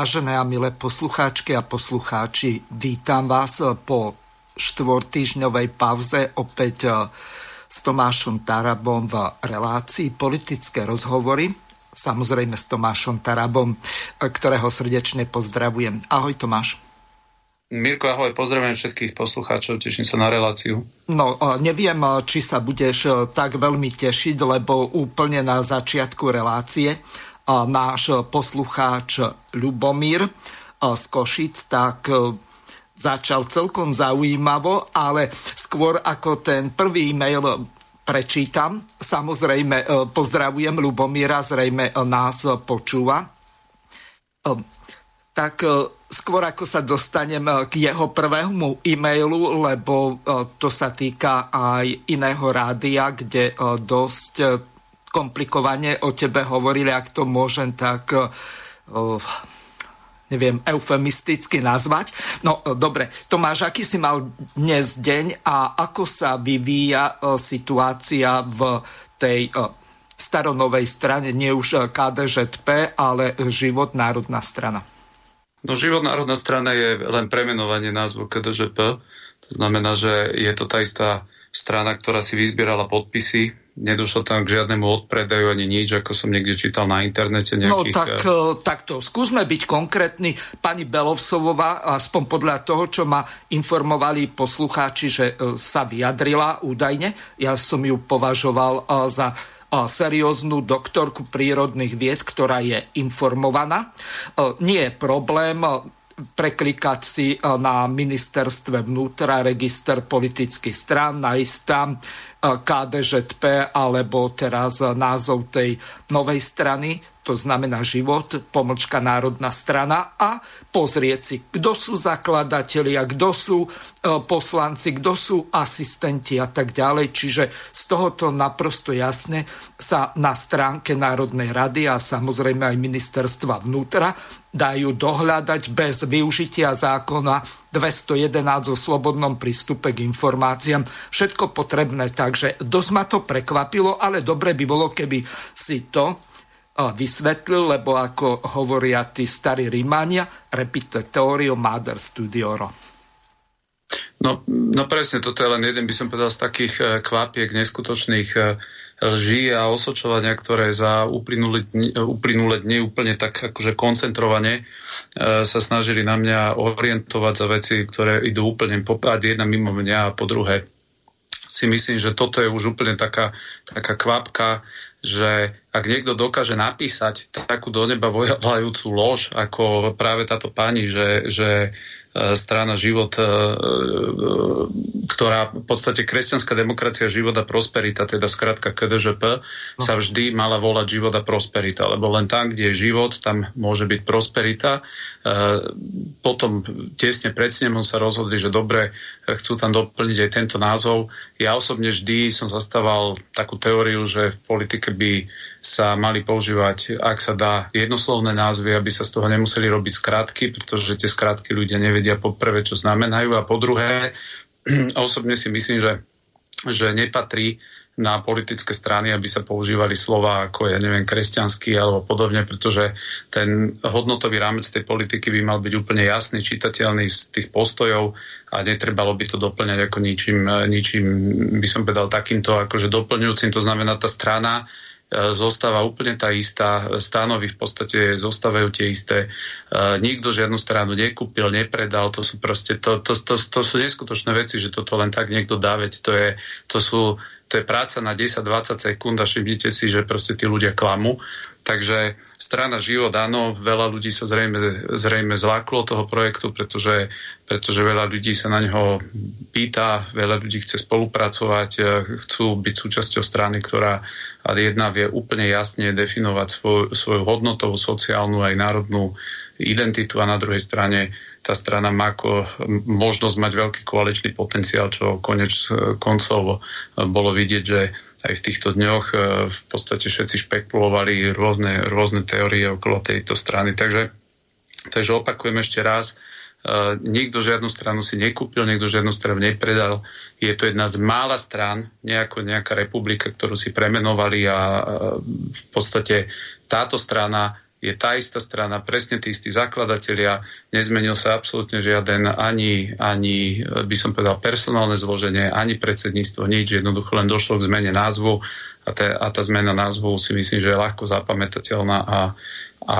Vážené a milé poslucháčky a poslucháči, vítam vás po štvortýžňovej pauze opäť eh, s Tomášom Tarabom v relácii politické rozhovory. Samozrejme s Tomášom Tarabom, eh, ktorého srdečne pozdravujem. Ahoj Tomáš. Mirko, ahoj, pozdravujem všetkých poslucháčov, teším sa na reláciu. No, eh, neviem, či sa budeš tak veľmi tešiť, lebo úplne na začiatku relácie náš poslucháč Ľubomír z Košic, tak e, začal celkom zaujímavo, ale skôr ako ten prvý e-mail prečítam. Samozrejme, e, pozdravujem Ľubomíra, zrejme nás počúva. Tak skôr ako sa dostanem k jeho prvému e-mailu, lebo to sa týka aj iného rádia, kde dosť komplikovane o tebe hovorili, ak to môžem tak uh, neviem, eufemisticky nazvať. No dobre, Tomáš, aký si mal dnes deň a ako sa vyvíja situácia v tej staronovej strane, nie už KDŽP, ale Život národná strana? No Život národná strana je len premenovanie názvu KDŽP. To znamená, že je to tá istá strana, ktorá si vyzbierala podpisy nedošlo tam k žiadnemu odpredaju ani nič, ako som niekde čítal na internete. No, nejakých... No tak, takto, skúsme byť konkrétni. Pani Belovsovová, aspoň podľa toho, čo ma informovali poslucháči, že eh, sa vyjadrila údajne, ja som ju považoval za serióznu doktorku prírodných vied, ktorá je informovaná. Nie je problém preklikať si na ministerstve vnútra register politických strán, nájsť tam KDŽP alebo teraz názov tej novej strany, to znamená život, pomlčka národná strana a pozrieť si, kto sú zakladatelia, kto sú e, poslanci, kto sú asistenti a tak ďalej. Čiže z tohoto naprosto jasne sa na stránke Národnej rady a samozrejme aj ministerstva vnútra dajú dohľadať bez využitia zákona 211 o slobodnom prístupe k informáciám. Všetko potrebné, takže dosť ma to prekvapilo, ale dobre by bolo, keby si to vysvetlil, lebo ako hovoria tí starí Rímania, repite teóriu mader studioro. No, no presne, toto je len jeden, by som povedal, z takých eh, kvapiek neskutočných eh, lží a osočovania, ktoré za uplynulé dni, uplynulé dni úplne tak akože koncentrovane e, sa snažili na mňa orientovať za veci, ktoré idú úplne popáť jedna mimo mňa a po druhé. Si myslím, že toto je už úplne taká, taká kvapka, že ak niekto dokáže napísať takú do neba volajúcu lož, ako práve táto pani, že, že E, strana život, e, e, ktorá v podstate kresťanská demokracia, život a prosperita, teda skratka KDŽP, no. sa vždy mala volať život a prosperita, lebo len tam, kde je život, tam môže byť prosperita. Potom tesne pred snemom sa rozhodli, že dobre, chcú tam doplniť aj tento názov. Ja osobne vždy som zastával takú teóriu, že v politike by sa mali používať, ak sa dá, jednoslovné názvy, aby sa z toho nemuseli robiť skratky, pretože tie skratky ľudia nevedia po prvé, čo znamenajú a po druhé, osobne si myslím, že, že nepatrí na politické strany, aby sa používali slova ako, ja neviem, kresťanský alebo podobne, pretože ten hodnotový rámec tej politiky by mal byť úplne jasný, čitateľný z tých postojov a netrebalo by to doplňať ako ničím, ničím by som povedal, takýmto akože doplňujúcim. To znamená, tá strana E, zostáva úplne tá istá, stanovy v podstate zostávajú tie isté. E, nikto žiadnu stranu nekúpil, nepredal, to sú proste, to, to, to, to sú neskutočné veci, že toto len tak niekto dá, veď to je, to sú, to je práca na 10-20 sekúnd a všimnite si, že proste tí ľudia klamú. Takže strana Život, áno, veľa ľudí sa zrejme, zrejme zláklo toho projektu, pretože, pretože veľa ľudí sa na neho pýta, veľa ľudí chce spolupracovať, e, chcú byť súčasťou strany, ktorá jedna vie úplne jasne definovať svoj, svoju hodnotovú, sociálnu aj národnú identitu a na druhej strane tá strana má ako možnosť mať veľký koaličný potenciál, čo konec koncov bolo vidieť, že aj v týchto dňoch e, v podstate všetci špekulovali rôzne, rôzne teórie okolo tejto strany. Takže, takže opakujem ešte raz, nikto žiadnu stranu si nekúpil, nikto žiadnu stranu nepredal. Je to jedna z mála strán, nejako nejaká republika, ktorú si premenovali a v podstate táto strana je tá istá strana, presne tí istí zakladatelia, nezmenil sa absolútne žiaden ani, ani, by som povedal, personálne zloženie, ani predsedníctvo, nič, jednoducho len došlo k zmene názvu a, te, a tá zmena názvu si myslím, že je ľahko zapamätateľná a, a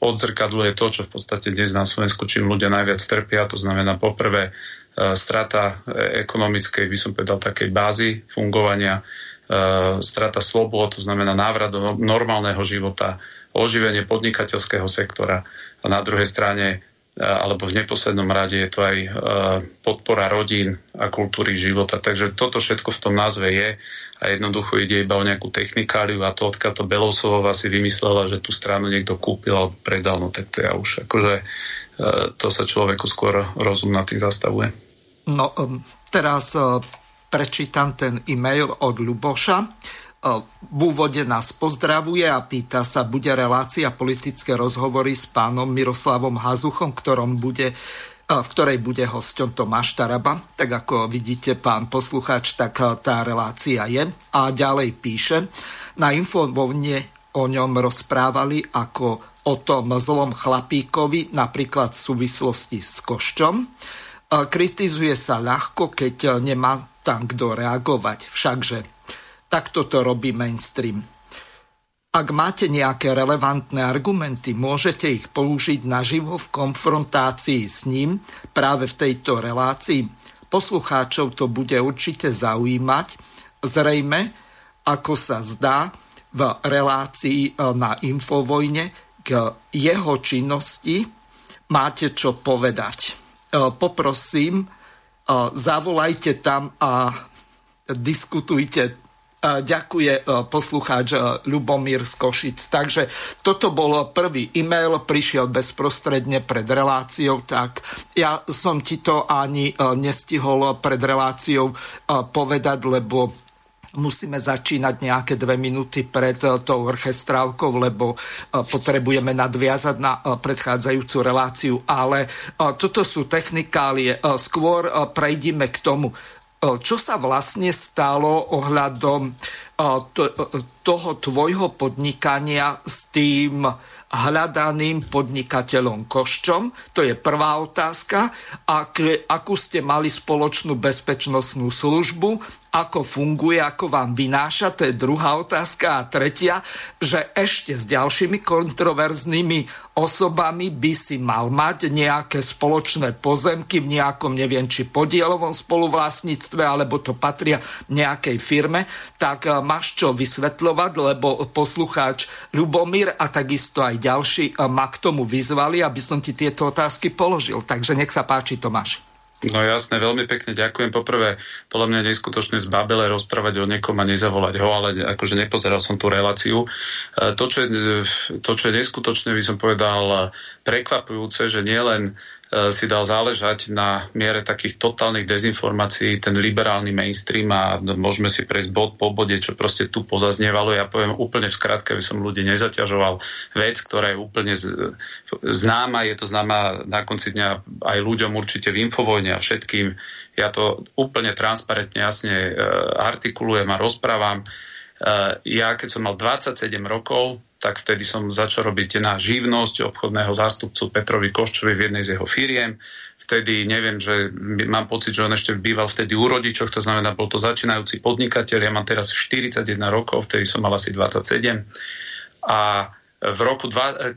odzrkadluje to, čo v podstate dnes na Slovensku čím ľudia najviac trpia, to znamená poprvé e, strata e, ekonomickej, by som povedal, takej bázy fungovania, e, strata slobod, to znamená návrat do no, normálneho života, oživenie podnikateľského sektora a na druhej strane e, alebo v neposlednom rade je to aj e, podpora rodín a kultúry života. Takže toto všetko v tom názve je a jednoducho ide iba o nejakú technikáliu a to, odkiaľ to Belosovová si vymyslela, že tú stranu niekto kúpil alebo predal, no tak to ja už akože e, to sa človeku skôr rozum na tým zastavuje. No, teraz prečítam ten e-mail od Luboša v úvode nás pozdravuje a pýta sa, bude relácia politické rozhovory s pánom Miroslavom Hazuchom, ktorom bude v ktorej bude hosťom Tomáš Taraba. Tak ako vidíte, pán poslucháč, tak tá relácia je. A ďalej píše, na infovovne o ňom rozprávali ako o tom zlom chlapíkovi, napríklad v súvislosti s košťom. Kritizuje sa ľahko, keď nemá tam kto reagovať. Všakže Takto to robí mainstream. Ak máte nejaké relevantné argumenty, môžete ich použiť naživo v konfrontácii s ním práve v tejto relácii. Poslucháčov to bude určite zaujímať. Zrejme, ako sa zdá, v relácii e, na Infovojne k jeho činnosti máte čo povedať. E, poprosím, e, zavolajte tam a diskutujte ďakuje e, poslucháč e, Ľubomír z Košic. Takže toto bol prvý e-mail, prišiel bezprostredne pred reláciou, tak ja som ti to ani e, nestihol pred reláciou povedať, lebo musíme začínať nejaké dve minúty pred tou orchestrálkou, lebo potrebujeme nadviazať na predchádzajúcu reláciu. Ale toto sú technikálie. Skôr prejdime k tomu, čo sa vlastne stalo ohľadom toho tvojho podnikania s tým hľadaným podnikateľom Koščom? To je prvá otázka. Ak, akú ste mali spoločnú bezpečnostnú službu? Ako funguje, ako vám vynáša? To je druhá otázka. A tretia, že ešte s ďalšími kontroverznými osobami by si mal mať nejaké spoločné pozemky v nejakom, neviem, či podielovom spoluvlastníctve, alebo to patria nejakej firme, tak e, máš čo vysvetľovať, lebo poslucháč Ľubomír a takisto aj ďalší e, ma k tomu vyzvali, aby som ti tieto otázky položil. Takže nech sa páči, Tomáš. No jasné, veľmi pekne ďakujem. Poprvé, podľa mňa neskutočne zbabele rozprávať o niekom a nezavolať ho, ale akože nepozeral som tú reláciu. E, to, čo je, to, čo je neskutočne, by som povedal, prekvapujúce, že nielen E, si dal záležať na miere takých totálnych dezinformácií, ten liberálny mainstream a môžeme si prejsť bod po bode, čo proste tu pozaznievalo. Ja poviem úplne v skratke, aby som ľudí nezaťažoval. Vec, ktorá je úplne známa, je to známa na konci dňa aj ľuďom určite v Infovojne a všetkým. Ja to úplne transparentne, jasne e, artikulujem a rozprávam. E, ja, keď som mal 27 rokov, tak vtedy som začal robiť na živnosť obchodného zástupcu Petrovi Koščovi v jednej z jeho firiem. Vtedy neviem, že mám pocit, že on ešte býval vtedy u rodičoch, to znamená, bol to začínajúci podnikateľ. Ja mám teraz 41 rokov, vtedy som mal asi 27. A v roku, dva, e,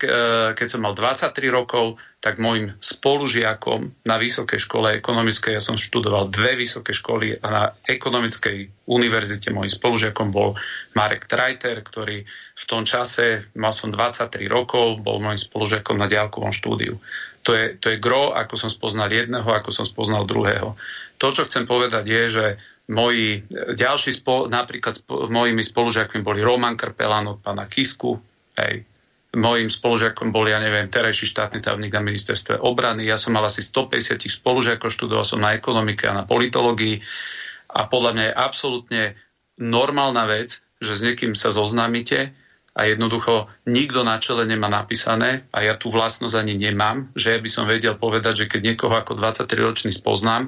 keď som mal 23 rokov, tak môjim spolužiakom na Vysokej škole ekonomickej, ja som študoval dve vysoké školy a na ekonomickej univerzite môjim spolužiakom bol Marek Trajter, ktorý v tom čase, mal som 23 rokov, bol môjim spolužiakom na diálkovom štúdiu. To je, to je gro, ako som spoznal jedného, ako som spoznal druhého. To, čo chcem povedať, je, že moji ďalší, spo, napríklad spo, mojimi spolužiakmi boli Roman Krpelan pána Kisku, hej, Mojím spolužiakom bol, ja neviem, terajší štátny tajomník na ministerstve obrany. Ja som mal asi 150 spolužiakov, študoval som na ekonomike a na politológii. A podľa mňa je absolútne normálna vec, že s niekým sa zoznámite a jednoducho nikto na čele nemá napísané a ja tú vlastnosť ani nemám, že ja by som vedel povedať, že keď niekoho ako 23-ročný spoznám,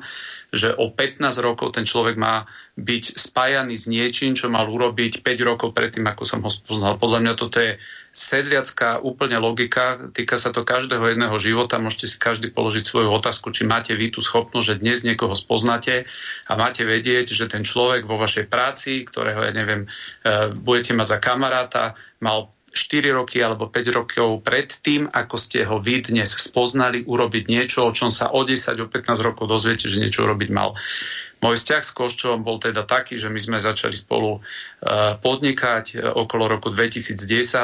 že o 15 rokov ten človek má byť spájaný s niečím, čo mal urobiť 5 rokov predtým, ako som ho spoznal. Podľa mňa toto je sedliacká úplne logika, týka sa to každého jedného života, môžete si každý položiť svoju otázku, či máte vy tú schopnosť, že dnes niekoho spoznáte a máte vedieť, že ten človek vo vašej práci, ktorého, ja neviem, e, budete mať za kamaráta, mal 4 roky alebo 5 rokov pred tým, ako ste ho vy dnes spoznali, urobiť niečo, o čom sa o 10, o 15 rokov dozviete, že niečo urobiť mal. Môj vzťah s Koščom bol teda taký, že my sme začali spolu uh, podnikať e, okolo roku 2010.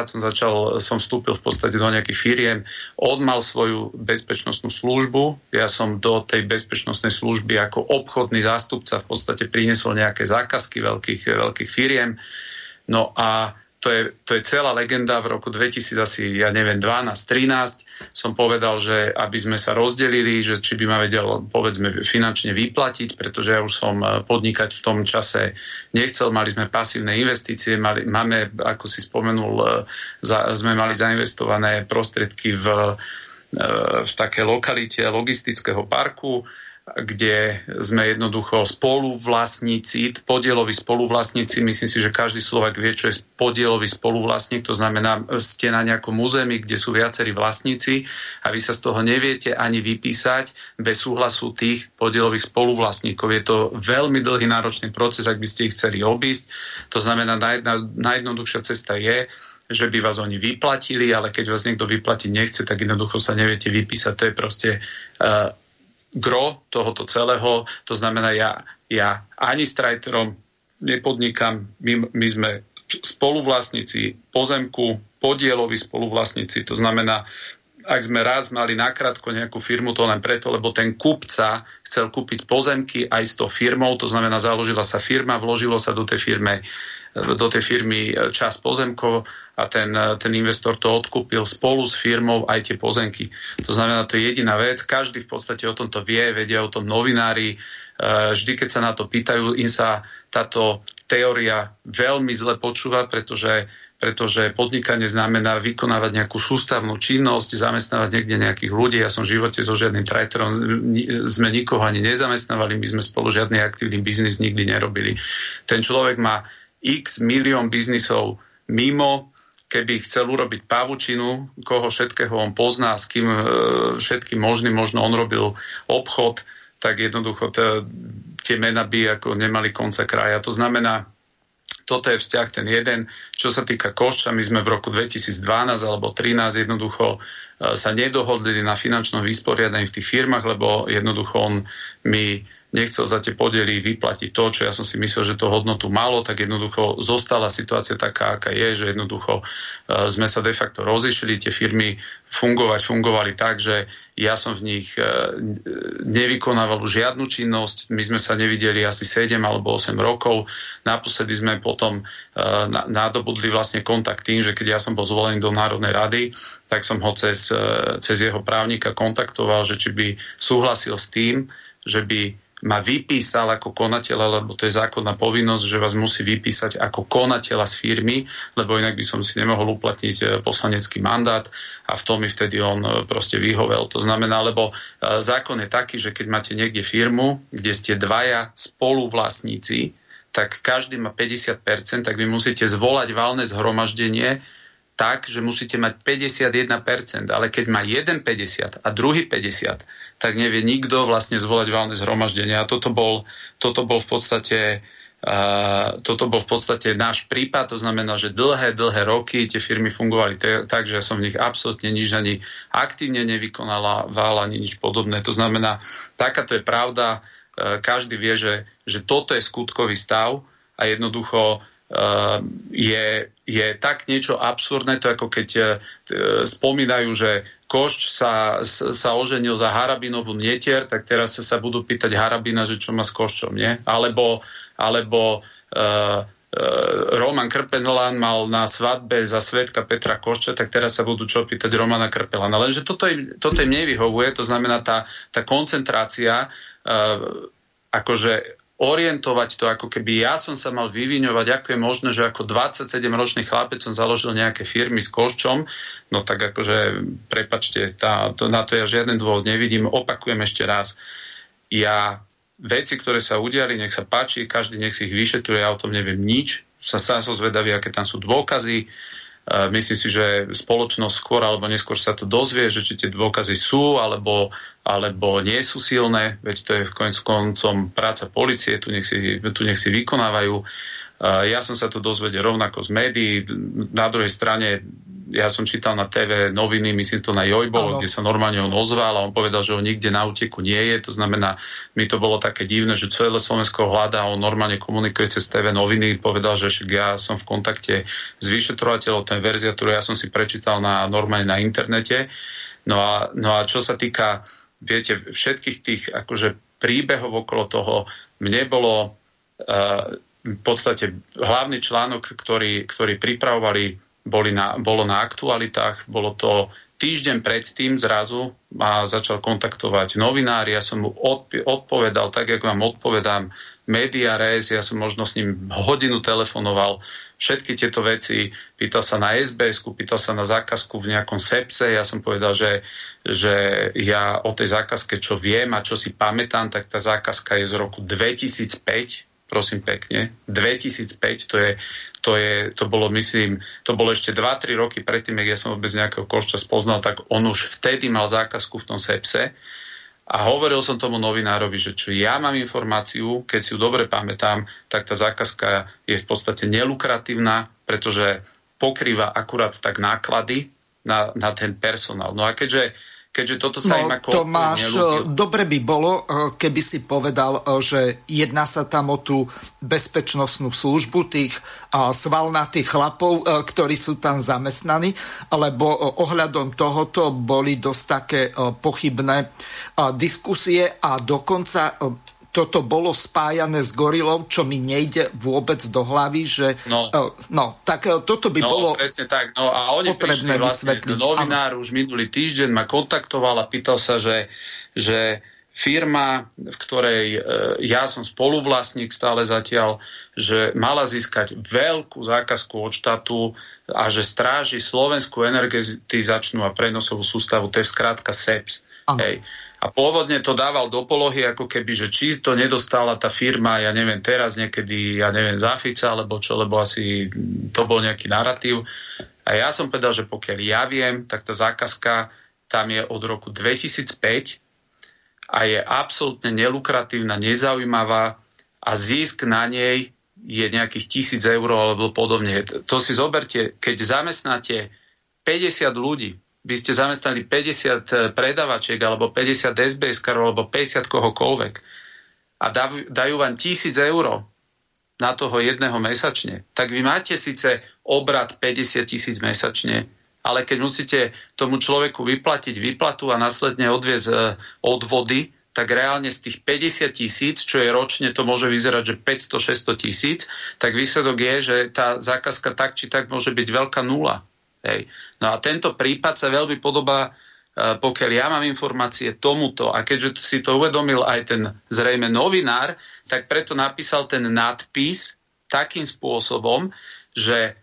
Som, začal, som vstúpil v podstate do nejakých firiem. On mal svoju bezpečnostnú službu. Ja som do tej bezpečnostnej služby ako obchodný zástupca v podstate priniesol nejaké zákazky veľkých, veľkých firiem. No a to je, to je celá legenda. V roku 2000 asi, ja neviem, 12-13 som povedal, že aby sme sa rozdelili, že či by ma vedel, povedzme, finančne vyplatiť, pretože ja už som eh, podnikať v tom čase nechcel. Mali sme pasívne investície, mali, máme, ako si spomenul, eh, za, sme mali zainvestované prostriedky v, eh, v také lokalite logistického parku kde sme jednoducho spoluvlastníci, podieloví spoluvlastníci. Myslím si, že každý Slovak vie, čo je podielový spoluvlastník. To znamená, ste na nejakom území, kde sú viacerí vlastníci a vy sa z toho neviete ani vypísať bez súhlasu tých podielových spoluvlastníkov. Je to veľmi dlhý náročný proces, ak by ste ich chceli obísť. To znamená, najjedna, najjednoduchšia cesta je, že by vás oni vyplatili, ale keď vás niekto vyplatiť nechce, tak jednoducho sa neviete vypísať. To je proste uh, gro tohoto celého. To znamená, ja, ja ani s Trajterom nepodnikam, my, my sme spoluvlastníci pozemku, podieloví spoluvlastníci, to znamená, ak sme raz mali nakrátko nejakú firmu, to len preto, lebo ten kupca chcel kúpiť pozemky aj s tou firmou, to znamená, založila sa firma, vložilo sa do tej firmy, do tej firmy čas pozemkov a ten, ten investor to odkúpil spolu s firmou aj tie pozemky. To znamená, to je jediná vec. Každý v podstate o tomto vie, vedia o tom novinári. E, vždy, keď sa na to pýtajú, im sa táto teória veľmi zle počúva, pretože pretože podnikanie znamená vykonávať nejakú sústavnú činnosť, zamestnávať niekde nejakých ľudí. Ja som v živote so žiadnym trajterom, sme nikoho ani nezamestnávali, my sme spolu žiadny aktívny biznis nikdy nerobili. Ten človek má x milión biznisov mimo, keby chcel urobiť pavučinu, koho všetkého on pozná, s kým e, všetkým možným, možno on robil obchod, tak jednoducho t- tie mena by ako nemali konca kraja. To znamená, toto je vzťah ten jeden. Čo sa týka Košča, my sme v roku 2012 alebo 2013 jednoducho e, sa nedohodli na finančnom vysporiadaní v tých firmách, lebo jednoducho on mi nechcel za tie podiely vyplatiť to, čo ja som si myslel, že to hodnotu malo, tak jednoducho zostala situácia taká, aká je, že jednoducho uh, sme sa de facto rozišli, tie firmy fungovať fungovali tak, že ja som v nich uh, nevykonával žiadnu činnosť, my sme sa nevideli asi 7 alebo 8 rokov, naposledy sme potom uh, nadobudli vlastne kontakt tým, že keď ja som bol zvolený do Národnej rady, tak som ho cez, cez jeho právnika kontaktoval, že či by súhlasil s tým, že by ma vypísal ako konateľa, lebo to je zákonná povinnosť, že vás musí vypísať ako konateľa z firmy, lebo inak by som si nemohol uplatniť e, poslanecký mandát a v tom mi vtedy on e, proste vyhovel. To znamená, lebo e, zákon je taký, že keď máte niekde firmu, kde ste dvaja spoluvlastníci, tak každý má 50%, tak vy musíte zvolať valné zhromaždenie tak, že musíte mať 51%, ale keď má jeden 50 a druhý 50, tak nevie nikto vlastne zvolať valné zhromaždenie. A toto bol, toto bol v podstate toto bol v podstate náš prípad, to znamená, že dlhé, dlhé roky tie firmy fungovali tak, že ja som v nich absolútne nič ani aktívne nevykonala, vál ani nič podobné. To znamená, takáto je pravda, e, každý vie, že, že toto je skutkový stav a jednoducho uh, je, je tak niečo absurdné, to ako keď uh, spomínajú, že Košč sa, sa oženil za Harabinovú netier, tak teraz sa, budú pýtať Harabina, že čo má s Koščom, nie? Alebo alebo uh, Roman Krpelan mal na svadbe za svetka Petra Košča, tak teraz sa budú čo pýtať Romana Krpelana. Lenže toto im, toto im nevyhovuje, to znamená tá, tá koncentrácia, akože orientovať to, ako keby ja som sa mal vyviňovať, ako je možné, že ako 27-ročný chlapec som založil nejaké firmy s koščom, no tak akože, prepačte, tá, to, na to ja žiaden dôvod nevidím. Opakujem ešte raz, ja veci, ktoré sa udiali, nech sa páči, každý nech si ich vyšetruje, ja o tom neviem nič. Sa sám som zvedavý, aké tam sú dôkazy. Myslím si, že spoločnosť skôr alebo neskôr sa to dozvie, že či tie dôkazy sú alebo, alebo nie sú silné, veď to je v konec koncom práca policie, tu nech si, tu nech si vykonávajú. Ja som sa to dozvedel rovnako z médií. Na druhej strane ja som čítal na TV noviny, myslím to na Jojbo, kde sa normálne on ozval a on povedal, že on nikde na úteku nie je. To znamená, mi to bolo také divné, že celé Slovensko hľadá, on normálne komunikuje cez TV noviny, povedal, že ja som v kontakte s vyšetrovateľom, ten verzia, ktorú ja som si prečítal na, normálne na internete. No a, no a čo sa týka, viete, všetkých tých akože príbehov okolo toho, mne bolo uh, v podstate hlavný článok, ktorý, ktorý pripravovali boli na, bolo na aktualitách, bolo to týždeň predtým zrazu ma začal kontaktovať novinár, ja som mu odpovedal tak, ako vám odpovedám, media res, ja som možno s ním hodinu telefonoval, všetky tieto veci, pýtal sa na sbs pýtal sa na zákazku v nejakom sepse, ja som povedal, že, že ja o tej zákazke, čo viem a čo si pamätám, tak tá zákazka je z roku 2005, prosím pekne, 2005, to, je, to, je, to bolo, myslím, to bolo ešte 2-3 roky predtým, jak ja som vôbec nejakého košťa spoznal, tak on už vtedy mal zákazku v tom sepse a hovoril som tomu novinárovi, že čo ja mám informáciu, keď si ju dobre pamätám, tak tá zákazka je v podstate nelukratívna, pretože pokrýva akurát tak náklady na, na ten personál. No a keďže keďže toto sa no, im ako Tomáš, dobre by bolo, eh, keby si povedal, eh, že jedná sa tam o tú bezpečnostnú službu tých eh, svalnatých chlapov, ktorí sú tam zamestnaní, lebo ohľadom tohoto boli dosť také pochybné diskusie a dokonca toto bolo spájané s gorilou, čo mi nejde vôbec do hlavy, že... No, uh, no tak uh, toto by no, bolo presne tak. No a oni potrebné vlastne, vysvetliť. Novinár ano. už minulý týždeň ma kontaktoval a pýtal sa, že, že firma, v ktorej uh, ja som spoluvlastník stále zatiaľ, že mala získať veľkú zákazku od štátu a že stráži slovenskú energetizačnú a prenosovú sústavu, to je skrátka SEPS. Hej. A pôvodne to dával do polohy, ako keby, že či to nedostala tá firma, ja neviem, teraz niekedy, ja neviem, Zafica, alebo čo, lebo asi to bol nejaký narratív. A ja som povedal, že pokiaľ ja viem, tak tá zákazka tam je od roku 2005 a je absolútne nelukratívna, nezaujímavá a zisk na nej je nejakých tisíc eur alebo podobne. To si zoberte, keď zamestnáte 50 ľudí, by ste zamestnali 50 eh, predavačiek alebo 50 SBS alebo 50 kohokoľvek a dajú vám 1000 eur na toho jedného mesačne, tak vy máte síce obrad 50 tisíc mesačne, ale keď musíte tomu človeku vyplatiť výplatu a následne odviezť eh, odvody, tak reálne z tých 50 tisíc, čo je ročne, to môže vyzerať, že 500-600 tisíc, tak výsledok je, že tá zákazka tak či tak môže byť veľká nula. Hej. No a tento prípad sa veľmi podobá, e, pokiaľ ja mám informácie tomuto, a keďže si to uvedomil aj ten zrejme novinár, tak preto napísal ten nadpis takým spôsobom, že,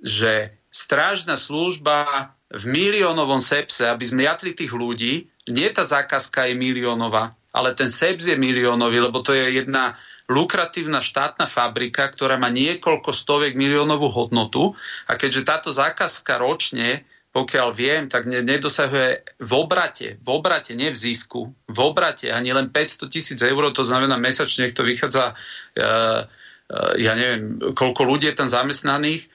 že strážna služba v miliónovom sepse, aby sme jatli tých ľudí, nie tá zákazka je miliónová, ale ten seps je miliónový, lebo to je jedna lukratívna štátna fabrika, ktorá má niekoľko stoviek miliónovú hodnotu a keďže táto zákazka ročne, pokiaľ viem, tak nedosahuje v obrate, v obrate, nie v zisku, v obrate ani len 500 tisíc eur, to znamená mesačne, to vychádza e, e, ja neviem, koľko ľudí je tam zamestnaných.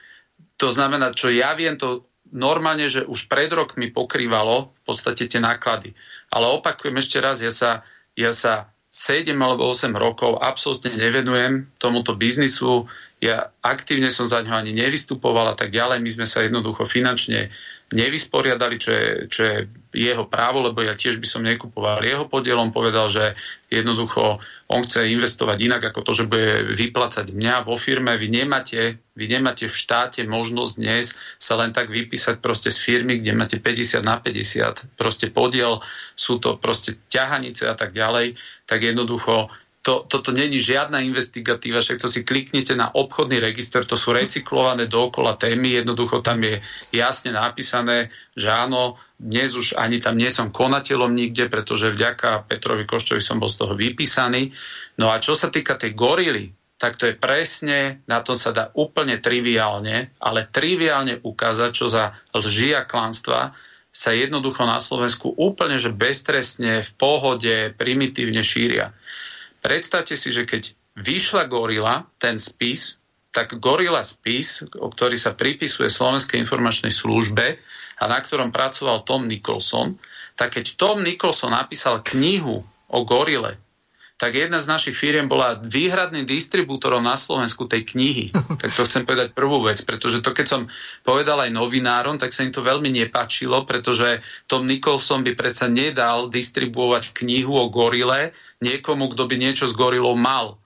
To znamená, čo ja viem, to normálne, že už pred rokmi pokrývalo v podstate tie náklady. Ale opakujem ešte raz, ja sa, ja sa 7 alebo 8 rokov absolútne nevenujem tomuto biznisu. Ja aktívne som za ňo ani nevystupoval a tak ďalej. My sme sa jednoducho finančne nevysporiadali, čo je, čo je jeho právo, lebo ja tiež by som nekupoval jeho podiel. On povedal, že jednoducho on chce investovať inak ako to, že bude vyplácať mňa vo firme. Vy nemáte, vy nemáte v štáte možnosť dnes sa len tak vypísať proste z firmy, kde máte 50 na 50 proste podiel, sú to proste ťahanice a tak ďalej, tak jednoducho to, toto není žiadna investigatíva, však to si kliknite na obchodný register, to sú recyklované dookola témy, jednoducho tam je jasne napísané, že áno, dnes už ani tam nie som konateľom nikde, pretože vďaka Petrovi Koščovi som bol z toho vypísaný. No a čo sa týka tej gorily, tak to je presne, na tom sa dá úplne triviálne, ale triviálne ukázať, čo za lži a klanstva sa jednoducho na Slovensku úplne, že beztrestne, v pohode, primitívne šíria. Predstavte si, že keď vyšla Gorila, ten spis, tak Gorila spis, o ktorý sa pripisuje Slovenskej informačnej službe a na ktorom pracoval Tom Nicholson, tak keď Tom Nicholson napísal knihu o Gorile, tak jedna z našich firiem bola výhradným distribútorom na Slovensku tej knihy. Tak to chcem povedať prvú vec, pretože to keď som povedal aj novinárom, tak sa im to veľmi nepačilo, pretože Tom Nicholson by predsa nedal distribuovať knihu o gorile niekomu, kto by niečo s gorilou mal.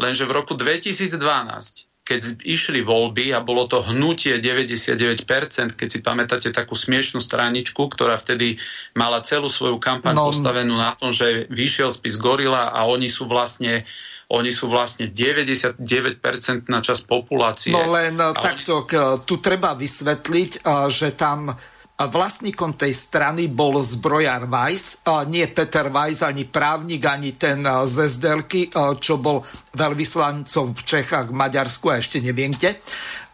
Lenže v roku 2012 keď išli voľby a bolo to hnutie 99%, keď si pamätáte takú smiešnú straničku, ktorá vtedy mala celú svoju kampaň no, postavenú na tom, že vyšiel spis Gorila a oni sú vlastne oni sú vlastne 99% na čas populácie. No len takto, oni... tu treba vysvetliť, že tam vlastníkom tej strany bol zbrojar Weiss, nie Peter Weiss, ani právnik, ani ten z Zesdelky, čo bol veľvyslancom v Čechách, v Maďarsku a ešte neviem kde,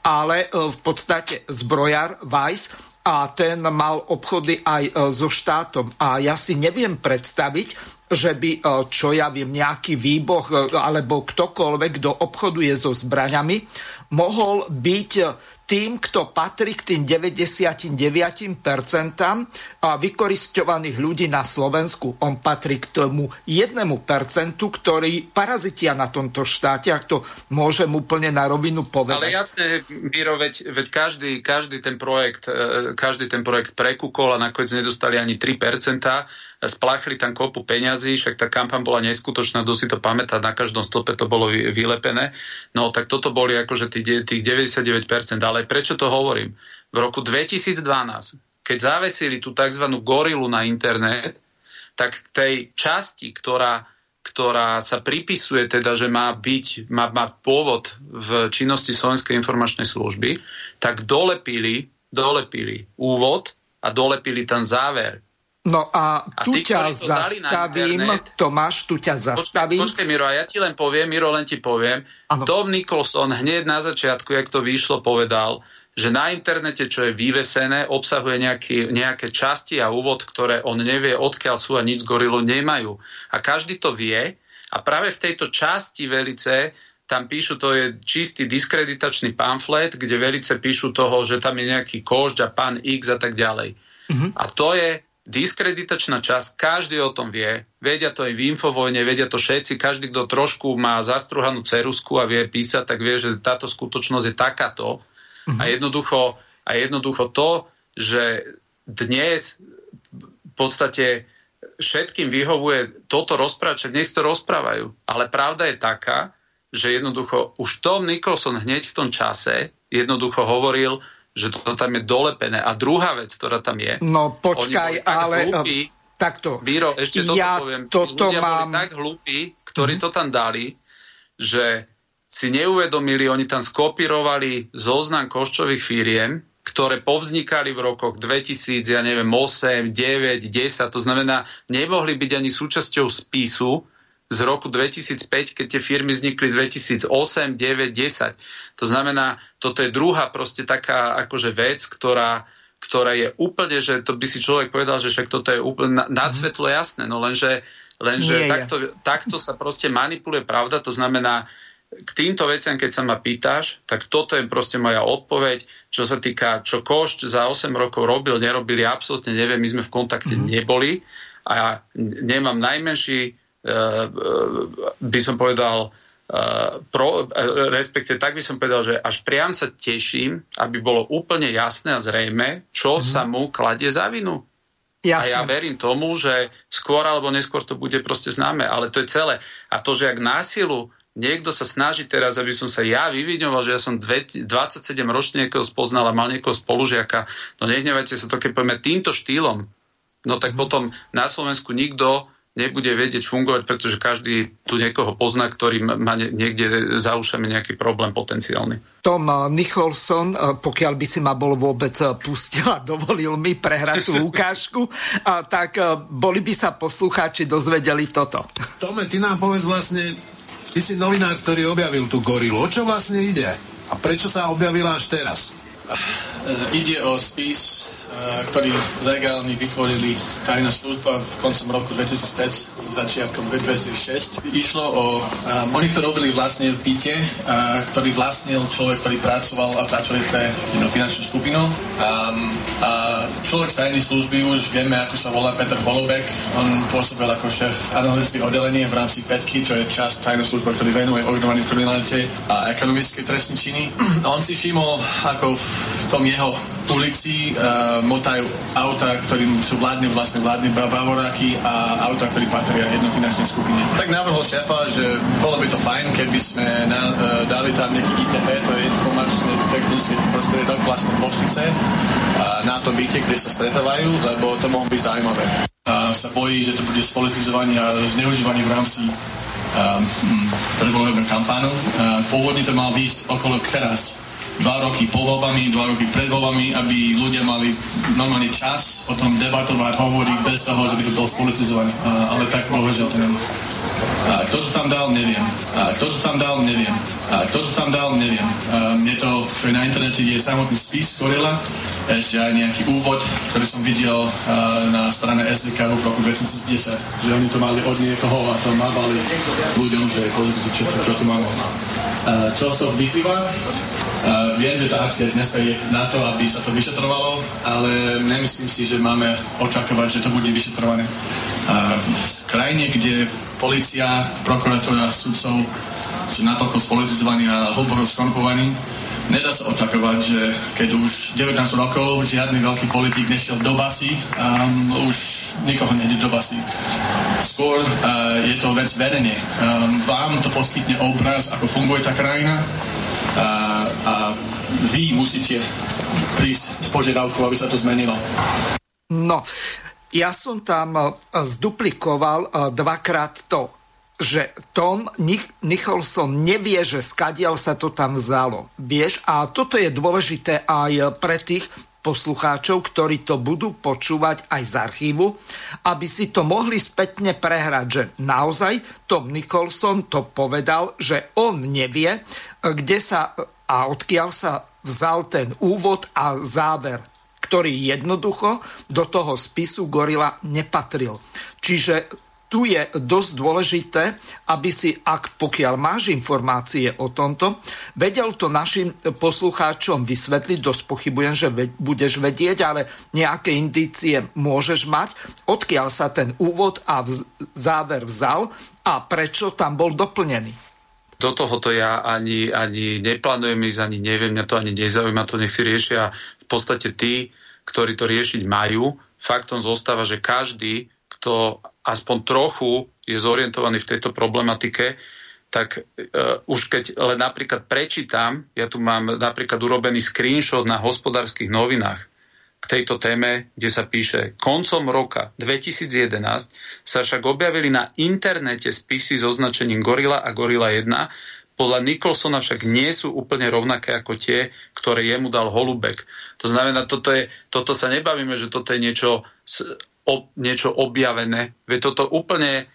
ale v podstate zbrojar Weiss a ten mal obchody aj so štátom. A ja si neviem predstaviť, že by, čo ja viem, nejaký výboh alebo ktokoľvek, kto obchoduje so zbraňami, mohol byť tým, kto patrí k tým 99% vykoristovaných ľudí na Slovensku. On patrí k tomu 1%, ktorý parazitia na tomto štáte, ak to môžem úplne na rovinu povedať. Ale jasne, Biro, veď, veď každý, každý, ten projekt, e, každý ten projekt prekúkol a nakoniec nedostali ani 3% spláchli tam kopu peňazí, však tá kampaň bola neskutočná, kto si to pamätá, na každom stĺpe to bolo vylepené. No tak toto boli akože tých 99%. Ale prečo to hovorím? V roku 2012, keď zavesili tú tzv. gorilu na internet, tak tej časti, ktorá, ktorá sa pripisuje teda, že má byť, má mať pôvod v činnosti Slovenskej informačnej služby, tak dolepili, dolepili úvod a dolepili tam záver. No a tu a tí, ťa zastavím, Tomáš, tu ťa zastavím. Počkej, Miro, a ja ti len poviem, Miro, len ti poviem. Ano. Tom Nicholson hneď na začiatku, jak to vyšlo, povedal, že na internete, čo je vyvesené, obsahuje nejaký, nejaké časti a úvod, ktoré on nevie, odkiaľ sú a nič z gorilu nemajú. A každý to vie a práve v tejto časti velice tam píšu, to je čistý diskreditačný pamflet, kde velice píšu toho, že tam je nejaký kožď a pán X a tak ďalej. Uh-huh. A to je diskreditačná časť, každý o tom vie, vedia to aj v Infovojne, vedia to všetci, každý, kto trošku má zastruhanú cerusku a vie písať, tak vie, že táto skutočnosť je takáto. Mm-hmm. A, mhm. jednoducho, a jednoducho to, že dnes v podstate všetkým vyhovuje toto rozprávať, nech to rozprávajú. Ale pravda je taká, že jednoducho už Tom Nicholson hneď v tom čase jednoducho hovoril, že to tam je dolepené. A druhá vec, ktorá tam je... No počkaj, ale... Hlúpi, takto. Bíro, ešte toto ja poviem. Toto Ľudia mám... boli tak hlúpi, ktorí mm-hmm. to tam dali, že si neuvedomili, oni tam skopírovali zoznam koščových firiem, ktoré povznikali v rokoch 2000, ja neviem, 8, 9, 10, to znamená, nemohli byť ani súčasťou spisu, z roku 2005, keď tie firmy vznikli 2008, 9, 10. To znamená, toto je druhá proste taká akože vec, ktorá, ktorá je úplne, že to by si človek povedal, že však toto je úplne nad mhm. svetlo jasné, no lenže, lenže takto, takto sa proste manipuluje pravda, to znamená, k týmto veciam, keď sa ma pýtaš, tak toto je proste moja odpoveď. Čo sa týka, čo Košť za 8 rokov robil, nerobili, absolútne neviem, my sme v kontakte mm-hmm. neboli a ja nemám najmenší, uh, by som povedal, uh, pro, respektive tak by som povedal, že až priam sa teším, aby bolo úplne jasné a zrejme, čo mm-hmm. sa mu kladie za vinu. Jasne. A ja verím tomu, že skôr alebo neskôr to bude proste známe, ale to je celé. A to, že ak násilu niekto sa snaží teraz, aby som sa ja vyvidňoval, že ja som 27 ročne niekoho spoznal a mal niekoho spolužiaka, no nehnevajte sa to, keď povieme týmto štýlom, no tak mm. potom na Slovensku nikto nebude vedieť fungovať, pretože každý tu niekoho pozná, ktorý má niekde za ušami nejaký problém potenciálny. Tom eh, Nicholson, eh, pokiaľ by si ma bol vôbec eh, pustil a dovolil mi prehrať tú ukážku, tak boli by sa poslucháči dozvedeli toto. Tome, ty nám povedz vlastne, Ty si novinár, ktorý objavil tú gorilu. O čo vlastne ide? A prečo sa objavila až teraz? Ide o spis ktorý legálne vytvorili tajná služba v koncom roku 2005, začiatkom 2006. Išlo o, oni to robili vlastne v byte, ktorý vlastnil človek, ktorý pracoval a pracovali pre jednu finančnú skupinu. Um, a človek z tajnej služby už vieme, ako sa volá Peter Holubek. On pôsobil ako šéf analytických oddelenie v rámci PETKY, čo je časť tajnej služba, ktorý venuje organizovanej kriminalite a ekonomické trestné činy. A on si všimol, ako v tom jeho ulici uh, motajú auta, ktorým sú vládne vlastne vládne bavoráky a auta, ktorí patria jedno finančnej skupine. Tak navrhol šéfa, že bolo by to fajn, keby sme na, uh, dali tam nejaký ITP, to je informačný technický prostriedok vlastne poštice uh, na tom byte, kde sa stretávajú, lebo to mohlo byť zaujímavé. Uh, sa bojí, že to bude spolitizovanie a zneužívanie v rámci um, predvolebného kampánu. Uh, pôvodne to mal výsť okolo teraz dva roky po voľbami, dva roky pred voľbami, aby ľudia mali normálny čas o tom debatovať, hovoriť bez toho, že by to bol spolitizovaný. ale tak bohužiaľ to nemá. A kto to tam dal, neviem. A kto to tam dal, neviem. A kto to tam dal, neviem. Um, je to, na internete, je samotný spis Gorilla, ešte aj nejaký úvod, ktorý som videl na strane SDK v roku 2010, že oni to mali od niekoho a to mávali ľuďom, že pozrite, čo, čo, čo tu máme. Uh, čo z toho vyplýva? Uh, viem, že tá akcia dneska je na to, aby sa to vyšetrovalo, ale nemyslím si, že máme očakávať, že to bude vyšetrované. Uh, v krajine, kde policia, prokuratúra sudcov sú natoľko spolitizovaní a hlboko skorumpovaní, nedá sa očakávať, že keď už 19 rokov žiadny veľký politik nešiel do basy, um, už nikoho nejde do basy. Skôr uh, je to vec vedenie. Um, vám to poskytne obraz, ako funguje tá krajina, a, a vy musíte prísť s požiadavkou, aby sa to zmenilo. No, ja som tam e, zduplikoval e, dvakrát to, že Tom Nicholson nevie, že skadiaľ sa to tam vzalo. Vieš, a toto je dôležité aj pre tých poslucháčov, ktorí to budú počúvať aj z archívu, aby si to mohli spätne prehrať, že naozaj Tom Nicholson to povedal, že on nevie, kde sa a odkiaľ sa vzal ten úvod a záver ktorý jednoducho do toho spisu Gorila nepatril. Čiže tu je dosť dôležité, aby si, ak pokiaľ máš informácie o tomto, vedel to našim poslucháčom vysvetliť, dosť pochybujem, že budeš vedieť, ale nejaké indície môžeš mať, odkiaľ sa ten úvod a vz- záver vzal a prečo tam bol doplnený. Do tohoto ja ani, ani neplánujem ísť, ani neviem, mňa to ani nezaujíma, to nech si riešia v podstate tí, ktorí to riešiť majú. Faktom zostáva, že každý, kto aspoň trochu je zorientovaný v tejto problematike, tak uh, už keď len napríklad prečítam, ja tu mám napríklad urobený screenshot na hospodárskych novinách k tejto téme, kde sa píše, koncom roka 2011 sa však objavili na internete spisy s označením Gorila a Gorila 1, podľa Nicholsona však nie sú úplne rovnaké ako tie, ktoré jemu dal Holubek. To znamená, toto, je, toto sa nebavíme, že toto je niečo o, niečo objavené. Veď toto úplne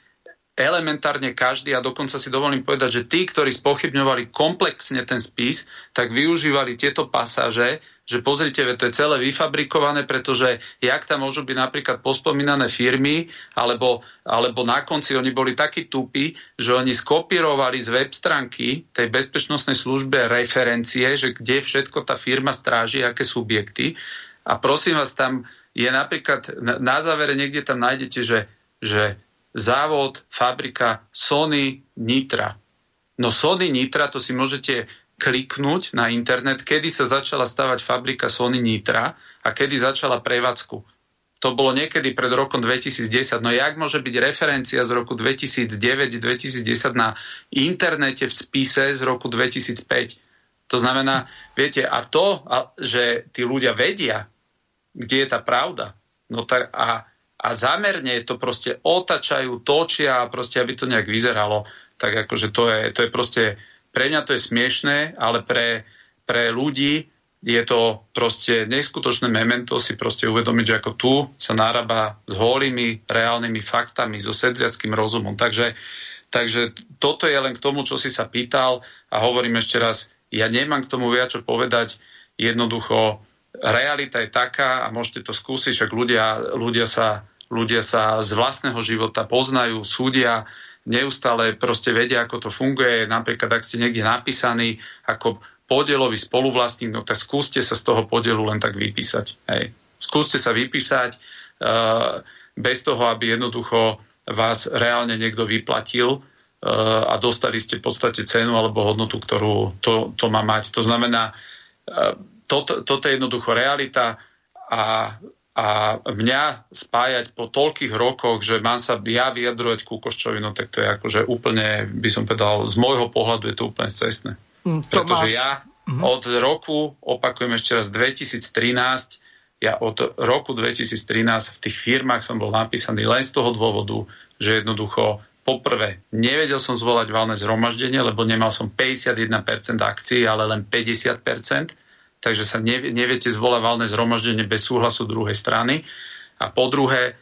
elementárne každý, a dokonca si dovolím povedať, že tí, ktorí spochybňovali komplexne ten spis, tak využívali tieto pasáže, že pozrite, to je celé vyfabrikované, pretože jak tam môžu byť napríklad pospomínané firmy, alebo, alebo na konci oni boli takí tupí, že oni skopírovali z web stránky tej bezpečnostnej službe referencie, že kde všetko tá firma stráži, aké subjekty. A prosím vás, tam je napríklad, na závere niekde tam nájdete, že, že závod, fabrika Sony Nitra. No Sony Nitra, to si môžete kliknúť na internet, kedy sa začala stavať fabrika Sony Nitra a kedy začala prevádzku. To bolo niekedy pred rokom 2010. No jak môže byť referencia z roku 2009-2010 na internete v spise z roku 2005? To znamená, viete, a to, že tí ľudia vedia, kde je tá pravda, no tak a a zamerne to proste otačajú, točia, proste aby to nejak vyzeralo, tak akože to je, to je proste, pre mňa to je smiešné, ale pre, pre ľudí je to proste neskutočné memento si proste uvedomiť, že ako tu sa narába s holými, reálnymi faktami, so sedliackým rozumom. Takže, takže toto je len k tomu, čo si sa pýtal a hovorím ešte raz, ja nemám k tomu viac čo povedať, jednoducho realita je taká a môžete to skúsiť, však ľudia, ľudia sa ľudia sa z vlastného života poznajú, súdia, neustále proste vedia, ako to funguje. Napríklad, ak ste niekde napísaní ako podielový spoluvlastník, no tak skúste sa z toho podielu len tak vypísať. Hej. Skúste sa vypísať uh, bez toho, aby jednoducho vás reálne niekto vyplatil uh, a dostali ste v podstate cenu alebo hodnotu, ktorú to, to má mať. To znamená, uh, toto, toto je jednoducho realita a a mňa spájať po toľkých rokoch, že mám sa ja vyjadrovať ku Koščovi, no tak to je akože úplne, by som povedal, z môjho pohľadu je to úplne cestné. Mm, Pretože máš... ja mm-hmm. od roku, opakujem ešte raz, 2013, ja od roku 2013 v tých firmách som bol napísaný len z toho dôvodu, že jednoducho poprvé nevedel som zvolať valné zhromaždenie, lebo nemal som 51% akcií, ale len 50% takže sa nevie, neviete zvolať valné zhromaždenie bez súhlasu druhej strany. A po druhé, e,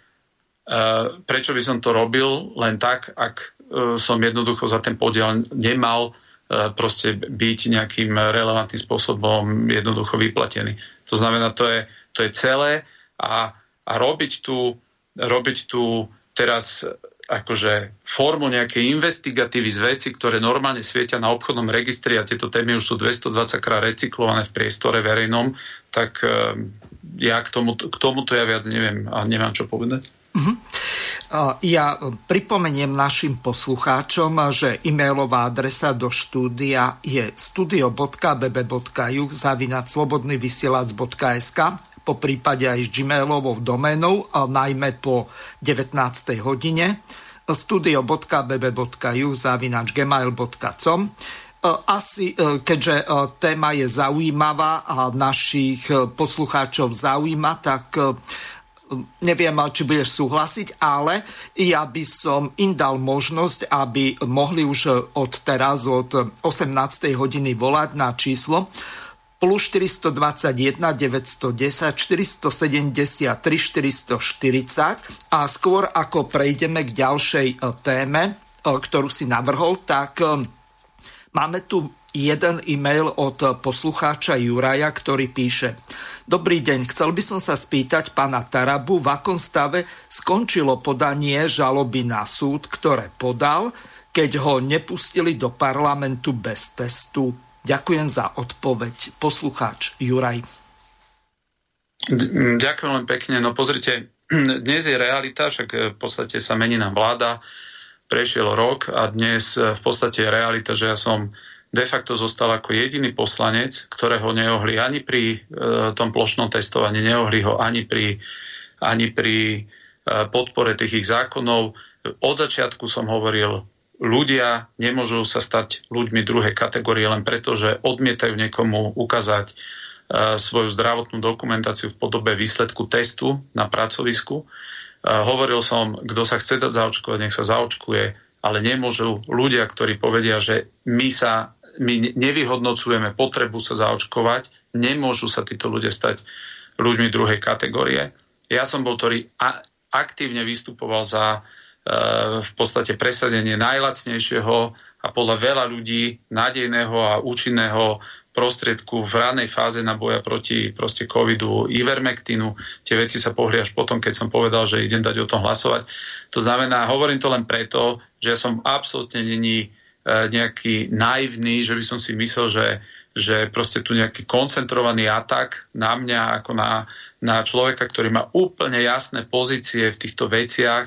prečo by som to robil len tak, ak e, som jednoducho za ten podiel nemal e, proste byť nejakým relevantným spôsobom jednoducho vyplatený. To znamená, to je, to je celé a, a robiť tu, robiť tu teraz akože formu nejakej investigatívy z veci, ktoré normálne svietia na obchodnom registri a tieto témy už sú 220 krát recyklované v priestore verejnom, tak uh, ja k, tomu, k tomuto ja viac neviem a nemám čo povedať. Uh-huh. Ja pripomeniem našim poslucháčom, že e-mailová adresa do štúdia je studio.bb.ju zavinať slobodnyvysielac.sk po prípade aj s gmailovou doménou, najmä po 19. hodine studio.bb.ju zavinač gmail.com asi, e, keďže e, téma je zaujímavá a našich e, poslucháčov zaujíma, tak neviem, či budeš súhlasiť, ale ja by som im dal možnosť, aby mohli už od teraz, od 18. hodiny volať na číslo plus 421 910 473 440 a skôr ako prejdeme k ďalšej e, téme, e, ktorú si navrhol, tak e, máme tu jeden e-mail od poslucháča Juraja, ktorý píše Dobrý deň, chcel by som sa spýtať pána Tarabu, v akom stave skončilo podanie žaloby na súd, ktoré podal, keď ho nepustili do parlamentu bez testu Ďakujem za odpoveď. Poslucháč Juraj. Ďakujem len pekne. No pozrite, dnes je realita, však v podstate sa mení nám vláda, prešiel rok a dnes v podstate je realita, že ja som de facto zostal ako jediný poslanec, ktorého neohli ani pri e, tom plošnom testovaní, neohli ho ani pri, ani pri e, podpore tých ich zákonov. Od začiatku som hovoril, ľudia nemôžu sa stať ľuďmi druhej kategórie len preto, že odmietajú niekomu ukázať uh, svoju zdravotnú dokumentáciu v podobe výsledku testu na pracovisku. Uh, hovoril som, kto sa chce dať zaočkovať, nech sa zaočkuje, ale nemôžu ľudia, ktorí povedia, že my sa my nevyhodnocujeme potrebu sa zaočkovať, nemôžu sa títo ľudia stať ľuďmi druhej kategórie. Ja som bol, ktorý aktívne vystupoval za v podstate presadenie najlacnejšieho a podľa veľa ľudí nádejného a účinného prostriedku v ranej fáze na boja proti proste covidu Ivermectinu. Tie veci sa pohli až potom, keď som povedal, že idem dať o tom hlasovať. To znamená, hovorím to len preto, že ja som absolútne není e, nejaký naivný, že by som si myslel, že, že proste tu nejaký koncentrovaný atak na mňa ako na, na človeka, ktorý má úplne jasné pozície v týchto veciach,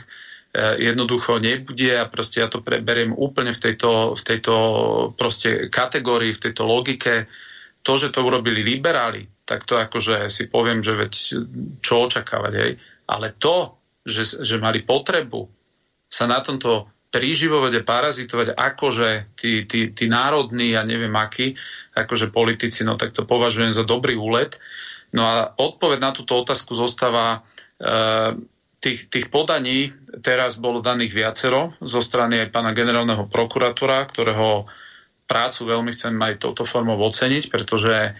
jednoducho nebude a proste ja to preberiem úplne v tejto, v tejto proste kategórii, v tejto logike. To, že to urobili liberáli, tak to akože si poviem, že veď čo očakávať, hej. Ale to, že, že mali potrebu sa na tomto príživovať a parazitovať akože tí, tí, tí národní, ja neviem akí, akože politici, no tak to považujem za dobrý úlet. No a odpoveď na túto otázku zostáva e, tých, tých podaní, teraz bolo daných viacero zo strany aj pána generálneho prokuratúra, ktorého prácu veľmi chcem aj touto formou oceniť, pretože e,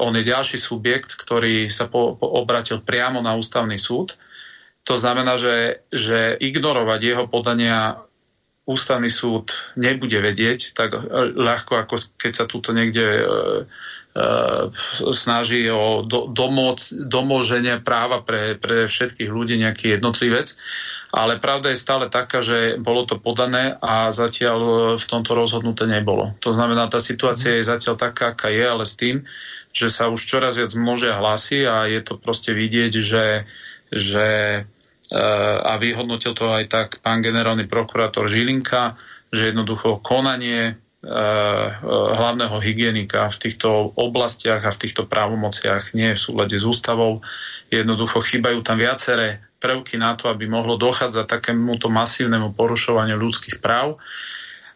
on je ďalší subjekt, ktorý sa po, po obratil priamo na ústavný súd. To znamená, že, že ignorovať jeho podania ústavný súd nebude vedieť tak ľahko, ako keď sa túto niekde e, e, snaží o do, domoc, domoženie práva pre, pre všetkých ľudí nejaký jednotlivec. Ale pravda je stále taká, že bolo to podané a zatiaľ v tomto rozhodnuté nebolo. To znamená, tá situácia je zatiaľ taká, aká je, ale s tým, že sa už čoraz viac môže hlási a je to proste vidieť, že že eh, a vyhodnotil to aj tak pán generálny prokurátor Žilinka, že jednoducho konanie hlavného hygienika v týchto oblastiach a v týchto právomociach nie je v súlade s ústavou. Jednoducho chýbajú tam viaceré prvky na to, aby mohlo dochádzať takémuto masívnemu porušovaniu ľudských práv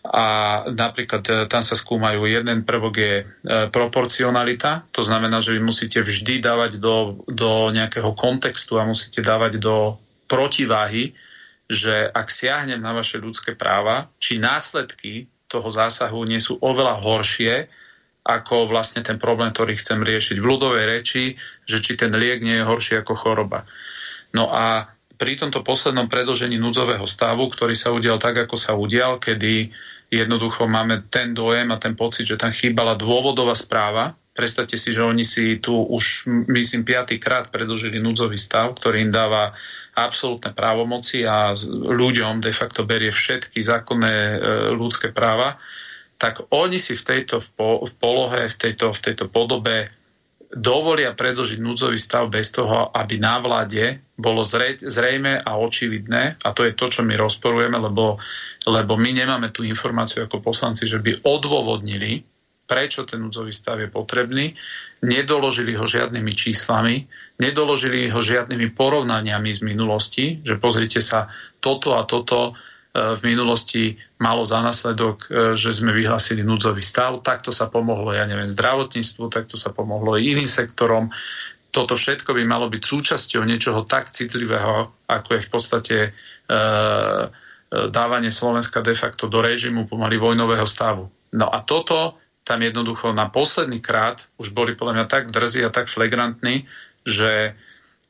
a napríklad e, tam sa skúmajú, jeden prvok je e, proporcionalita, to znamená, že vy musíte vždy dávať do, do nejakého kontextu a musíte dávať do protiváhy, že ak siahnem na vaše ľudské práva, či následky toho zásahu nie sú oveľa horšie, ako vlastne ten problém, ktorý chcem riešiť v ľudovej reči, že či ten liek nie je horší ako choroba. No a pri tomto poslednom predlžení núdzového stavu, ktorý sa udial tak, ako sa udial, kedy jednoducho máme ten dojem a ten pocit, že tam chýbala dôvodová správa. Predstavte si, že oni si tu už, myslím, piatýkrát predlžili núdzový stav, ktorý im dáva absolútne právomoci a ľuďom de facto berie všetky zákonné e, ľudské práva, tak oni si v tejto v, po, v polohe, v tejto, v tejto podobe dovolia predlžiť núdzový stav bez toho, aby na vláde bolo zrejme a očividné, a to je to, čo my rozporujeme, lebo, lebo my nemáme tú informáciu ako poslanci, že by odôvodnili, prečo ten núdzový stav je potrebný, nedoložili ho žiadnymi číslami, nedoložili ho žiadnymi porovnaniami z minulosti, že pozrite sa, toto a toto v minulosti malo za následok, e, že sme vyhlásili núdzový stav. Takto sa pomohlo, ja neviem, zdravotníctvu, takto sa pomohlo aj iným sektorom. Toto všetko by malo byť súčasťou niečoho tak citlivého, ako je v podstate e, e, dávanie Slovenska de facto do režimu pomaly vojnového stavu. No a toto tam jednoducho na posledný krát už boli podľa mňa tak drzí a tak flagrantní, že,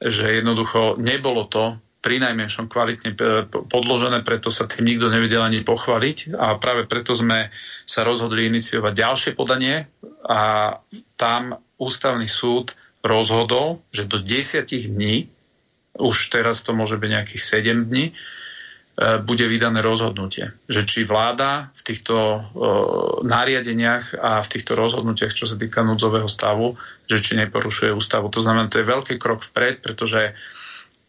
že jednoducho nebolo to pri najmenšom kvalitne e, podložené, preto sa tým nikto nevedel ani pochváliť. A práve preto sme sa rozhodli iniciovať ďalšie podanie a tam ústavný súd rozhodol, že do 10 dní, už teraz to môže byť nejakých 7 dní, bude vydané rozhodnutie. Že či vláda v týchto uh, nariadeniach a v týchto rozhodnutiach, čo sa týka núdzového stavu, že či neporušuje ústavu. To znamená, to je veľký krok vpred, pretože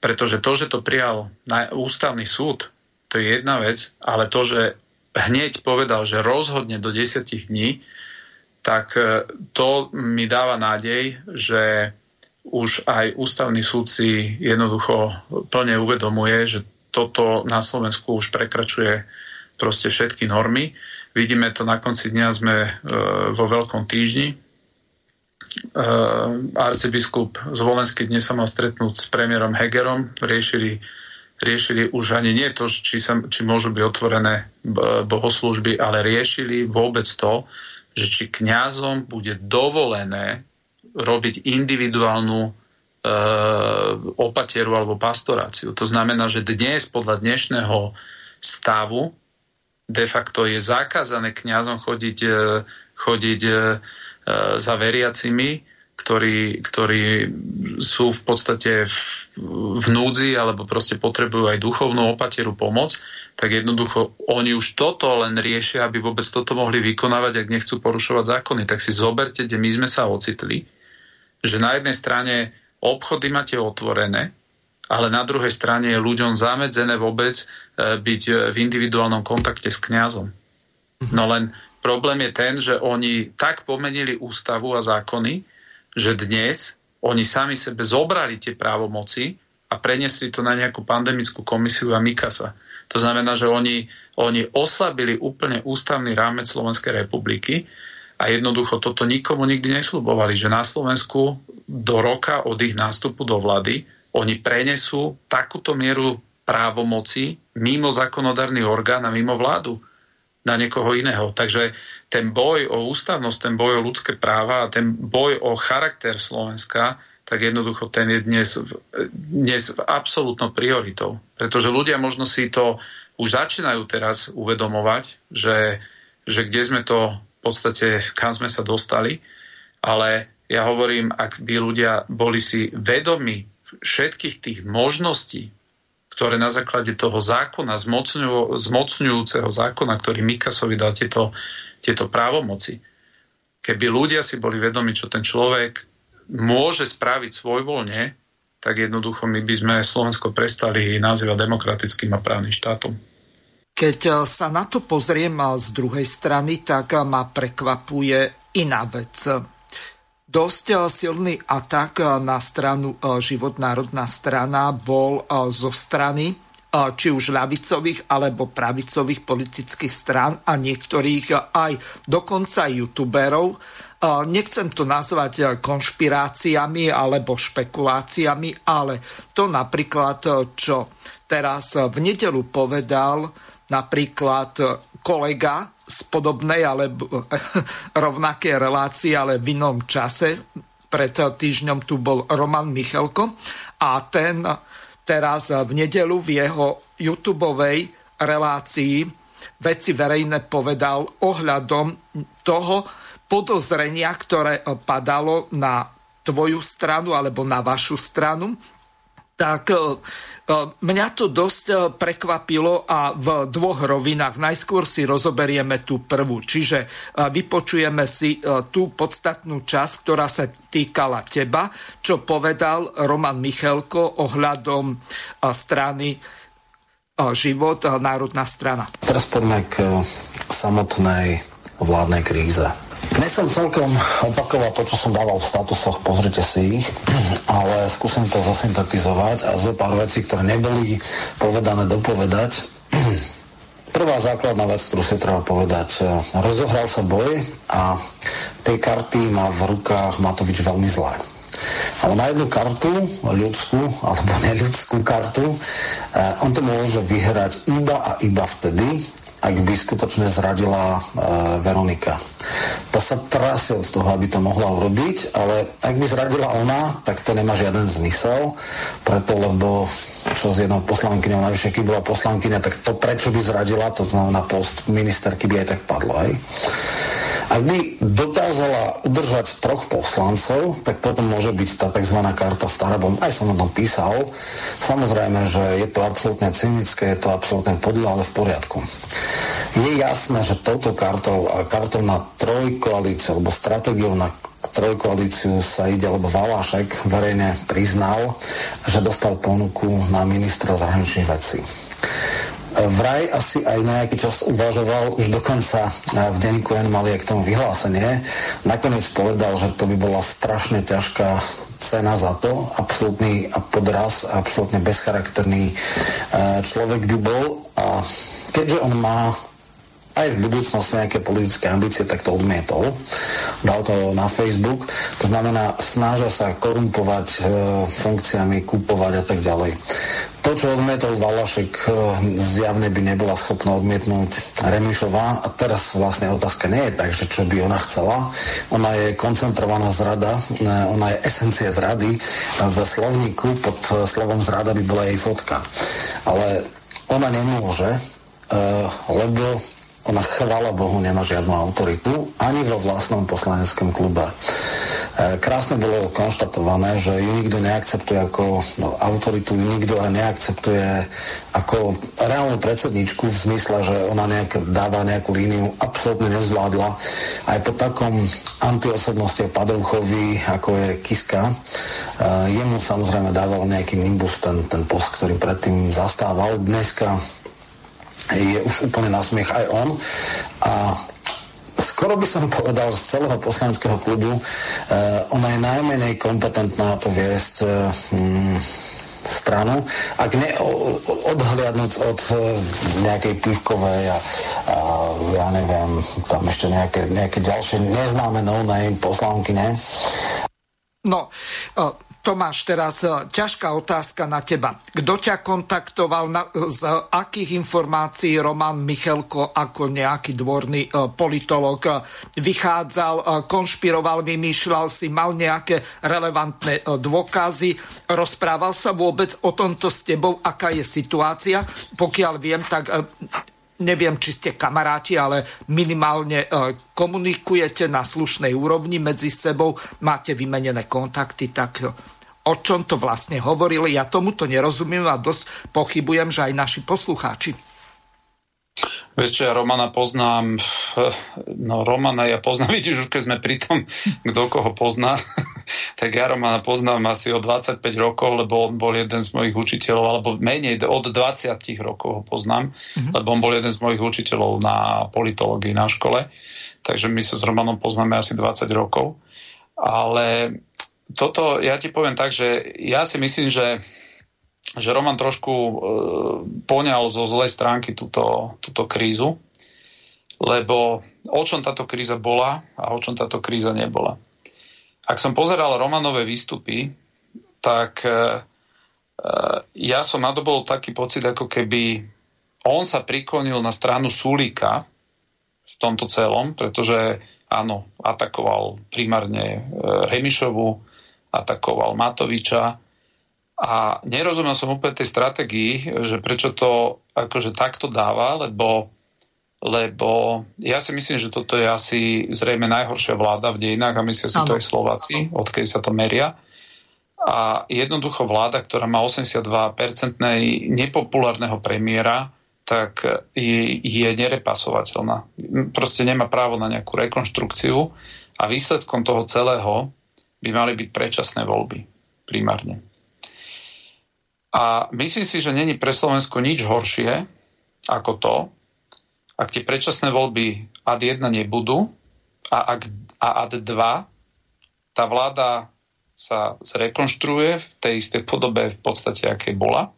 pretože to, že to prijal na ústavný súd, to je jedna vec, ale to, že hneď povedal, že rozhodne do 10 dní, tak e, to mi dáva nádej, že už aj ústavný súd si jednoducho plne uvedomuje, že toto na Slovensku už prekračuje proste všetky normy. Vidíme to na konci dňa, sme e, vo Veľkom týždni, uh, arcibiskup Zvolenský dnes sa mal stretnúť s premiérom Hegerom, riešili, riešili už ani nie to, či, sa, či môžu byť otvorené bohoslužby, ale riešili vôbec to, že či kňazom bude dovolené robiť individuálnu opatieru alebo pastoráciu. To znamená, že dnes podľa dnešného stavu de facto je zakázané kňazom chodiť, e, chodiť e, za veriacimi, ktorí, ktorí sú v podstate v, v núdzi alebo proste potrebujú aj duchovnú opatieru pomoc, tak jednoducho oni už toto len riešia, aby vôbec toto mohli vykonávať, ak nechcú porušovať zákony. Tak si zoberte, kde my sme sa ocitli, že na jednej strane obchody máte otvorené, ale na druhej strane je ľuďom zamedzené vôbec e, byť e, v individuálnom kontakte s kňazom. No len problém je ten, že oni tak pomenili ústavu a zákony, že dnes oni sami sebe zobrali tie právomoci a preniesli to na nejakú pandemickú komisiu a Mikasa. To znamená, že oni, oni oslabili úplne ústavný rámec Slovenskej republiky a jednoducho toto nikomu nikdy neslubovali, že na Slovensku do roka od ich nástupu do vlády oni prenesú takúto mieru právomoci mimo zákonodárny orgán a mimo vládu na niekoho iného. Takže ten boj o ústavnosť, ten boj o ľudské práva a ten boj o charakter Slovenska, tak jednoducho ten je dnes, dnes absolútnou prioritou. Pretože ľudia možno si to už začínajú teraz uvedomovať, že, že kde sme to podstate, kam sme sa dostali, ale ja hovorím, ak by ľudia boli si vedomi všetkých tých možností, ktoré na základe toho zákona, zmocňujúceho zákona, ktorý Mikasovi dal tieto, tieto právomoci, keby ľudia si boli vedomi, čo ten človek môže spraviť svojvoľne, tak jednoducho my by sme Slovensko prestali nazývať demokratickým a právnym štátom. Keď eh, sa na to pozriem eh, z druhej strany, tak eh, ma prekvapuje iná vec dosť silný atak na stranu eh, Život národná strana bol zo strany či už ľavicových alebo pravicových politických strán a niektorých aj dokonca youtuberov. Nechcem to nazvať konšpiráciami alebo špekuláciami, ale to napríklad, čo teraz v nedelu povedal napríklad kolega z podobnej alebo rovnaké relácie, ale v inom čase. Pred týždňom tu bol Roman Michelko a ten teraz v nedelu v jeho youtube relácii veci verejné povedal ohľadom toho podozrenia, ktoré padalo na tvoju stranu alebo na vašu stranu. Tak E, mňa to dosť e, prekvapilo a v dvoch rovinách. Najskôr si rozoberieme tú prvú, čiže e, vypočujeme si tú podstatnú časť, ktorá sa týkala teba, čo povedal Roman Michelko ohľadom strany Život, Národná strana. Teraz poďme k samotnej vládnej kríze. Nechcem celkom opakovať to, čo som dával v statusoch, pozrite si ich, ale skúsim to zasyntetizovať a zo pár vecí, ktoré neboli povedané, dopovedať. Prvá základná vec, ktorú si treba povedať, rozohral sa boj a tie karty má v rukách Matovič veľmi zlé. Ale na jednu kartu, ľudskú alebo neľudskú kartu, eh, on to môže vyhrať iba a iba vtedy, ak by skutočne zradila e, Veronika. Tá sa trasie od toho, aby to mohla urobiť, ale ak by zradila ona, tak to nemá žiaden zmysel, preto lebo čo s jednou poslankyňou, navyše keď bola poslankyňa, tak to prečo by zradila, to znamená post ministerky by aj tak padlo. Aj? Ak by dokázala udržať troch poslancov, tak potom môže byť tá tzv. karta starabom. Aj som o tom písal. Samozrejme, že je to absolútne cynické, je to absolútne podľa, ale v poriadku. Je jasné, že touto kartou kartou na trojkoalíciu alebo stratégiou na trojkoalíciu sa ide, lebo Valášek verejne priznal, že dostal ponuku na ministra zahraničných vecí. Vraj asi aj nejaký čas uvažoval, už dokonca v denníku N mali aj k tomu vyhlásenie. Nakoniec povedal, že to by bola strašne ťažká cena za to, absolútny podraz, absolútne bezcharakterný e, človek by bol. A keďže on má aj v budúcnosti nejaké politické ambície, tak to odmietol. Dal to na Facebook. To znamená, snažia sa korumpovať e, funkciami, kúpovať a tak ďalej. To, čo odmietol Valašek, e, zjavne by nebola schopná odmietnúť Remišová. A teraz vlastne otázka nie je tak, že čo by ona chcela. Ona je koncentrovaná zrada, e, ona je esencia zrady. V slovníku pod e, slovom zrada by bola jej fotka. Ale ona nemôže, lebo ona chvala Bohu nemá žiadnu autoritu ani vo vlastnom poslaneckom klube. E, krásne bolo konštatované, že ju nikto neakceptuje ako no, autoritu, ju nikto neakceptuje ako reálnu predsedničku v zmysle, že ona nejak dáva nejakú líniu, absolútne nezvládla. Aj po takom antiosobnosti Padovchovi, ako je Kiska, uh, jemu samozrejme dával nejaký nimbus ten, ten post, ktorý predtým zastával. Dneska je už úplne na smiech aj on. A skoro by som povedal z celého poslaneckého klubu, uh, ona je najmenej kompetentná to viesť uh, stranu, ak ne, odhliadnúť od uh, nejakej pivkovej a, a ja neviem, tam ešte nejaké, nejaké ďalšie neznáme no-name poslanky, ne? No, uh, Tomáš, teraz e, ťažká otázka na teba. Kto ťa kontaktoval, na, z akých informácií Roman Michelko ako nejaký dvorný e, politolog e, vychádzal, konšpiroval, vymýšľal si, mal nejaké relevantné dôkazy, rozprával sa vôbec o tomto s tebou, aká je situácia. Pokiaľ viem, tak neviem, či ste kamaráti, ale minimálne e, komunikujete na slušnej úrovni medzi sebou, máte vymenené kontakty, tak e, o čom to vlastne hovorili. Ja tomuto nerozumiem a dosť pochybujem, že aj naši poslucháči. Vieš ja Romana poznám, no Romana ja poznám, vidíš už keď sme pri tom, kto koho pozná, tak ja Romana poznám asi o 25 rokov, lebo on bol jeden z mojich učiteľov, alebo menej, od 20 rokov ho poznám, mm-hmm. lebo on bol jeden z mojich učiteľov na politológii na škole, takže my sa s Romanom poznáme asi 20 rokov. Ale toto, ja ti poviem tak, že ja si myslím, že že Roman trošku e, poňal zo zlej stránky túto, túto krízu, lebo o čom táto kríza bola a o čom táto kríza nebola. Ak som pozeral Romanové výstupy, tak e, e, ja som nadobol taký pocit, ako keby on sa priklonil na stranu Sulíka v tomto celom, pretože áno, atakoval primárne e, Remišovu, atakoval Matoviča, a nerozumel som úplne tej stratégii, že prečo to akože takto dáva, lebo, lebo ja si myslím, že toto je asi zrejme najhoršia vláda v dejinách a myslia si ano. to aj Slováci, odkedy sa to meria. A jednoducho vláda, ktorá má 82% nepopulárneho premiéra, tak je, je nerepasovateľná. Proste nemá právo na nejakú rekonštrukciu a výsledkom toho celého by mali byť predčasné voľby primárne. A myslím si, že není pre Slovensko nič horšie ako to, ak tie predčasné voľby ad 1 nebudú a, ak, a ad 2 tá vláda sa zrekonštruuje v tej istej podobe v podstate, aké bola.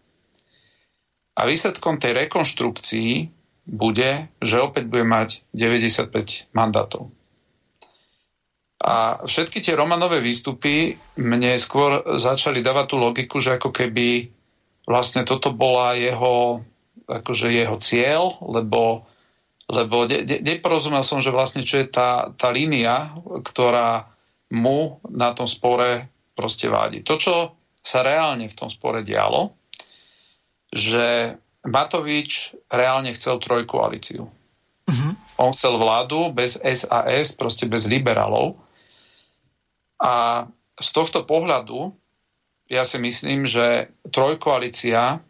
A výsledkom tej rekonštrukcii bude, že opäť bude mať 95 mandátov. A všetky tie Romanové výstupy mne skôr začali dávať tú logiku, že ako keby vlastne toto bola jeho, akože jeho cieľ, lebo, lebo ne, ne, neporozumel som, že vlastne čo je tá, tá línia, ktorá mu na tom spore proste vádi. To, čo sa reálne v tom spore dialo, že Matovič reálne chcel trojkoalíciu. Uh-huh. On chcel vládu bez SAS, proste bez liberálov. A z tohto pohľadu ja si myslím, že trojkoalícia,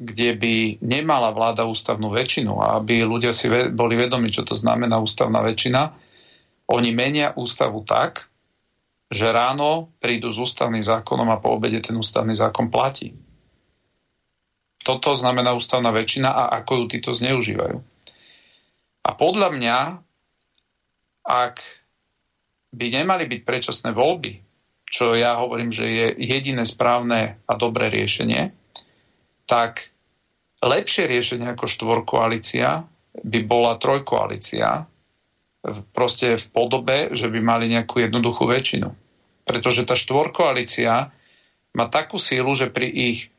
kde by nemala vláda ústavnú väčšinu aby ľudia si boli vedomi, čo to znamená ústavná väčšina, oni menia ústavu tak, že ráno prídu s ústavným zákonom a po obede ten ústavný zákon platí. Toto znamená ústavná väčšina a ako ju títo zneužívajú. A podľa mňa, ak by nemali byť predčasné voľby, čo ja hovorím, že je jediné správne a dobré riešenie, tak lepšie riešenie ako štvorkoalícia by bola trojkoalícia, proste v podobe, že by mali nejakú jednoduchú väčšinu. Pretože tá štvorkoalícia má takú sílu, že pri ich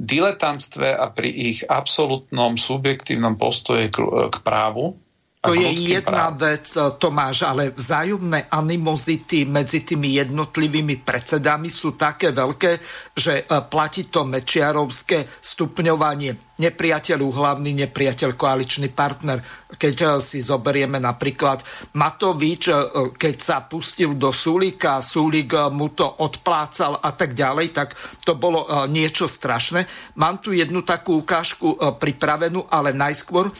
diletantstve a pri ich absolútnom subjektívnom postoje k, k právu to je jedna práv. vec, Tomáš, ale vzájomné animozity medzi tými jednotlivými predsedami sú také veľké, že e, platí to mečiarovské stupňovanie nepriateľ hlavný nepriateľ, koaličný partner. Keď eh, si zoberieme napríklad Matovič, eh, keď sa pustil do Sulíka, Sulík eh, mu to odplácal a tak ďalej, tak to bolo niečo strašné. Mám tu jednu takú ukážku pripravenú, ale najskôr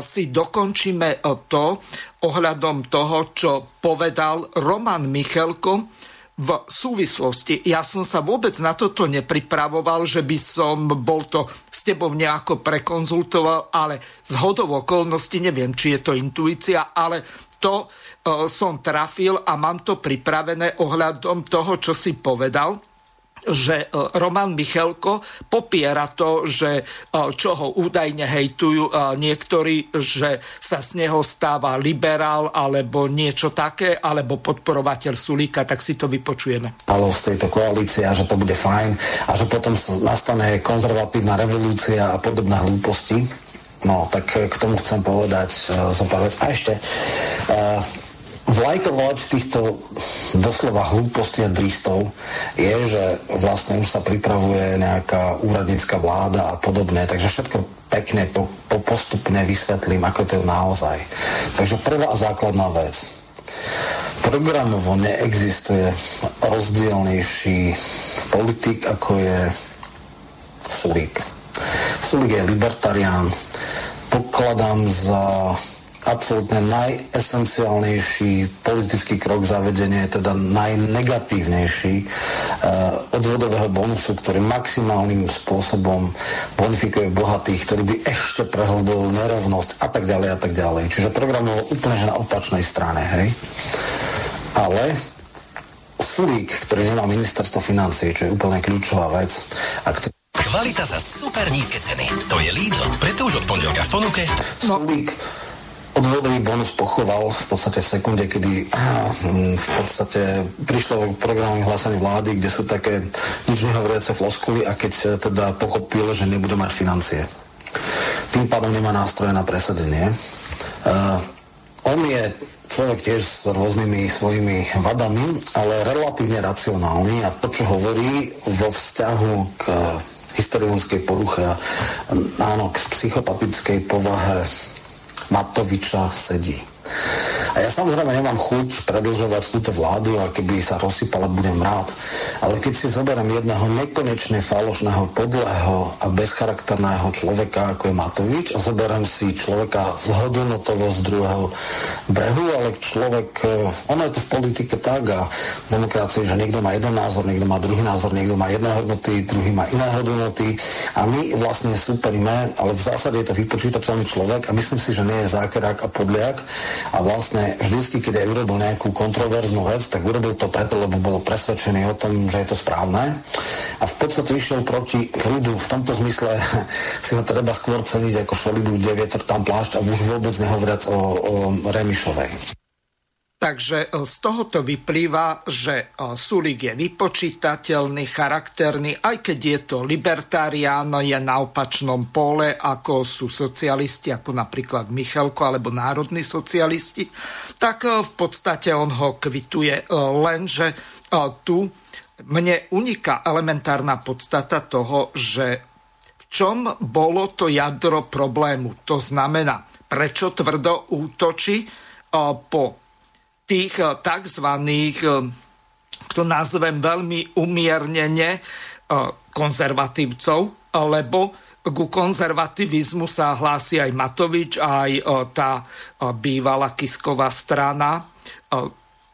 si dokončíme to ohľadom toho, čo povedal Roman Michelko, v súvislosti. Ja som sa vôbec na toto nepripravoval, že by som bol to s tebou nejako prekonzultoval, ale z hodov okolností, neviem, či je to intuícia, ale to uh, som trafil a mám to pripravené ohľadom toho, čo si povedal že e, Roman Michelko popiera to, že e, čo ho údajne hejtujú e, niektorí, že sa z neho stáva liberál alebo niečo také, alebo podporovateľ Sulíka, tak si to vypočujeme. Ale z tejto koalície a že to bude fajn a že potom nastane konzervatívna revolúcia a podobné hlúposti. No, tak k tomu chcem povedať uh. A ešte, vlajkovať týchto doslova hlúposti a dristov je, že vlastne už sa pripravuje nejaká úradnícka vláda a podobne, takže všetko pekne po, po postupne vysvetlím, ako to je naozaj. Takže prvá a základná vec. Programovo neexistuje rozdielnejší politik, ako je Sulík. Sulík je libertarián. Pokladám za absolútne najesenciálnejší politický krok zavedenie, teda najnegatívnejší uh, odvodového bonusu, ktorý maximálnym spôsobom bonifikuje bohatých, ktorý by ešte prehlbil nerovnosť a tak ďalej a tak ďalej. Čiže program bol úplne že na opačnej strane, hej. Ale Sulík, ktorý nemá ministerstvo financií, čo je úplne kľúčová vec, a ktorý Kvalita za super nízke ceny. To je Lidl. Preto už od pondelka v ponuke. No. Sulík odvodový bonus pochoval v podstate v sekunde, kedy hm, v podstate prišlo k programu hlásení vlády, kde sú také nič nehovoriace floskuly a keď teda pochopil, že nebude mať financie. Tým pádom nemá nástroje na presadenie. Uh, on je človek tiež s rôznymi svojimi vadami, ale relatívne racionálny a to, čo hovorí vo vzťahu k historickej poruche a áno, k psychopatickej povahe Matoviča sedí. A ja samozrejme nemám chuť predlžovať túto vládu a keby sa rozsypala, budem rád. Ale keď si zoberiem jedného nekonečne falošného, podlého a bezcharakterného človeka, ako je Matovič, a zoberiem si človeka z hodnotovo z druhého brehu, ale človek, eh, ono je to v politike tak a v že niekto má jeden názor, niekto má druhý názor, niekto má jedné hodnoty, druhý má iné hodnoty a my vlastne superíme, ale v zásade je to vypočítateľný človek a myslím si, že nie je zákerák a podliak a vlastne vždycky, keď aj urobil nejakú kontroverznú vec, tak urobil to preto, lebo bol presvedčený o tom, že je to správne. A v podstate išiel proti prúdu. V tomto zmysle si ho treba skôr ceniť ako šelibu, kde vietor tam plášť a už vôbec nehovoriac o, o Remišovej. Takže e, z tohoto vyplýva, že e, Sulik je vypočítateľný, charakterný, aj keď je to libertarián, je na opačnom pole, ako sú socialisti, ako napríklad Michalko alebo národní socialisti, tak e, v podstate on ho kvituje. Lenže tu mne uniká elementárna podstata toho, že v čom bolo to jadro problému. To znamená, prečo tvrdo útočí po tých eh, tzv. to eh, nazvem veľmi umiernene eh, konzervatívcov, lebo ku konzervativizmu sa hlási aj Matovič, aj tá bývalá Kisková strana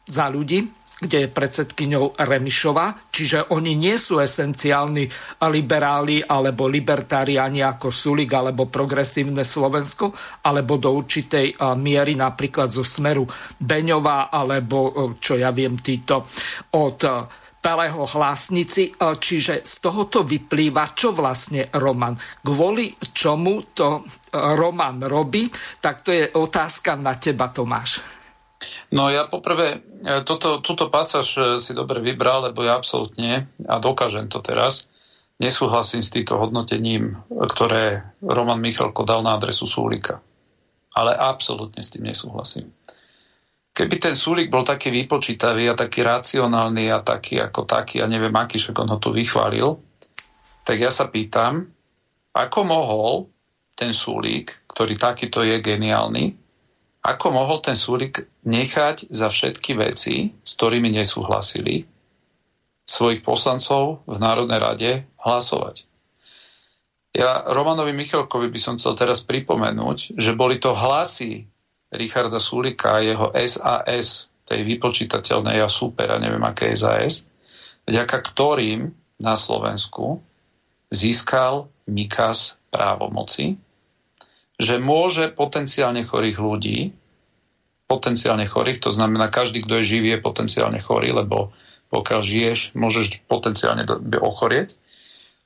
za ľudí kde je predsedkyňou Remišova, čiže oni nie sú esenciálni liberáli alebo libertáriani ako Sulik alebo progresívne Slovensko, alebo do určitej miery napríklad zo smeru Beňová alebo čo ja viem títo od Peleho hlásnici, čiže z tohoto vyplýva, čo vlastne Roman, kvôli čomu to Roman robí, tak to je otázka na teba, Tomáš. No ja poprvé, e, toto, túto pasáž e, si dobre vybral, lebo ja absolútne, a dokážem to teraz, nesúhlasím s týmto hodnotením, ktoré Roman Michalko dal na adresu Súlika. Ale absolútne s tým nesúhlasím. Keby ten Súlik bol taký vypočítavý a taký racionálny a taký ako taký, a neviem aký, však on ho tu vychválil, tak ja sa pýtam, ako mohol ten Súlik, ktorý takýto je geniálny, ako mohol ten Súlik nechať za všetky veci, s ktorými nesúhlasili, svojich poslancov v Národnej rade hlasovať. Ja Romanovi Michalkovi by som chcel teraz pripomenúť, že boli to hlasy Richarda Sulika a jeho SAS, tej vypočítateľnej a super, a neviem aké SAS, vďaka ktorým na Slovensku získal Mikas právomoci, že môže potenciálne chorých ľudí, potenciálne chorých, to znamená každý, kto je živý, je potenciálne chorý, lebo pokiaľ žiješ, môžeš potenciálne ochorieť.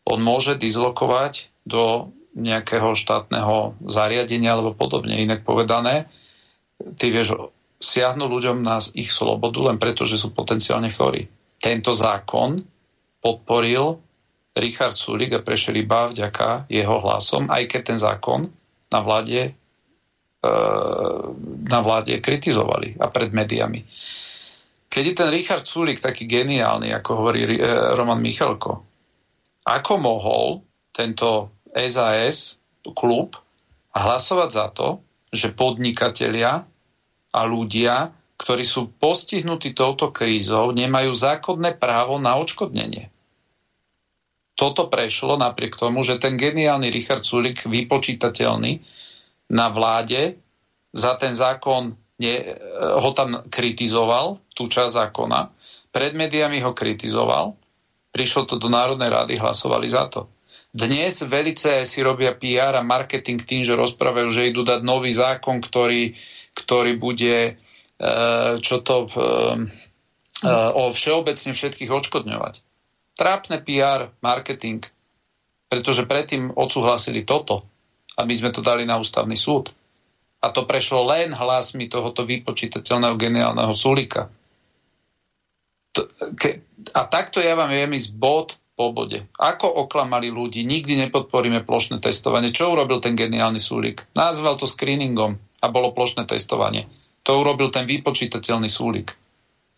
On môže dizlokovať do nejakého štátneho zariadenia alebo podobne. Inak povedané, ty vieš siahnuť ľuďom na ich slobodu len preto, že sú potenciálne chorí. Tento zákon podporil Richard Sulik a prešiel iba vďaka jeho hlasom, aj keď ten zákon na vláde, e, na vláde kritizovali a pred médiami. Keď je ten Richard Sulik taký geniálny, ako hovorí e, Roman Michalko, ako mohol tento SAS, klub, hlasovať za to, že podnikatelia a ľudia, ktorí sú postihnutí touto krízou, nemajú zákonné právo na odškodnenie toto prešlo napriek tomu, že ten geniálny Richard Sulik, vypočítateľný na vláde, za ten zákon ne, eh, ho tam kritizoval, tú časť zákona, pred médiami ho kritizoval, prišlo to do Národnej rady, hlasovali za to. Dnes velice si robia PR a marketing tým, že rozprávajú, že idú dať nový zákon, ktorý, ktorý bude eh, čo to eh, o všeobecne všetkých odškodňovať. Trápne PR, marketing, pretože predtým odsúhlasili toto a my sme to dali na ústavný súd. A to prešlo len hlasmi tohoto vypočítateľného geniálneho Sulika. A takto ja vám viem ísť bod po bode. Ako oklamali ľudí, nikdy nepodporíme plošné testovanie. Čo urobil ten geniálny Súlik? Nazval to screeningom a bolo plošné testovanie. To urobil ten vypočítateľný Súlik.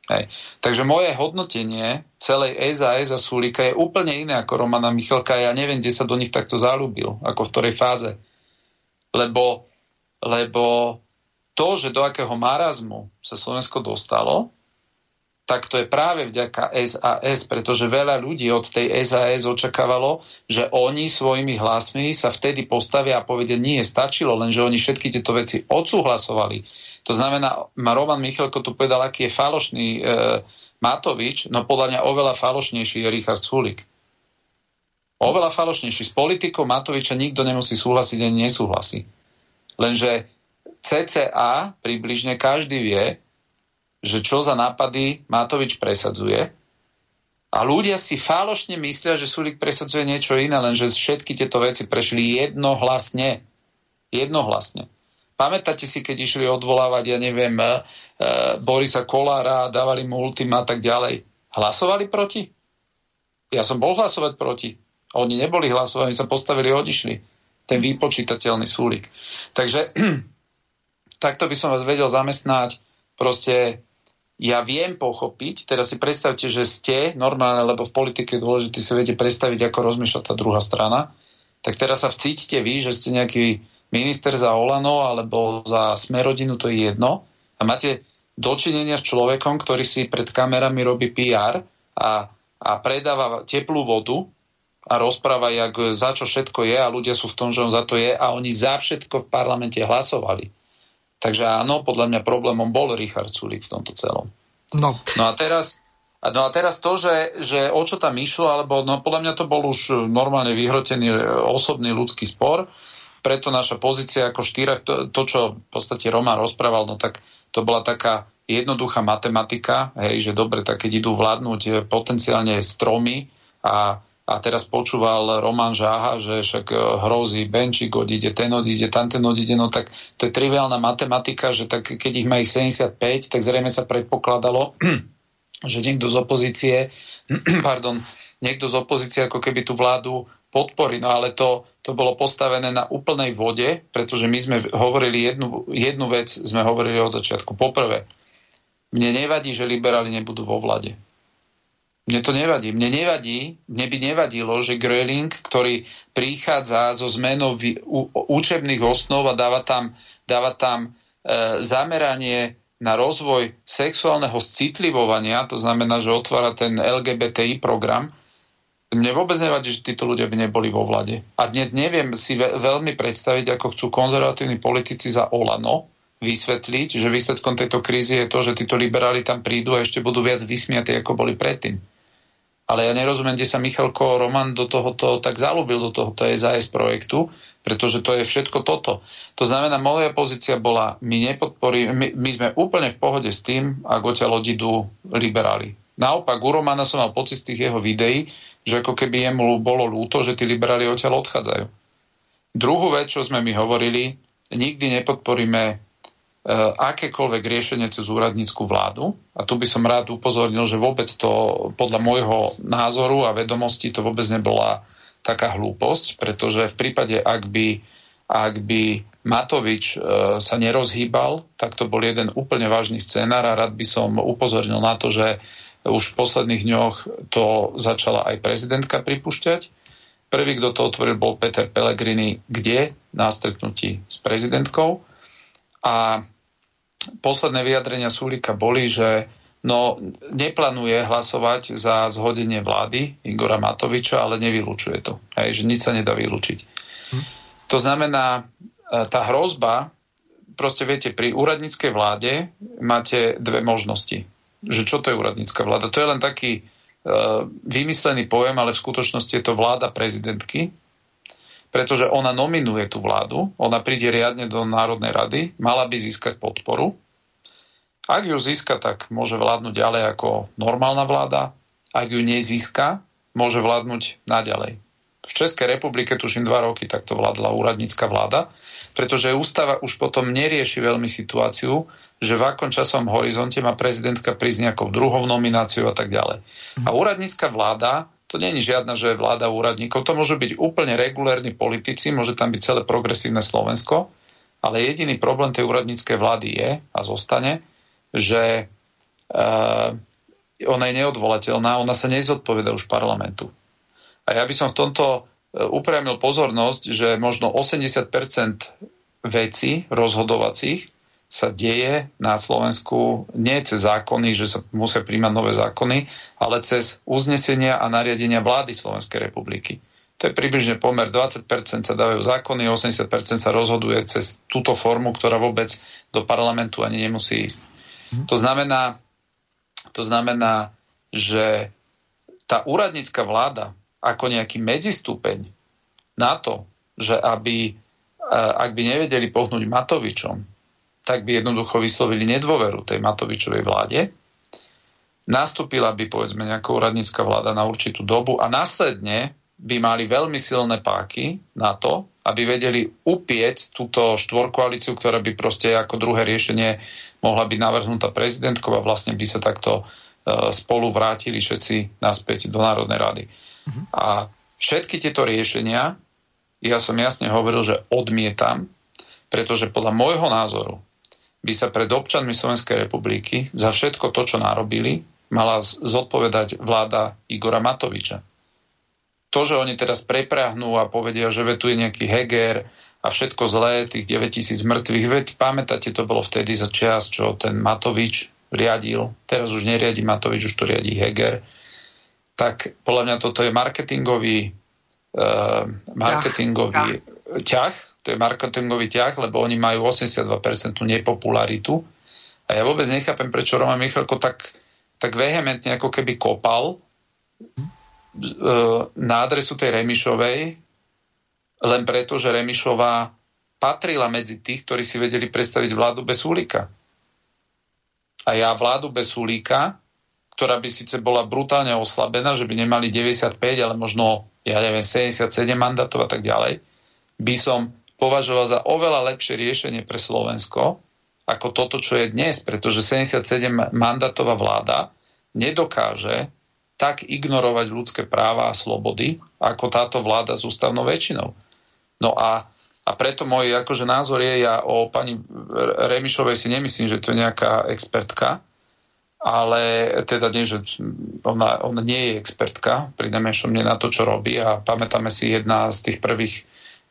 Hej. Takže moje hodnotenie celej SAS a Sulika je úplne iné ako Romana Michalka. Ja neviem, kde sa do nich takto zalúbil, ako v ktorej fáze. Lebo, lebo to, že do akého marazmu sa Slovensko dostalo, tak to je práve vďaka SAS, pretože veľa ľudí od tej SAS očakávalo, že oni svojimi hlasmi sa vtedy postavia a povedia, nie, stačilo, len že oni všetky tieto veci odsúhlasovali to znamená, ma Roman Michalko tu povedal, aký je falošný e, Matovič, no podľa mňa oveľa falošnejší je Richard Sulik. Oveľa falošnejší. S politikou Matoviča nikto nemusí súhlasiť ani nesúhlasí. Lenže CCA približne každý vie, že čo za nápady Matovič presadzuje a ľudia si falošne myslia, že Sulik presadzuje niečo iné, lenže všetky tieto veci prešli jednohlasne. Jednohlasne. Pamätáte si, keď išli odvolávať, ja neviem, e, Borisa Kolára, dávali mu ultima a tak ďalej. Hlasovali proti? Ja som bol hlasovať proti. Oni neboli hlasovať, oni sa postavili a odišli. Ten vypočítateľný súlik. Takže takto by som vás vedel zamestnať. Proste ja viem pochopiť, teraz si predstavte, že ste normálne, lebo v politike je dôležité si viete predstaviť, ako rozmýšľa tá druhá strana, tak teraz sa vcítite vy, že ste nejaký minister za Olano alebo za Smerodinu, to je jedno. A máte dočinenia s človekom, ktorý si pred kamerami robí PR a, a predáva teplú vodu a rozpráva, jak, za čo všetko je a ľudia sú v tom, že on za to je a oni za všetko v parlamente hlasovali. Takže áno, podľa mňa problémom bol Richard Sulik v tomto celom. No, no a teraz No a teraz to, že, že o čo tam išlo, alebo no podľa mňa to bol už normálne vyhrotený osobný ľudský spor, preto naša pozícia ako štyrach, to, to čo v podstate Roman rozprával, no tak to bola taká jednoduchá matematika, hej, že dobre, tak keď idú vládnuť e, potenciálne stromy a, a teraz počúval Roman Žáha, že však e, hrozí Benčík odíde, ten odíde, tam ten odíde, no tak to je triviálna matematika, že tak keď ich má ich 75, tak zrejme sa predpokladalo, že niekto z opozície, pardon, niekto z opozície ako keby tú vládu podporí, no ale to, to bolo postavené na úplnej vode, pretože my sme hovorili jednu, jednu vec, sme hovorili od začiatku. Poprvé, mne nevadí, že liberáli nebudú vo vlade. Mne to nevadí. Mne nevadí, mne by nevadilo, že Gröling, ktorý prichádza zo zmenou učebných osnov a dáva tam, dáva tam e, zameranie na rozvoj sexuálneho citlivovania, to znamená, že otvára ten LGBTI program, mne vôbec nevadí, že títo ľudia by neboli vo vlade. A dnes neviem si veľmi predstaviť, ako chcú konzervatívni politici za Olano vysvetliť, že výsledkom tejto krízy je to, že títo liberáli tam prídu a ešte budú viac vysmiatí, ako boli predtým. Ale ja nerozumiem, kde sa Michalko Roman do tohoto tak zalúbil do tohoto SAS projektu, pretože to je všetko toto. To znamená, moja pozícia bola, my, nepodporí, my, my sme úplne v pohode s tým, ak odtiaľ odidú liberáli. Naopak, u Romana som mal pocit z tých jeho videí, že ako keby jemu bolo ľúto, že tí liberáli odtiaľ odchádzajú. Druhú vec, čo sme mi hovorili, nikdy nepodporíme Eh, akékoľvek riešenie cez úradnícku vládu. A tu by som rád upozornil, že vôbec to podľa môjho názoru a vedomosti to vôbec nebola taká hlúposť, pretože v prípade, ak by, ak by Matovič e, sa nerozhýbal, tak to bol jeden úplne vážny scénar a rád by som upozornil na to, že už v posledných dňoch to začala aj prezidentka pripúšťať. Prvý, kto to otvoril, bol Peter Pellegrini, kde? Na stretnutí s prezidentkou. A posledné vyjadrenia Sulika boli, že no, neplánuje hlasovať za zhodenie vlády Igora Matoviča, ale nevylučuje to. Hej, že nič sa nedá vylúčiť. To znamená, e, tá hrozba, proste viete, pri úradníckej vláde máte dve možnosti. Že čo to je úradnícka vláda? To je len taký uh, vymyslený pojem, ale v skutočnosti je to vláda prezidentky, pretože ona nominuje tú vládu, ona príde riadne do Národnej rady, mala by získať podporu. Ak ju získa, tak môže vládnuť ďalej ako normálna vláda. Ak ju nezíska, môže vládnuť naďalej. V Českej republike tuším dva roky takto vládla úradnícka vláda, pretože ústava už potom nerieši veľmi situáciu, že v akom časovom horizonte má prezidentka prísť nejakou druhou nomináciou a tak ďalej. A úradnícka vláda to je žiadna, že je vláda úradníkov. To môžu byť úplne regulérni politici, môže tam byť celé progresívne Slovensko, ale jediný problém tej úradníckej vlády je a zostane, že uh, ona je neodvolateľná, ona sa nezodpoveda už parlamentu. A ja by som v tomto upriamil pozornosť, že možno 80% vecí rozhodovacích sa deje na Slovensku nie cez zákony, že sa musia príjmať nové zákony, ale cez uznesenia a nariadenia vlády Slovenskej republiky. To je približne pomer 20% sa dávajú zákony, 80% sa rozhoduje cez túto formu, ktorá vôbec do parlamentu ani nemusí ísť. Mm. To znamená, to znamená, že tá úradnícka vláda ako nejaký medzistupeň na to, že aby, ak by nevedeli pohnúť Matovičom, tak by jednoducho vyslovili nedôveru tej Matovičovej vláde. Nastúpila by povedzme nejaká úradnícka vláda na určitú dobu a následne by mali veľmi silné páky na to, aby vedeli upieť túto štvorkoalíciu, ktorá by proste ako druhé riešenie mohla byť navrhnutá prezidentkou a vlastne by sa takto uh, spolu vrátili všetci naspäť do Národnej rady. A všetky tieto riešenia, ja som jasne hovoril, že odmietam, pretože podľa môjho názoru by sa pred občanmi Slovenskej republiky za všetko to, čo narobili, mala zodpovedať vláda Igora Matoviča. To, že oni teraz preprahnú a povedia, že tu je nejaký Heger a všetko zlé, tých 9000 mŕtvych, veď pamätáte, to bolo vtedy za čas, čo ten Matovič riadil, teraz už neriadi Matovič, už to riadí Heger, tak podľa mňa toto je marketingový, uh, marketingový ťah, ťah to je marketingový ťah, lebo oni majú 82% nepopularitu. A ja vôbec nechápem, prečo Roman Michalko tak, tak vehementne ako keby kopal e, na adresu tej Remišovej, len preto, že Remišová patrila medzi tých, ktorí si vedeli predstaviť vládu bez Sulíka. A ja vládu bez Sulíka, ktorá by síce bola brutálne oslabená, že by nemali 95, ale možno, ja neviem, 77 mandátov a tak ďalej, by som považoval za oveľa lepšie riešenie pre Slovensko, ako toto, čo je dnes, pretože 77 mandátová vláda nedokáže tak ignorovať ľudské práva a slobody, ako táto vláda s ústavnou väčšinou. No a, a preto môj akože názor je, ja o pani Remišovej si nemyslím, že to je nejaká expertka, ale teda nie, že ona, ona nie je expertka, pri najmenšom nie na to, čo robí a pamätáme si jedna z tých prvých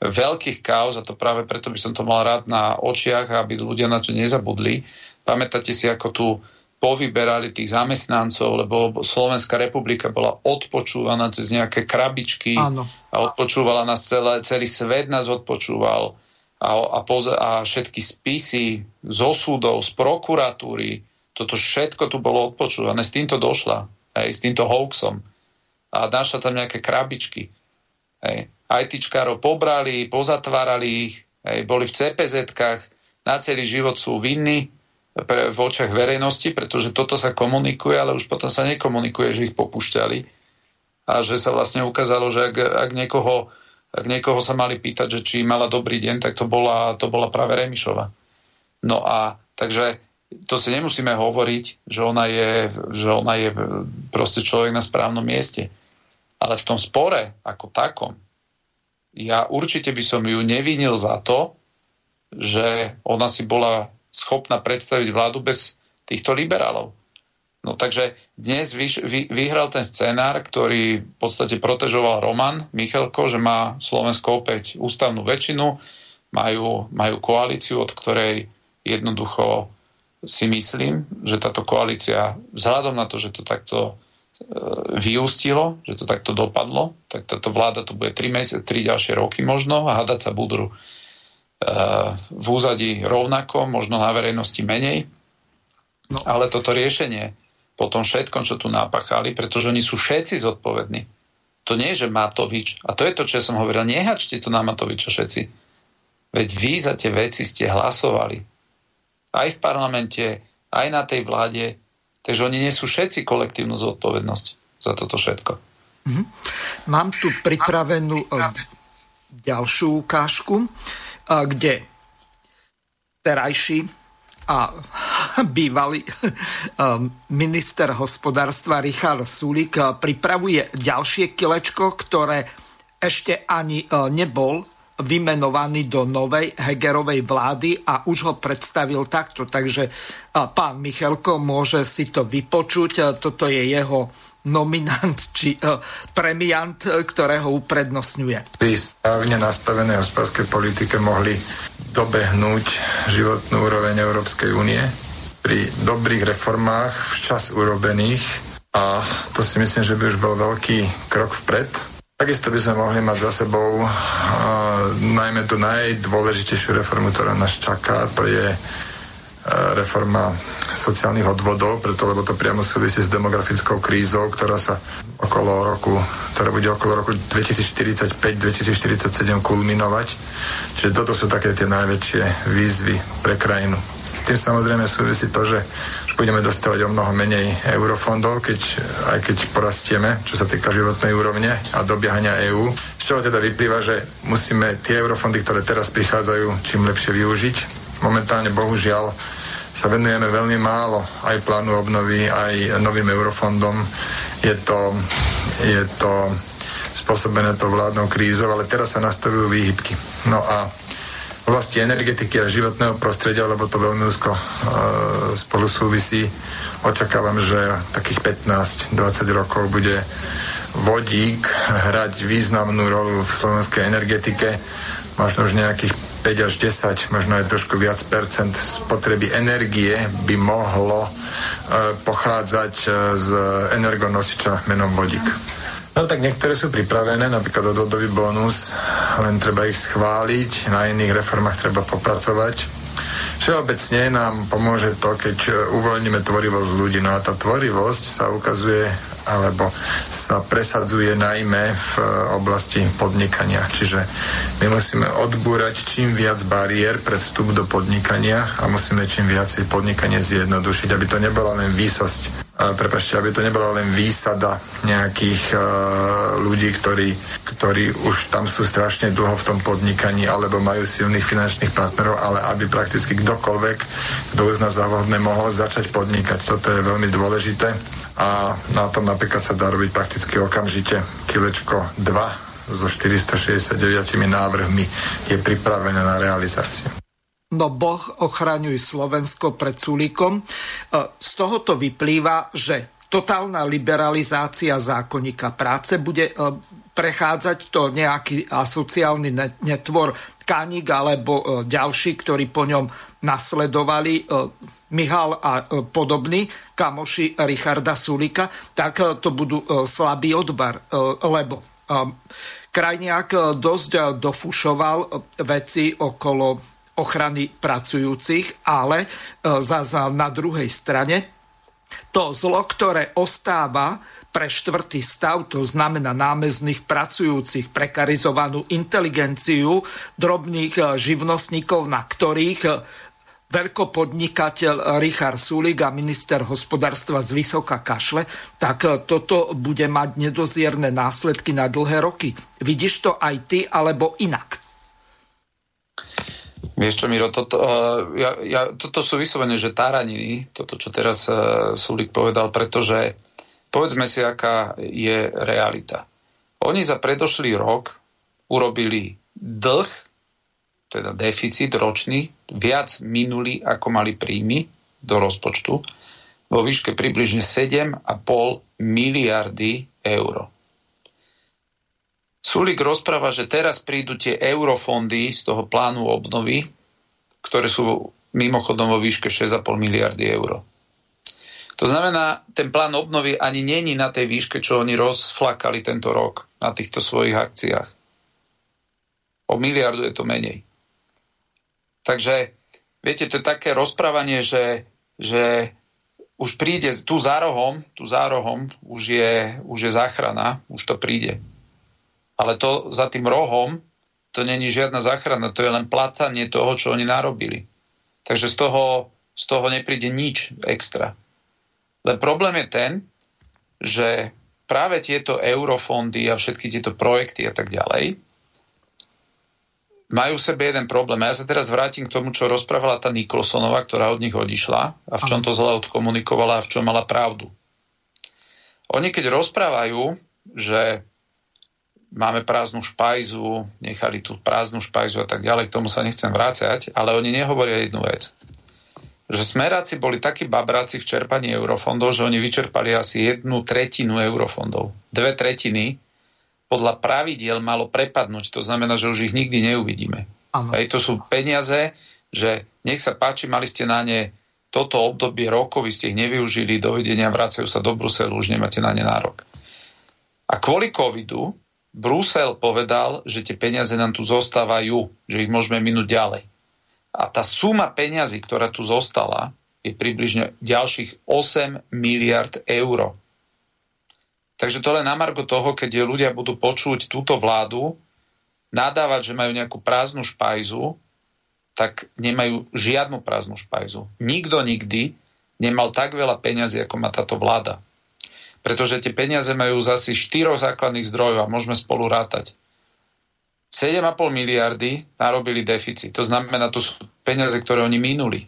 veľkých kauz, a to práve preto by som to mal rád na očiach, aby ľudia na to nezabudli. Pamätáte si, ako tu povyberali tých zamestnancov, lebo Slovenská republika bola odpočúvaná cez nejaké krabičky Áno. a odpočúvala nás celé, celý svet nás odpočúval a, a, poz, a všetky spisy zo súdov, z prokuratúry, toto všetko tu bolo odpočúvané, s týmto došla, hej, s týmto hoaxom a našla tam nejaké krabičky. Hej. ITčkárov pobrali, pozatvárali ich, hej, boli v CPZ-kách, na celý život sú vinní pre, v očiach verejnosti, pretože toto sa komunikuje, ale už potom sa nekomunikuje, že ich popušťali a že sa vlastne ukázalo, že ak, ak, niekoho, ak niekoho sa mali pýtať, že či mala dobrý deň, tak to bola, to bola práve Remišova. No a takže to si nemusíme hovoriť, že ona je, že ona je proste človek na správnom mieste. Ale v tom spore ako takom, ja určite by som ju nevinil za to, že ona si bola schopná predstaviť vládu bez týchto liberálov. No takže dnes vy, vy, vyhral ten scenár, ktorý v podstate protežoval Roman Michalko, že má Slovensko opäť ústavnú väčšinu, majú, majú koalíciu, od ktorej jednoducho si myslím, že táto koalícia, vzhľadom na to, že to takto E, vyústilo, že to takto dopadlo, tak táto vláda to bude 3, mesiace, 3 ďalšie roky možno a hádať sa budú e, v úzadí rovnako, možno na verejnosti menej. No. Ale toto riešenie po tom všetkom, čo tu napachali, pretože oni sú všetci zodpovední. To nie je, že Matovič, a to je to, čo som hovoril, nehačte to na Matoviča všetci. Veď vy za tie veci ste hlasovali. Aj v parlamente, aj na tej vláde, Takže oni nesú všetci kolektívnu zodpovednosť za toto všetko. Mm-hmm. Mám tu pripravenú ďalšiu ukážku, kde terajší a bývalý minister hospodárstva Richard Sulik pripravuje ďalšie kilečko, ktoré ešte ani nebol vymenovaný do novej Hegerovej vlády a už ho predstavil takto. Takže pán Michalko môže si to vypočuť. Toto je jeho nominant či uh, premiant, ktorého uprednostňuje. Pri správne nastavenej hospodárskej politike mohli dobehnúť životnú úroveň Európskej únie pri dobrých reformách včas urobených a to si myslím, že by už bol veľký krok vpred Takisto by sme mohli mať za sebou uh, najmä tú najdôležitejšiu reformu, ktorá nás čaká, to je uh, reforma sociálnych odvodov, preto lebo to priamo súvisí s demografickou krízou, ktorá sa okolo roku, ktorá bude okolo roku 2045-2047 kulminovať. Čiže toto sú také tie najväčšie výzvy pre krajinu. S tým samozrejme súvisí to, že budeme dostávať o mnoho menej eurofondov, keď, aj keď porastieme, čo sa týka životnej úrovne a dobiehania EÚ. Z čoho teda vyplýva, že musíme tie eurofondy, ktoré teraz prichádzajú, čím lepšie využiť. Momentálne, bohužiaľ, sa venujeme veľmi málo aj plánu obnovy, aj novým eurofondom. Je to, je to spôsobené to vládnou krízou, ale teraz sa nastavujú výhybky. No a oblasti energetiky a životného prostredia, lebo to veľmi úzko e, spolu súvisí. Očakávam, že takých 15-20 rokov bude vodík hrať významnú rolu v slovenskej energetike. Možno už nejakých 5 až 10, možno aj trošku viac percent spotreby energie by mohlo e, pochádzať e, z energonosiča menom vodík. No tak niektoré sú pripravené, napríklad odvodový bonus, len treba ich schváliť, na iných reformách treba popracovať. Všeobecne nám pomôže to, keď uvoľníme tvorivosť ľudí. No a tá tvorivosť sa ukazuje, alebo sa presadzuje najmä v oblasti podnikania. Čiže my musíme odbúrať čím viac bariér pre vstup do podnikania a musíme čím viacej podnikanie zjednodušiť, aby to nebola len výsosť prepašte, aby to nebola len výsada nejakých uh, ľudí, ktorí, ktorí už tam sú strašne dlho v tom podnikaní alebo majú silných finančných partnerov, ale aby prakticky kdokoľvek, kto uzná za vhodné, mohol začať podnikať. Toto je veľmi dôležité a na tom napríklad sa dá robiť prakticky okamžite. Kilečko 2 so 469 návrhmi je pripravené na realizáciu. No Boh ochraňuj Slovensko pred Sulíkom. E, z tohoto vyplýva, že totálna liberalizácia zákonníka práce bude e, prechádzať to nejaký asociálny netvor Kanik alebo e, ďalší, ktorí po ňom nasledovali Michal a podobní kamoši Richarda Sulika, tak to budú slabý odbar, lebo Krajniak dosť dofušoval veci okolo ochrany pracujúcich, ale e, zase na druhej strane to zlo, ktoré ostáva pre štvrtý stav, to znamená námezných pracujúcich, prekarizovanú inteligenciu, drobných e, živnostníkov, na ktorých e, veľkopodnikateľ Richard Sulik a minister hospodárstva z Vysoka kašle, tak toto bude mať nedozierne následky na dlhé roky. Vidíš to aj ty, alebo inak? Vieš čo, Miro, toto, uh, ja, ja, toto sú vyslovené, že táraniny, toto, čo teraz uh, Sulik povedal, pretože povedzme si, aká je realita. Oni za predošlý rok urobili dlh, teda deficit ročný, viac minuli, ako mali príjmy do rozpočtu, vo výške približne 7,5 miliardy eur. Sulik rozpráva, že teraz prídu tie eurofondy z toho plánu obnovy, ktoré sú mimochodom vo výške 6,5 miliardy eur. To znamená, ten plán obnovy ani není na tej výške, čo oni rozflakali tento rok na týchto svojich akciách. O miliardu je to menej. Takže, viete, to je také rozprávanie, že, že už príde tu za rohom, tu za rohom už je, už je záchrana, už to príde. Ale to za tým rohom, to není žiadna záchrana, to je len platanie toho, čo oni narobili. Takže z toho, z toho nepríde nič extra. Len problém je ten, že práve tieto eurofondy a všetky tieto projekty a tak ďalej majú v sebe jeden problém. A ja sa teraz vrátim k tomu, čo rozprávala tá Nikolsonová, ktorá od nich odišla a v čom to zle odkomunikovala a v čom mala pravdu. Oni keď rozprávajú, že máme prázdnu špajzu, nechali tú prázdnu špajzu a tak ďalej, k tomu sa nechcem vrácať, ale oni nehovoria jednu vec. Že smeráci boli takí babráci v čerpaní eurofondov, že oni vyčerpali asi jednu tretinu eurofondov. Dve tretiny podľa pravidiel malo prepadnúť, to znamená, že už ich nikdy neuvidíme. Hej, to sú peniaze, že nech sa páči, mali ste na ne toto obdobie rokov, vy ste ich nevyužili, dovidenia, vracajú sa do Bruselu, už nemáte na ne nárok. A kvôli covidu Brusel povedal, že tie peniaze nám tu zostávajú, že ich môžeme minúť ďalej. A tá suma peňazí, ktorá tu zostala, je približne ďalších 8 miliard eur. Takže to len na margo toho, keď ľudia budú počuť túto vládu, nadávať, že majú nejakú prázdnu špajzu, tak nemajú žiadnu prázdnu špajzu. Nikto nikdy nemal tak veľa peňazí, ako má táto vláda pretože tie peniaze majú zasi štyroch základných zdrojov a môžeme spolu rátať. 7,5 miliardy narobili deficit. To znamená, to sú peniaze, ktoré oni minuli.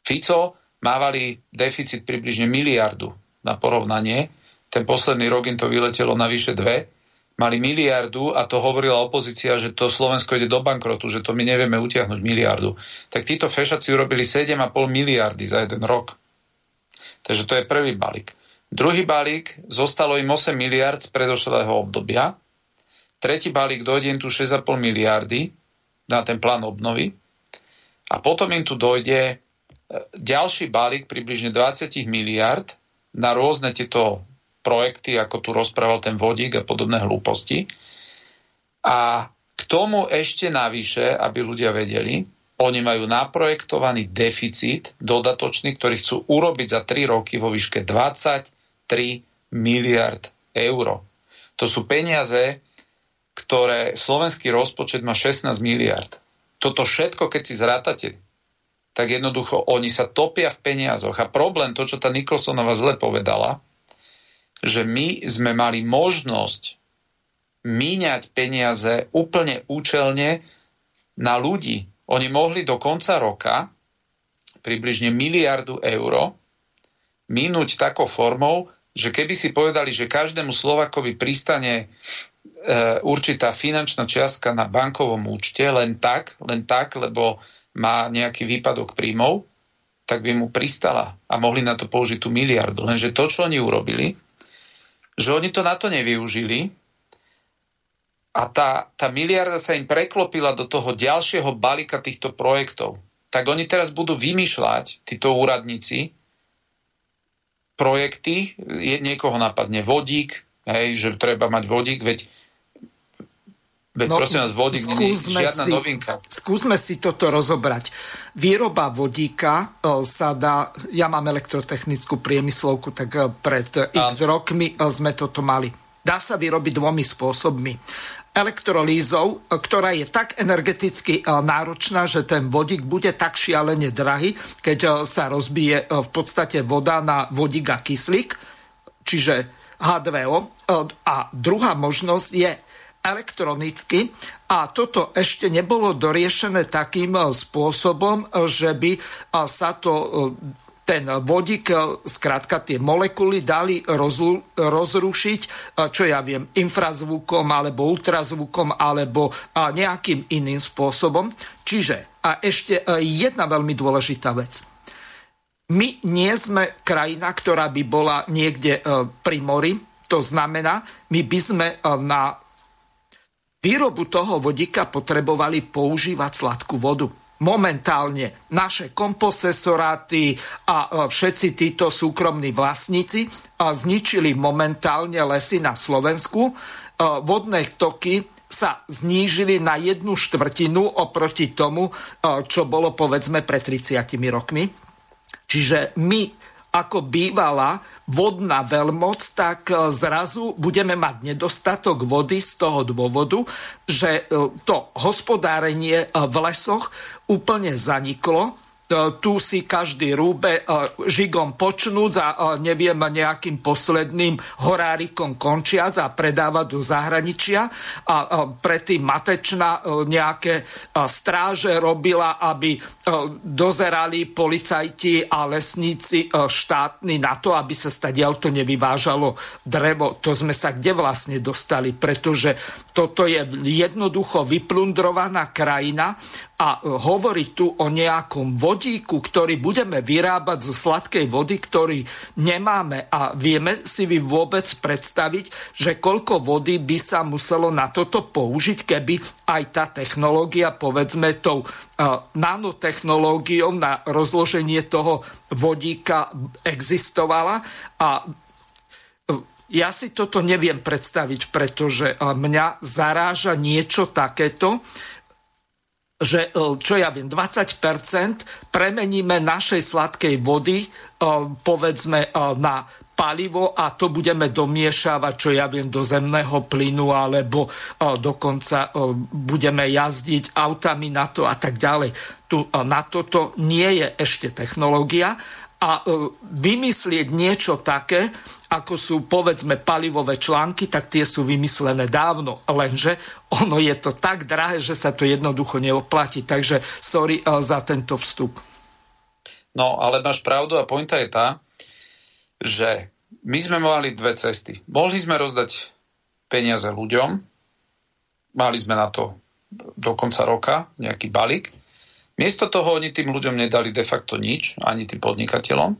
Fico mávali deficit približne miliardu na porovnanie. Ten posledný rok im to vyletelo na vyše dve. Mali miliardu a to hovorila opozícia, že to Slovensko ide do bankrotu, že to my nevieme utiahnuť miliardu. Tak títo fešaci urobili 7,5 miliardy za jeden rok. Takže to je prvý balík. Druhý balík zostalo im 8 miliard z predošlého obdobia. Tretí balík dojde im tu 6,5 miliardy na ten plán obnovy. A potom im tu dojde e, ďalší balík približne 20 miliard na rôzne tieto projekty, ako tu rozprával ten vodík a podobné hlúposti. A k tomu ešte navyše, aby ľudia vedeli, oni majú naprojektovaný deficit dodatočný, ktorý chcú urobiť za 3 roky vo výške 20 3 miliard eur. To sú peniaze, ktoré slovenský rozpočet má 16 miliard. Toto všetko, keď si zrátate, tak jednoducho oni sa topia v peniazoch. A problém, to, čo tá Nikolsonová zle povedala, že my sme mali možnosť míňať peniaze úplne účelne na ľudí. Oni mohli do konca roka približne miliardu eur minúť takou formou, že keby si povedali, že každému Slovakovi pristane e, určitá finančná čiastka na bankovom účte len tak, len tak, lebo má nejaký výpadok príjmov, tak by mu pristala a mohli na to použiť tú miliardu. Lenže to, čo oni urobili, že oni to na to nevyužili a tá, tá miliarda sa im preklopila do toho ďalšieho balíka týchto projektov. Tak oni teraz budú vymýšľať, títo úradníci, projekty, je, niekoho napadne vodík, hej, že treba mať vodík, veď Veď no, prosím vás, vodík nie je žiadna si, novinka. Skúsme si toto rozobrať. Výroba vodíka e, sa dá, ja mám elektrotechnickú priemyslovku, tak e, pred a... x rokmi e, sme toto mali. Dá sa vyrobiť dvomi spôsobmi. Elektrolízou, ktorá je tak energeticky náročná, že ten vodík bude tak šialene drahý, keď sa rozbije v podstate voda na vodík a kyslík, čiže H2O. A druhá možnosť je elektronicky a toto ešte nebolo doriešené takým e, spôsobom, e, že by e, sa to ten vodík, skrátka tie molekuly dali rozlu, rozrušiť, čo ja viem, infrazvukom alebo ultrazvukom alebo nejakým iným spôsobom. Čiže, a ešte jedna veľmi dôležitá vec. My nie sme krajina, ktorá by bola niekde pri mori, to znamená, my by sme na výrobu toho vodíka potrebovali používať sladkú vodu. Momentálne naše komposesoráty a e, všetci títo súkromní vlastníci zničili momentálne lesy na Slovensku. E, vodné toky sa znížili na jednu štvrtinu oproti tomu, e, čo bolo povedzme pred 30 rokmi. Čiže my ako bývala vodná veľmoc, tak e, zrazu budeme mať nedostatok vody z toho dôvodu, že e, to hospodárenie e, v lesoch úplne zaniklo tu si každý rúbe e, žigom počnúc a e, neviem nejakým posledným horárikom končiac a predáva do zahraničia a predtým matečná nejaké stráže robila, aby dozerali policajti a lesníci štátni na to, aby sa stadiaľ to nevyvážalo drevo. To sme sa kde vlastne dostali, pretože toto je jednoducho vyplundrovaná krajina a hovoriť tu o nejakom vodíku, ktorý budeme vyrábať zo sladkej vody, ktorý nemáme. A vieme si vy vôbec predstaviť, že koľko vody by sa muselo na toto použiť, keby aj tá technológia, povedzme tou nanotechnológiou na rozloženie toho vodíka existovala? A ja si toto neviem predstaviť, pretože mňa zaráža niečo takéto, že e, čo ja viem, 20% premeníme našej sladkej vody, e, povedzme, na palivo a to budeme domiešavať, čo ja viem, do zemného plynu alebo dokonca budeme jazdiť autami na to a tak ďalej. Tu, na toto nie je ešte technológia a vymyslieť niečo také, ako sú povedzme palivové články, tak tie sú vymyslené dávno. Lenže ono je to tak drahé, že sa to jednoducho neoplatí. Takže sorry eh, za tento vstup. No, ale máš pravdu a pointa je tá, že my sme mali dve cesty. Mohli sme rozdať peniaze ľuďom, mali sme na to do konca roka nejaký balík. Miesto toho oni tým ľuďom nedali de facto nič, ani tým podnikateľom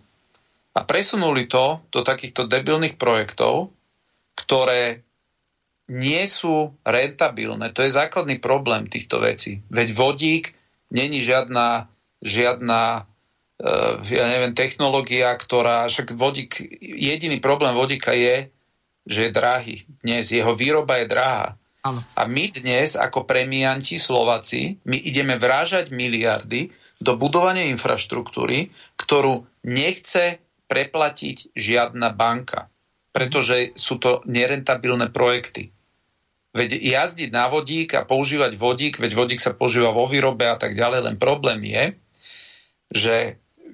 a presunuli to do takýchto debilných projektov, ktoré nie sú rentabilné. To je základný problém týchto vecí. Veď vodík není žiadna, žiadna uh, ja neviem, technológia, ktorá, však vodík, jediný problém vodíka je, že je drahý. Dnes jeho výroba je drahá. Ano. A my dnes, ako premianti Slováci, my ideme vrážať miliardy do budovania infraštruktúry, ktorú nechce preplatiť žiadna banka. pretože sú to nerentabilné projekty. Veď jazdiť na vodík a používať vodík, veď vodík sa používa vo výrobe a tak ďalej, len problém je, že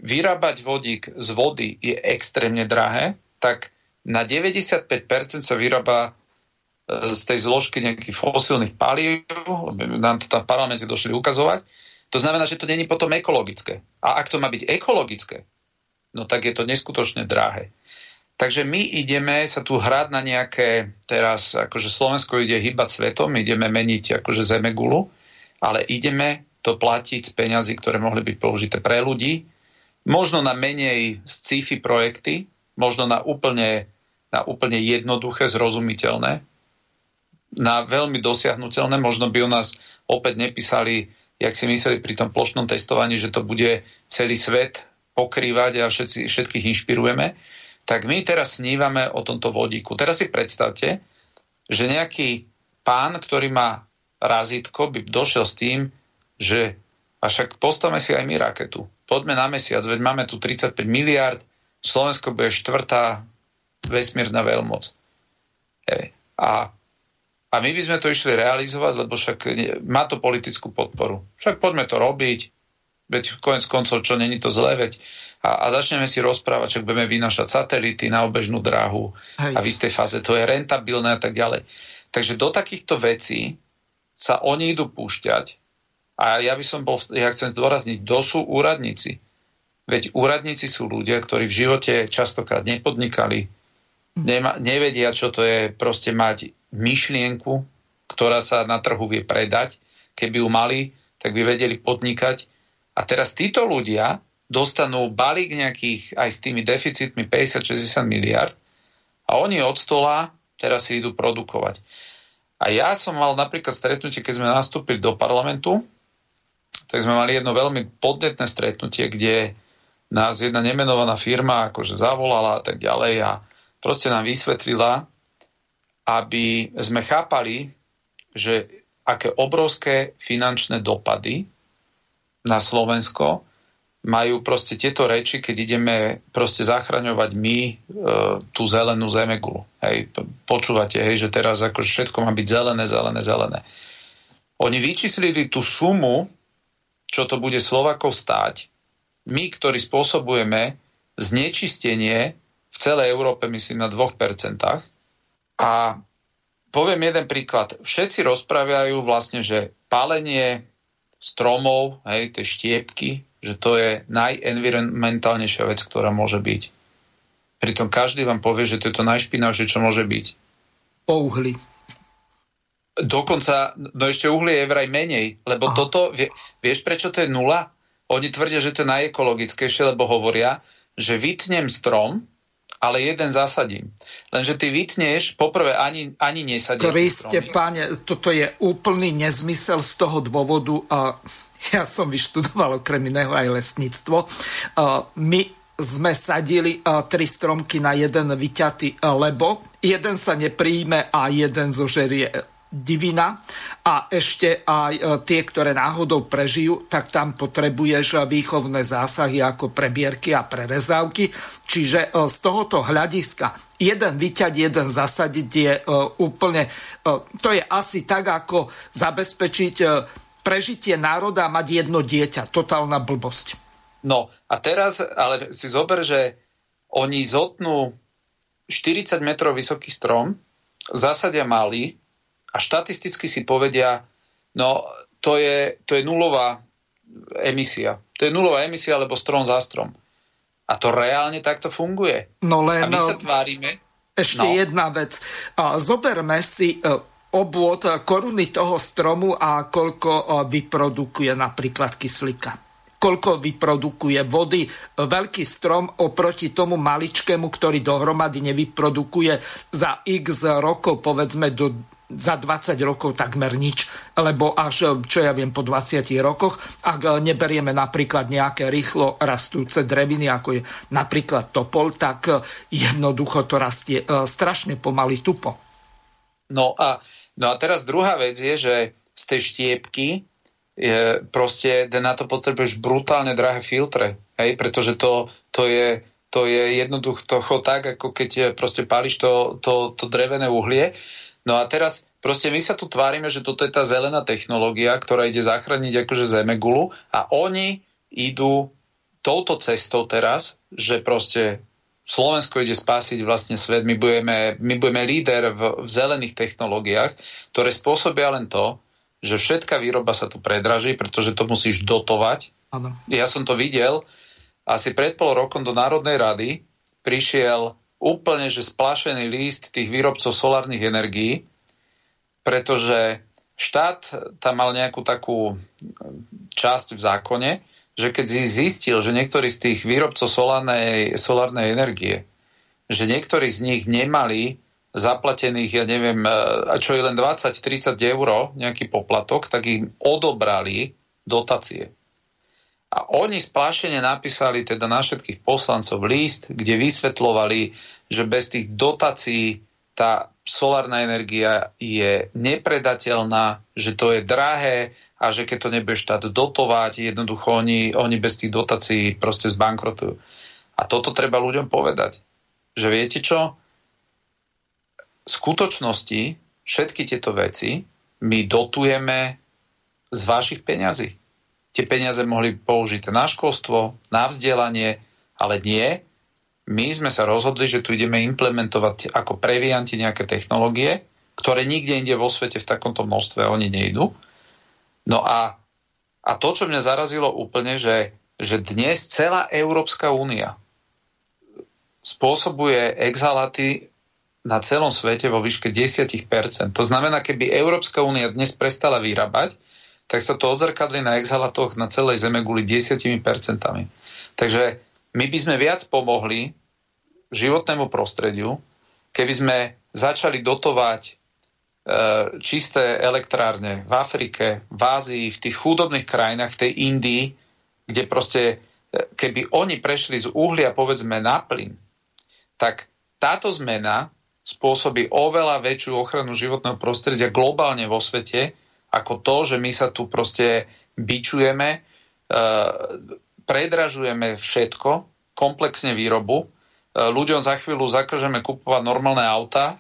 vyrábať vodík z vody je extrémne drahé, tak na 95% sa vyrába e, z tej zložky nejakých fosílnych palív, nám to tam v parlamente došli ukazovať, to znamená, že to není potom ekologické. A ak to má byť ekologické, no tak je to neskutočne drahé. Takže my ideme sa tu hrať na nejaké, teraz akože Slovensko ide hýbať svetom, ideme meniť akože zemegulu, ale ideme to platiť z peňazí, ktoré mohli byť použité pre ľudí, možno na menej sci-fi projekty, možno na úplne, na úplne jednoduché, zrozumiteľné, na veľmi dosiahnutelné, možno by u nás opäť nepísali, jak si mysleli pri tom plošnom testovaní, že to bude celý svet pokrývať a všetci, všetkých inšpirujeme tak my teraz snívame o tomto vodíku. Teraz si predstavte, že nejaký pán, ktorý má razítko, by došiel s tým, že a však postavme si aj my raketu. Poďme na mesiac, veď máme tu 35 miliard, Slovensko bude štvrtá vesmírna veľmoc. A, a my by sme to išli realizovať, lebo však má to politickú podporu. Však poďme to robiť, veď konec koncov, čo není to zlé, veď a, a začneme si rozprávať, že budeme vynašať satelity na obežnú dráhu Hej. a v istej fáze to je rentabilné a tak ďalej. Takže do takýchto vecí sa oni idú púšťať a ja by som bol, ja chcem zdôrazniť, kto sú úradníci. Veď úradníci sú ľudia, ktorí v živote častokrát nepodnikali, nema, nevedia, čo to je proste mať myšlienku, ktorá sa na trhu vie predať. Keby ju mali, tak by vedeli podnikať. A teraz títo ľudia dostanú balík nejakých aj s tými deficitmi 50-60 miliard a oni od stola teraz si idú produkovať. A ja som mal napríklad stretnutie, keď sme nastúpili do parlamentu, tak sme mali jedno veľmi podnetné stretnutie, kde nás jedna nemenovaná firma akože zavolala a tak ďalej a proste nám vysvetlila, aby sme chápali, že aké obrovské finančné dopady na Slovensko majú proste tieto reči, keď ideme proste zachraňovať my e, tú zelenú zemegulu. Hej, počúvate, hej, že teraz ako všetko má byť zelené, zelené, zelené. Oni vyčíslili tú sumu, čo to bude Slovakov stáť, my, ktorí spôsobujeme znečistenie v celej Európe, myslím, na 2%. A poviem jeden príklad. Všetci rozprávajú vlastne, že palenie stromov, hej, tie štiepky, že to je najenvironmentálnejšia vec, ktorá môže byť. Pritom každý vám povie, že to je to najšpinavšie, čo môže byť. Po uhli. Dokonca, no ešte uhlie je vraj menej, lebo Aha. toto, vie, vieš prečo to je nula? Oni tvrdia, že to je najekologickejšie, lebo hovoria, že vytnem strom, ale jeden zasadím. Lenže ty vytneš, poprvé ani, ani nesadíš. Kriste, páne, toto je úplný nezmysel z toho dôvodu, a ja som vyštudoval okrem iného aj lesníctvo. My sme sadili tri stromky na jeden vyťatý lebo. Jeden sa nepríjme a jeden zožerie divina a ešte aj e, tie, ktoré náhodou prežijú, tak tam potrebuješ výchovné zásahy ako prebierky a prerezávky. Čiže e, z tohoto hľadiska jeden vyťať, jeden zasadiť je e, úplne, to je asi tak, ako zabezpečiť prežitie národa a mať jedno dieťa. Totálna blbosť. No a teraz, ale si zober, že oni zotnú 40 metrov vysoký strom, zasadia malý a štatisticky si povedia, no to je, to je nulová emisia. To je nulová emisia, alebo strom za strom. A to reálne takto funguje. No len... A my sa tvárime... Ešte no. jedna vec. Zoberme si e, obvod koruny toho stromu a koľko vyprodukuje napríklad kyslíka. Koľko vyprodukuje vody veľký strom oproti tomu maličkému, ktorý dohromady nevyprodukuje za x rokov, povedzme do za 20 rokov takmer nič, lebo až, čo ja viem, po 20 rokoch, ak neberieme napríklad nejaké rýchlo rastúce dreviny, ako je napríklad topol, tak jednoducho to rastie e, strašne pomaly tupo. No a No a teraz druhá vec je, že z tej štiepky je proste na to potrebuješ brutálne drahé filtre, hej, pretože to, to je to je jednoducho tak, ako keď proste pališ to, to, to drevené uhlie. No a teraz proste my sa tu tvárime, že toto je tá zelená technológia, ktorá ide zachrániť akože Zemegulu a oni idú touto cestou teraz, že proste Slovensko ide spásiť vlastne svet, my budeme, my budeme líder v, v zelených technológiách, ktoré spôsobia len to, že všetká výroba sa tu predraží, pretože to musíš dotovať. Ano. Ja som to videl, asi pred pol rokom do Národnej rady prišiel úplne že splašený líst tých výrobcov solárnych energií, pretože štát tam mal nejakú takú časť v zákone, že keď zistil, že niektorí z tých výrobcov solárnej, solárnej energie, že niektorí z nich nemali zaplatených, ja neviem, čo je len 20-30 eur, nejaký poplatok, tak im odobrali dotácie. A oni splášene napísali teda na všetkých poslancov list, kde vysvetlovali, že bez tých dotácií tá solárna energia je nepredateľná, že to je drahé a že keď to nebude štát dotovať, jednoducho oni, oni bez tých dotácií proste zbankrotujú. A toto treba ľuďom povedať. Že viete čo? V skutočnosti všetky tieto veci my dotujeme z vašich peňazí tie peniaze mohli použiť na školstvo, na vzdelanie, ale nie. My sme sa rozhodli, že tu ideme implementovať ako previanti nejaké technológie, ktoré nikde inde vo svete v takomto množstve oni nejdu. No a, a to, čo mňa zarazilo úplne, že, že dnes celá Európska únia spôsobuje exhalaty na celom svete vo výške 10%. To znamená, keby Európska únia dnes prestala vyrábať, tak sa to odzrkadli na exhalatoch na celej Zeme kvôli 10%. Takže my by sme viac pomohli životnému prostrediu, keby sme začali dotovať e, čisté elektrárne v Afrike, v Ázii, v tých chudobných krajinách, v tej Indii, kde proste, e, keby oni prešli z uhlia povedzme na plyn, tak táto zmena spôsobí oveľa väčšiu ochranu životného prostredia globálne vo svete, ako to, že my sa tu proste bičujeme, e, predražujeme všetko, komplexne výrobu, e, ľuďom za chvíľu zakažeme kupovať normálne auta,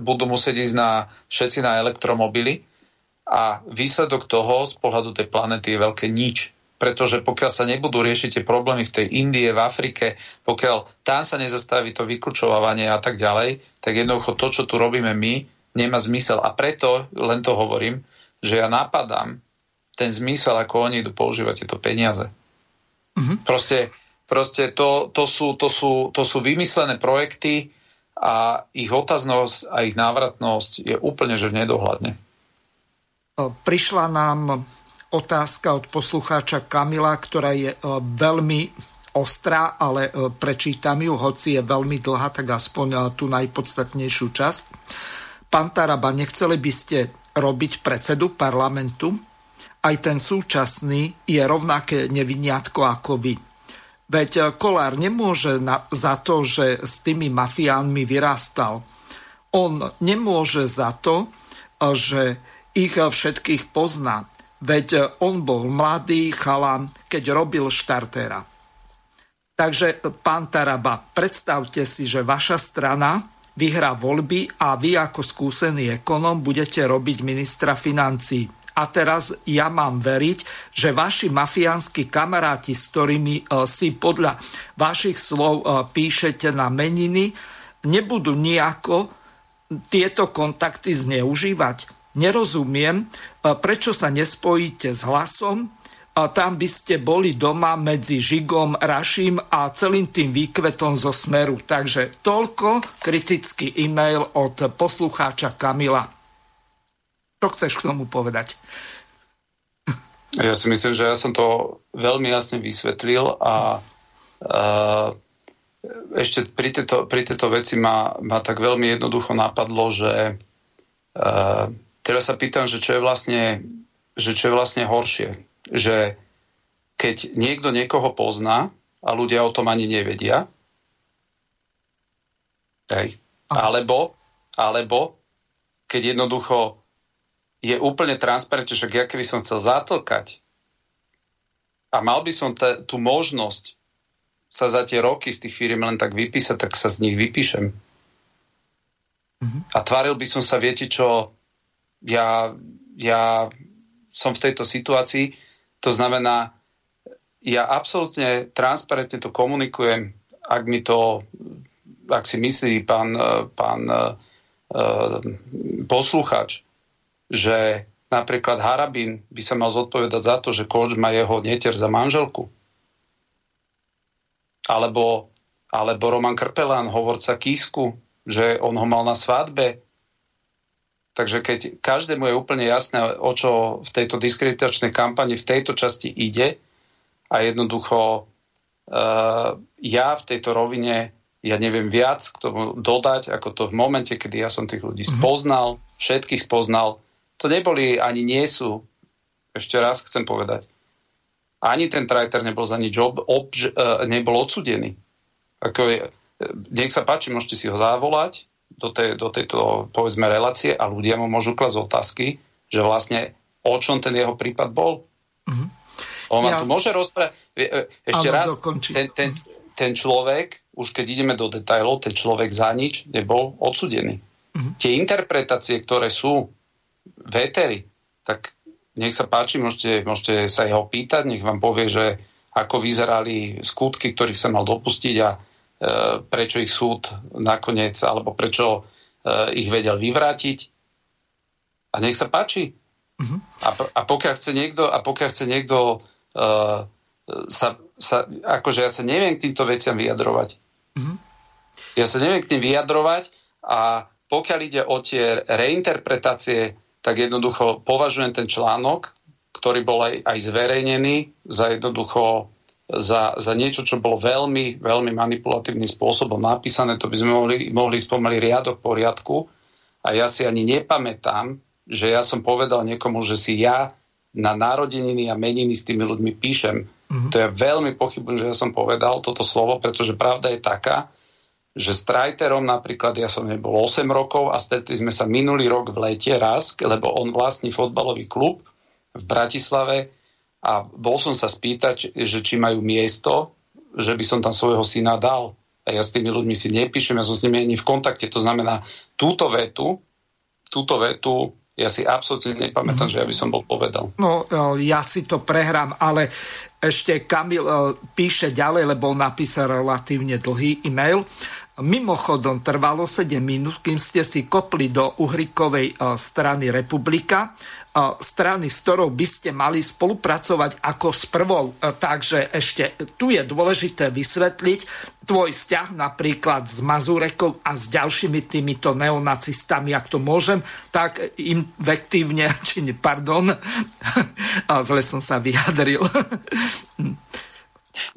budú musieť ísť na, všetci na elektromobily a výsledok toho z pohľadu tej planety je veľké nič. Pretože pokiaľ sa nebudú riešiť tie problémy v tej Indie, v Afrike, pokiaľ tam sa nezastaví to vyklúčovanie a tak ďalej, tak jednoducho to, čo tu robíme my, nemá zmysel. A preto, len to hovorím, že ja napadám ten zmysel, ako oni idú používať tieto peniaze. Mm-hmm. Proste, proste to, to, sú, to, sú, to sú vymyslené projekty a ich otaznosť a ich návratnosť je úplne že v nedohľadne. Prišla nám otázka od poslucháča Kamila, ktorá je veľmi ostrá, ale prečítam ju, hoci je veľmi dlhá, tak aspoň tú najpodstatnejšiu časť. Pán Taraba, nechceli by ste robiť predsedu parlamentu, aj ten súčasný je rovnaké neviniatko ako vy. Veď Kolár nemôže na, za to, že s tými mafiánmi vyrástal. On nemôže za to, že ich všetkých pozná. Veď on bol mladý chalan, keď robil štartéra. Takže, pán Taraba, predstavte si, že vaša strana vyhrá voľby a vy ako skúsený ekonom budete robiť ministra financí. A teraz ja mám veriť, že vaši mafiánsky kamaráti, s ktorými e, si podľa vašich slov e, píšete na meniny, nebudú nejako tieto kontakty zneužívať. Nerozumiem, e, prečo sa nespojíte s hlasom, a tam by ste boli doma medzi Žigom, Raším a celým tým výkvetom zo Smeru. Takže toľko kritický e-mail od poslucháča Kamila. Čo chceš k tomu povedať? Ja si myslím, že ja som to veľmi jasne vysvetlil a uh, ešte pri tejto, pri tejto veci ma, ma tak veľmi jednoducho napadlo, že uh, teraz sa pýtam, že čo je vlastne, že čo je vlastne horšie že keď niekto niekoho pozná a ľudia o tom ani nevedia, hej, alebo, alebo keď jednoducho je úplne transparentne, že ja keby som chcel zatlkať a mal by som t- tú možnosť sa za tie roky z tých firiem len tak vypísať, tak sa z nich vypíšem. Mm-hmm. A tváril by som sa, viete čo, ja, ja som v tejto situácii, to znamená, ja absolútne transparentne to komunikujem, ak mi to, ak si myslí pán, pán uh, posluchač, že napríklad Harabín by sa mal zodpovedať za to, že koč má jeho netier za manželku. Alebo, alebo Roman Krpelán, hovorca Kísku, že on ho mal na svadbe. Takže keď každému je úplne jasné, o čo v tejto diskreditačnej kampani v tejto časti ide a jednoducho uh, ja v tejto rovine ja neviem viac k tomu dodať, ako to v momente, kedy ja som tých ľudí mm-hmm. spoznal, všetkých spoznal. To neboli ani nie sú, ešte raz chcem povedať, ani ten trajter nebol za nič ob, ob, uh, nebol odsudený. Ako je, nech sa páči, môžete si ho zavolať do, tej, do tejto, povedzme, relácie a ľudia mu môžu klasť otázky, že vlastne o čom ten jeho prípad bol. Mm-hmm. On ja... tu môže rozprávať. E, ešte ano, raz, ten, ten, ten človek, už keď ideme do detajlov, ten človek za nič nebol odsudený. Mm-hmm. Tie interpretácie, ktoré sú vétery, tak nech sa páči, môžete, môžete sa jeho pýtať, nech vám povie, že ako vyzerali skutky, ktorých sa mal dopustiť a prečo ich súd nakoniec, alebo prečo e, ich vedel vyvrátiť. A nech sa páči. Uh-huh. A, a pokiaľ chce niekto, a pokiaľ chce niekto uh, sa, sa, akože ja sa neviem k týmto veciam vyjadrovať. Uh-huh. Ja sa neviem k tým vyjadrovať a pokiaľ ide o tie reinterpretácie, tak jednoducho považujem ten článok, ktorý bol aj, aj zverejnený, za jednoducho za, za niečo, čo bolo veľmi, veľmi manipulatívnym spôsobom napísané, to by sme mohli, mohli spomenúť riadok poriadku. A ja si ani nepamätám, že ja som povedal niekomu, že si ja na narodeniny a meniny s tými ľuďmi píšem. Mm-hmm. To je veľmi pochybujem, že ja som povedal toto slovo, pretože pravda je taká, že s Trajterom napríklad ja som nebol 8 rokov a stretli sme sa minulý rok v lete raz, lebo on vlastní fotbalový klub v Bratislave a bol som sa spýtať, že či majú miesto, že by som tam svojho syna dal. A ja s tými ľuďmi si nepíšem, ja som s nimi ani v kontakte. To znamená, túto vetu, túto vetu ja si absolútne nepamätám, že ja by som bol povedal. No, e, ja si to prehrám, ale ešte Kamil e, píše ďalej, lebo napísal relatívne dlhý e-mail. Mimochodom, trvalo 7 minút, kým ste si kopli do uhrikovej e, strany Republika strany, s ktorou by ste mali spolupracovať ako s prvou. E, takže ešte tu je dôležité vysvetliť tvoj vzťah napríklad s Mazurekou a s ďalšími týmito neonacistami, ak to môžem, tak invektívne, či ne, pardon, zle som sa vyjadril.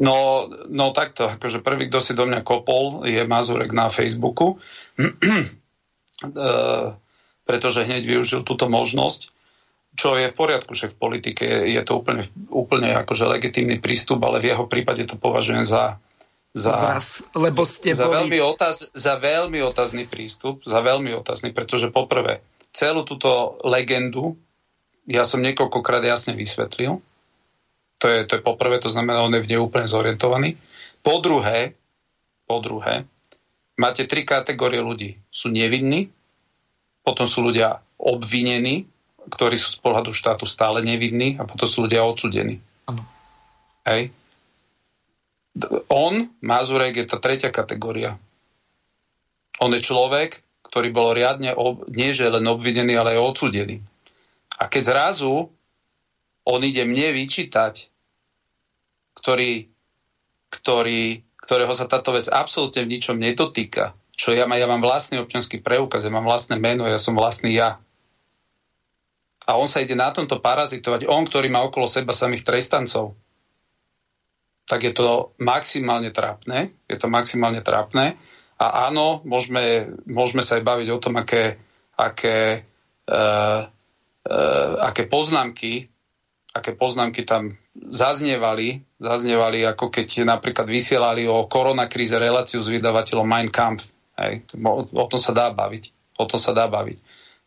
No, no takto, akože prvý, kto si do mňa kopol, je Mazurek na Facebooku, e, pretože hneď využil túto možnosť čo je v poriadku, že v politike je to úplne, úplne akože legitímny prístup, ale v jeho prípade to považujem za, za, Vás, lebo ste za, boli... veľmi otaz, za veľmi otazný prístup, za veľmi otazný, pretože poprvé, celú túto legendu ja som niekoľkokrát jasne vysvetlil. To je, to je poprvé, to znamená, on je v nej úplne zorientovaný. Po druhé, po druhé, máte tri kategórie ľudí. Sú nevinní, potom sú ľudia obvinení ktorí sú z pohľadu štátu stále nevidní a potom sú ľudia odsudení. Ano. Hej. On, Mazurek, je tá tretia kategória. On je človek, ktorý bol riadne, ob, nie že len obvinený, ale aj odsudený. A keď zrazu on ide mne vyčítať, ktorý, ktorý, ktorého sa táto vec absolútne v ničom nedotýka, čo ja, ja mám vlastný občanský preukaz, ja mám vlastné meno, ja som vlastný ja a on sa ide na tomto parazitovať, on, ktorý má okolo seba samých trestancov, tak je to maximálne trápne. Je to maximálne trápne. A áno, môžeme, môžeme sa aj baviť o tom, aké, aké, uh, uh, aké poznámky aké poznámky tam zaznievali, zaznievali ako keď napríklad vysielali o koronakríze reláciu s vydavateľom Mein Kampf. Hej. O, o tom sa dá baviť. O tom sa dá baviť.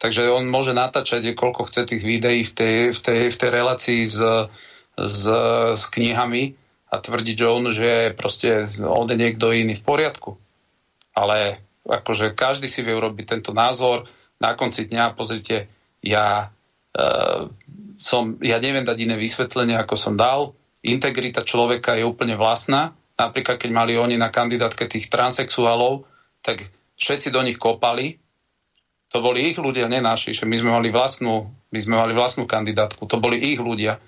Takže on môže natáčať, koľko chce tých videí v tej, v tej, v tej relácii s, s, s knihami a tvrdiť, že on, že proste on je niekto iný v poriadku. Ale akože každý si vie urobiť tento názor. Na konci dňa, pozrite, ja, e, som, ja neviem dať iné vysvetlenie, ako som dal. Integrita človeka je úplne vlastná. Napríklad, keď mali oni na kandidátke tých transexuálov, tak všetci do nich kopali. To boli ich ľudia, nie naši. My sme mali vlastnú, my sme mali vlastnú kandidátku. To boli ich ľudia.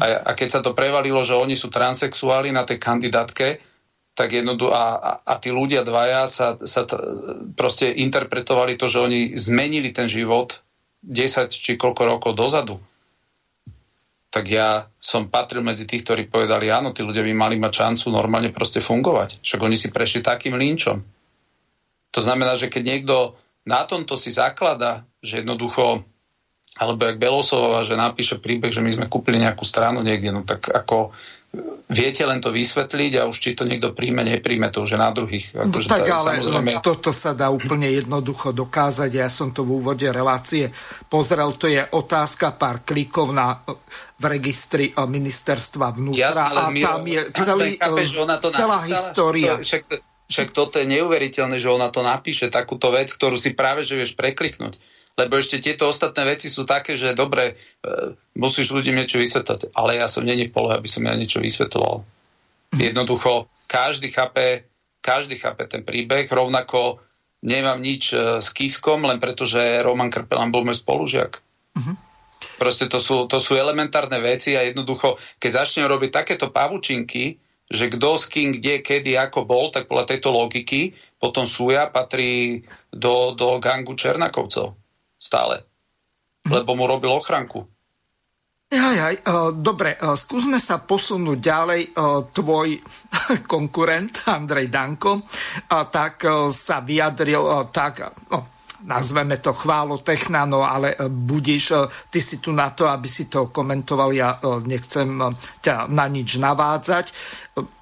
A, a keď sa to prevalilo, že oni sú transexuáli na tej kandidátke, tak jednoducho a, a, a tí ľudia dvaja sa, sa t, proste interpretovali to, že oni zmenili ten život 10 či koľko rokov dozadu. Tak ja som patril medzi tých, ktorí povedali, áno, tí ľudia by mali mať šancu normálne proste fungovať. Však oni si prešli takým linčom. To znamená, že keď niekto na tomto si zaklada, že jednoducho alebo jak Belosová, že napíše príbeh, že my sme kúpili nejakú stranu niekde, no tak ako viete len to vysvetliť a už či to niekto príjme, nepríjme to už je na druhých. Ako, no, tak ale samozrejme... toto sa dá úplne jednoducho dokázať. Ja som to v úvode relácie pozrel, to je otázka pár klikov na, v registri ministerstva vnútra Jasne, a tam je celý, chápeš, ona to celá napísala, história. To, však, však toto je neuveriteľné, že ona to napíše, takúto vec, ktorú si práve že vieš prekliknúť lebo ešte tieto ostatné veci sú také, že dobre, e, musíš ľuďom niečo vysvetľať, ale ja som není v polohe, aby som ja niečo vysvetloval. Mhm. Jednoducho, každý chápe, každý chápe ten príbeh, rovnako nemám nič e, s Kiskom, len preto, že Roman Krpelan bol môj spolužiak. Uh-huh. Proste to sú, to sú elementárne veci a jednoducho, keď začnem robiť takéto pavučinky, že kto s kým, kde, kedy, ako bol, tak podľa tejto logiky potom Súja patrí do, do gangu Černakovcov stále. Lebo mu robil ochranku. Aj, aj, dobre, skúsme sa posunúť ďalej. Tvoj konkurent Andrej Danko tak sa vyjadril tak, no, nazveme to chválotechna, no ale budíš, ty si tu na to, aby si to komentoval, ja nechcem ťa na nič navádzať.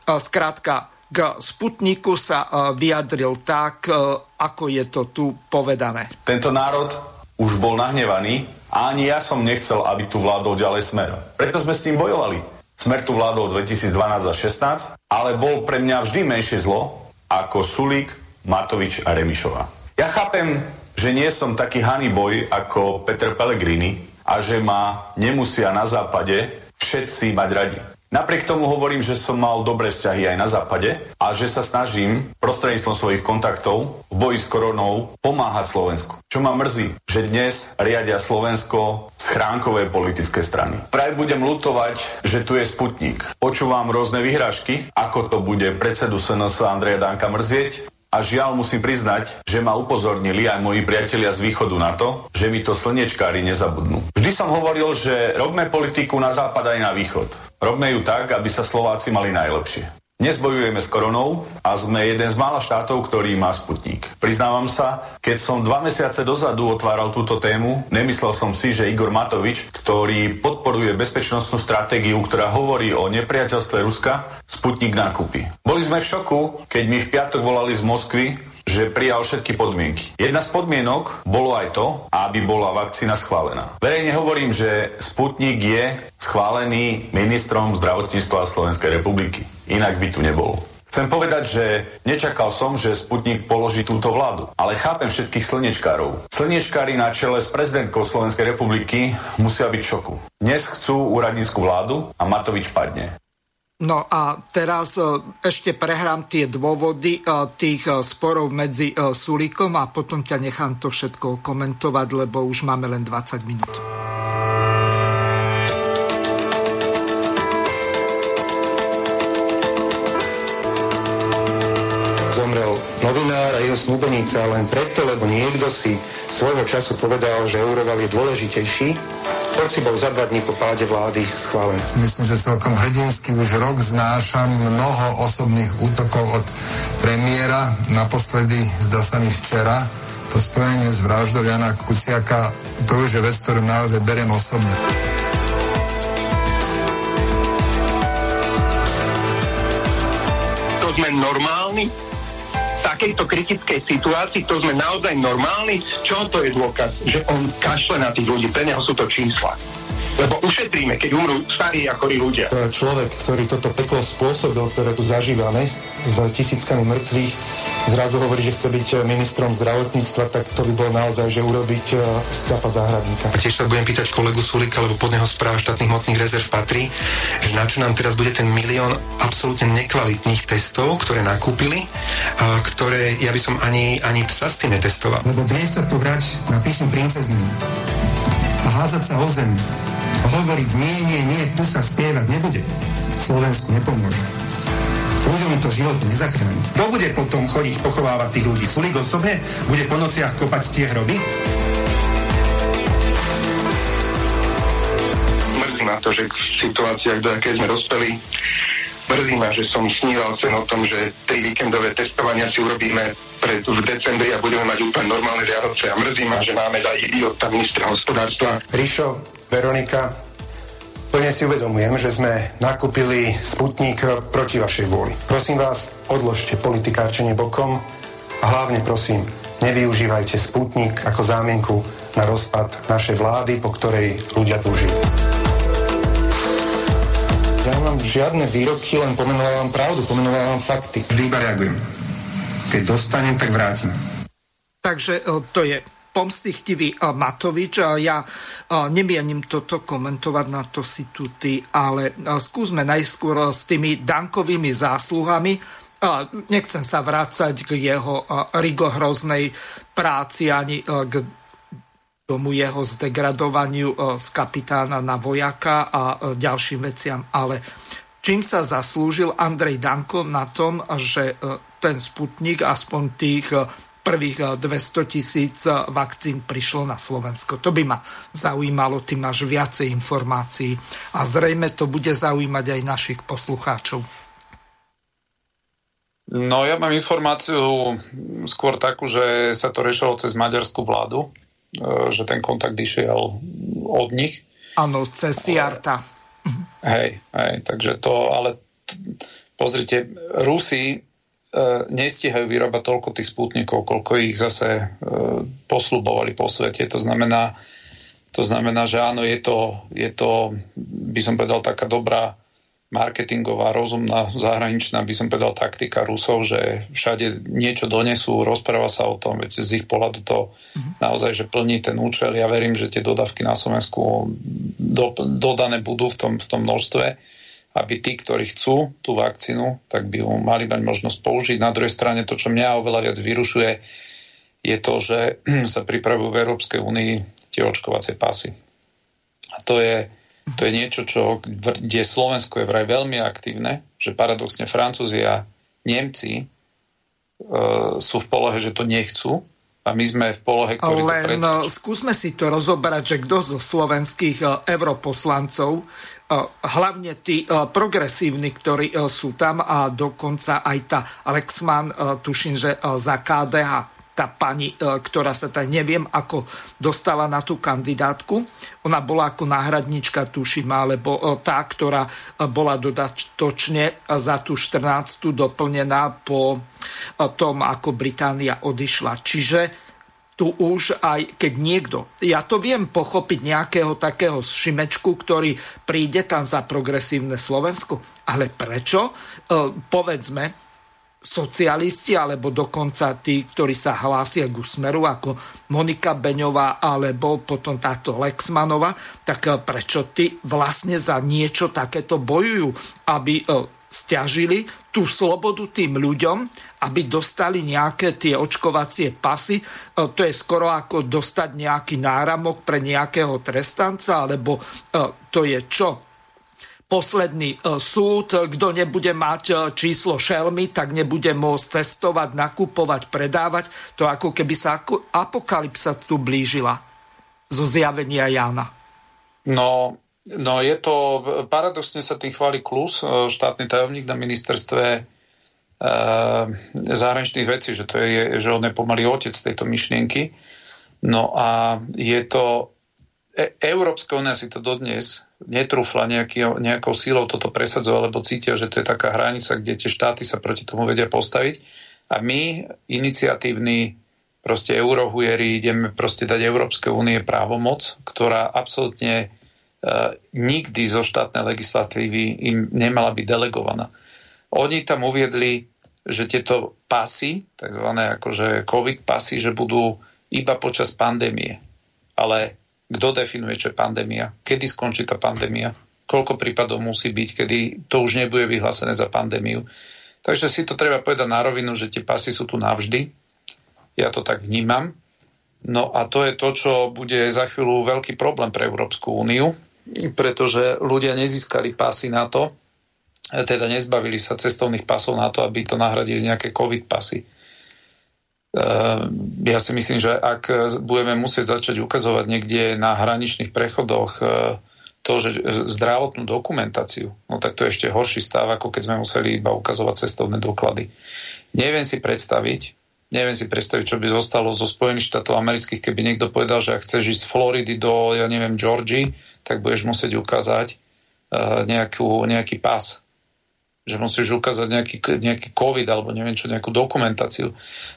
Skrátka, k Sputniku sa vyjadril tak, ako je to tu povedané. Tento národ už bol nahnevaný a ani ja som nechcel, aby tu vládol ďalej smer. Preto sme s tým bojovali. Smer tu vládol 2012 a 16, ale bol pre mňa vždy menšie zlo ako Sulík, Matovič a Remišová. Ja chápem, že nie som taký boj ako Peter Pellegrini a že ma nemusia na západe všetci mať radi. Napriek tomu hovorím, že som mal dobré vzťahy aj na západe a že sa snažím prostredníctvom svojich kontaktov v boji s koronou pomáhať Slovensku. Čo ma mrzí, že dnes riadia Slovensko schránkové politické strany. Praj budem lutovať, že tu je Sputnik. Počúvam rôzne vyhrážky, ako to bude predsedu SNS Andreja Danka mrzieť, a žiaľ musím priznať, že ma upozornili aj moji priatelia z východu na to, že mi to slnečkári nezabudnú. Vždy som hovoril, že robme politiku na západ aj na východ. Robme ju tak, aby sa Slováci mali najlepšie. Dnes bojujeme s koronou a sme jeden z mála štátov, ktorý má sputník. Priznávam sa, keď som dva mesiace dozadu otváral túto tému, nemyslel som si, že Igor Matovič, ktorý podporuje bezpečnostnú stratégiu, ktorá hovorí o nepriateľstve Ruska, sputník nakúpi. Boli sme v šoku, keď mi v piatok volali z Moskvy, že prijal všetky podmienky. Jedna z podmienok bolo aj to, aby bola vakcína schválená. Verejne hovorím, že Sputnik je schválený ministrom zdravotníctva Slovenskej republiky. Inak by tu nebolo. Chcem povedať, že nečakal som, že Sputnik položí túto vládu, ale chápem všetkých slnečkárov. Slnečkári na čele s prezidentkou Slovenskej republiky musia byť šoku. Dnes chcú úradnícku vládu a Matovič padne. No a teraz e, ešte prehrám tie dôvody e, tých e, sporov medzi Sulíkom a potom ťa nechám to všetko komentovať, lebo už máme len 20 minút. Jeho snúbenica len preto, lebo niekto si svojho času povedal, že Euroval je dôležitejší hoci bol za dva dní po páde vlády schválený. Myslím, že celkom hrdinsky už rok znášam mnoho osobných útokov od premiéra. Naposledy, zdá sa mi včera, to spojenie s vraždou Jana Kuciaka, to už je vec, ktorú naozaj beriem osobne. To sme normálni? Takejto kritickej situácii, to sme naozaj normálni. Čo to je dôkaz? Že on kašle na tých ľudí, pre neho sú to čísla. Lebo ušetríme, keď umrú starí a chorí ľudia. Človek, ktorý toto peklo spôsobil, ktoré tu zažívame s tisíckami mŕtvych, zrazu hovorí, že chce byť ministrom zdravotníctva, tak to by bolo naozaj, že urobiť z capa záhradníka. A tiež sa budem pýtať kolegu Sulika, lebo pod neho správa štátnych hmotných rezerv patrí, že na čo nám teraz bude ten milión absolútne nekvalitných testov, ktoré nakúpili, a ktoré ja by som ani, ani psa s tým netestoval. Lebo dnes sa tu hrať na písmu princeznu a hádzať sa o zem hovoriť nie, nie, nie, tu sa spievať nebude. Slovensku nepomôže. Ľuďom to život nezachráni. Kto bude potom chodiť pochovávať tých ľudí? Sulík osobne bude po nociach kopať tie hroby? Mrzí ma to, že situácia, do akej sme dospeli, mrzí ma, že som sníval sen o tom, že tri víkendové testovania si urobíme pred, v decembri a budeme mať úplne normálne Vianoce a mrzí ma, že máme aj idiota ministra hospodárstva. Rišo, Veronika, plne si uvedomujem, že sme nakúpili Sputnik proti vašej vôli. Prosím vás, odložte politikárčenie bokom a hlavne prosím, nevyužívajte Sputnik ako zámienku na rozpad našej vlády, po ktorej ľudia túžili. Ja nemám žiadne výroky, len pomenovávam pravdu, pomenovávam fakty. Vždy iba reagujem. Keď dostanem, tak vrátim. Takže to je pomstichtivý Matovič. Ja nemienim toto komentovať, na to si tu ty, ale skúsme najskôr s tými dankovými zásluhami. Nechcem sa vrácať k jeho rigohroznej práci ani k tomu jeho zdegradovaniu z kapitána na vojaka a ďalším veciam, ale čím sa zaslúžil Andrej Danko na tom, že ten Sputnik aspoň tých prvých 200 eh, tisíc eh, vakcín prišlo na Slovensko. To by ma zaujímalo, ty máš viacej informácií a zrejme to bude zaujímať aj našich poslucháčov. No ja mám informáciu skôr takú, že sa to riešilo cez maďarskú vládu, eh, že ten kontakt išiel od nich. Áno, cez Siarta. Hej, hej, takže to, ale pozrite, Rusi E, nestíhajú vyrábať toľko tých spútnikov, koľko ich zase e, poslubovali po svete. To znamená, to znamená, že áno, je to, je to, by som povedal, taká dobrá marketingová, rozumná, zahraničná, by som povedal, taktika Rusov, že všade niečo donesú, rozpráva sa o tom, veď z ich pohľadu to mm-hmm. naozaj, že plní ten účel. Ja verím, že tie dodávky na Slovensku do, dodané budú v tom, v tom množstve aby tí, ktorí chcú tú vakcínu, tak by ju mali mať možnosť použiť. Na druhej strane to, čo mňa oveľa viac vyrušuje, je to, že sa pripravujú v Európskej únii tie očkovacie pasy. A to je, to je niečo, čo, kde Slovensko je vraj veľmi aktívne, že paradoxne Francúzi a Nemci e, sú v polohe, že to nechcú, a my sme v polohe, ktorý Len to skúsme si to rozoberať, že kto zo slovenských e, europoslancov hlavne tí progresívni, ktorí sú tam a dokonca aj tá Lexman, tuším, že za KDH tá pani, ktorá sa tam neviem, ako dostala na tú kandidátku. Ona bola ako náhradnička, tuším, alebo tá, ktorá bola dodatočne za tú 14. doplnená po tom, ako Británia odišla. Čiže tu už aj keď niekto, ja to viem pochopiť nejakého takého šimečku, ktorý príde tam za progresívne Slovensko, ale prečo? E, povedzme, socialisti alebo dokonca tí, ktorí sa hlásia k úsmeru ako Monika Beňová alebo potom táto Lexmanova, tak e, prečo ty vlastne za niečo takéto bojujú, aby e, stiažili tú slobodu tým ľuďom, aby dostali nejaké tie očkovacie pasy. E, to je skoro ako dostať nejaký náramok pre nejakého trestanca, alebo e, to je čo? Posledný e, súd, kto nebude mať číslo šelmy, tak nebude môcť cestovať, nakupovať, predávať. To ako keby sa apokalypsa tu blížila zo zjavenia Jana. No, No je to, paradoxne sa tým chváli Klus, e, štátny tajomník na ministerstve e, zahraničných vecí, že, to je, že on je pomalý otec tejto myšlienky. No a je to, e, Európska únia si to dodnes netrúfla nejaký, nejakou sílou toto presadzovať, lebo cítia, že to je taká hranica, kde tie štáty sa proti tomu vedia postaviť. A my, iniciatívni proste eurohujeri, ideme proste dať Európskej únie právomoc, ktorá absolútne nikdy zo štátnej legislatívy im nemala byť delegovaná. Oni tam uviedli, že tieto pasy, tzv. akože COVID pasy, že budú iba počas pandémie. Ale kto definuje, čo je pandémia? Kedy skončí tá pandémia? Koľko prípadov musí byť, kedy to už nebude vyhlásené za pandémiu? Takže si to treba povedať na rovinu, že tie pasy sú tu navždy. Ja to tak vnímam. No a to je to, čo bude za chvíľu veľký problém pre Európsku úniu, pretože ľudia nezískali pasy na to, teda nezbavili sa cestovných pasov na to, aby to nahradili nejaké COVID pasy. Ehm, ja si myslím, že ak budeme musieť začať ukazovať niekde na hraničných prechodoch e, to, že e, zdravotnú dokumentáciu, no tak to je ešte horší stav, ako keď sme museli iba ukazovať cestovné doklady. Neviem si predstaviť, neviem si predstaviť, čo by zostalo zo Spojených štátov amerických, keby niekto povedal, že ak chceš ísť z Floridy do, ja neviem, Georgii, tak budeš musieť ukázať uh, nejakú, nejaký pás že musíš ukázať nejaký, nejaký COVID alebo neviem čo, nejakú dokumentáciu.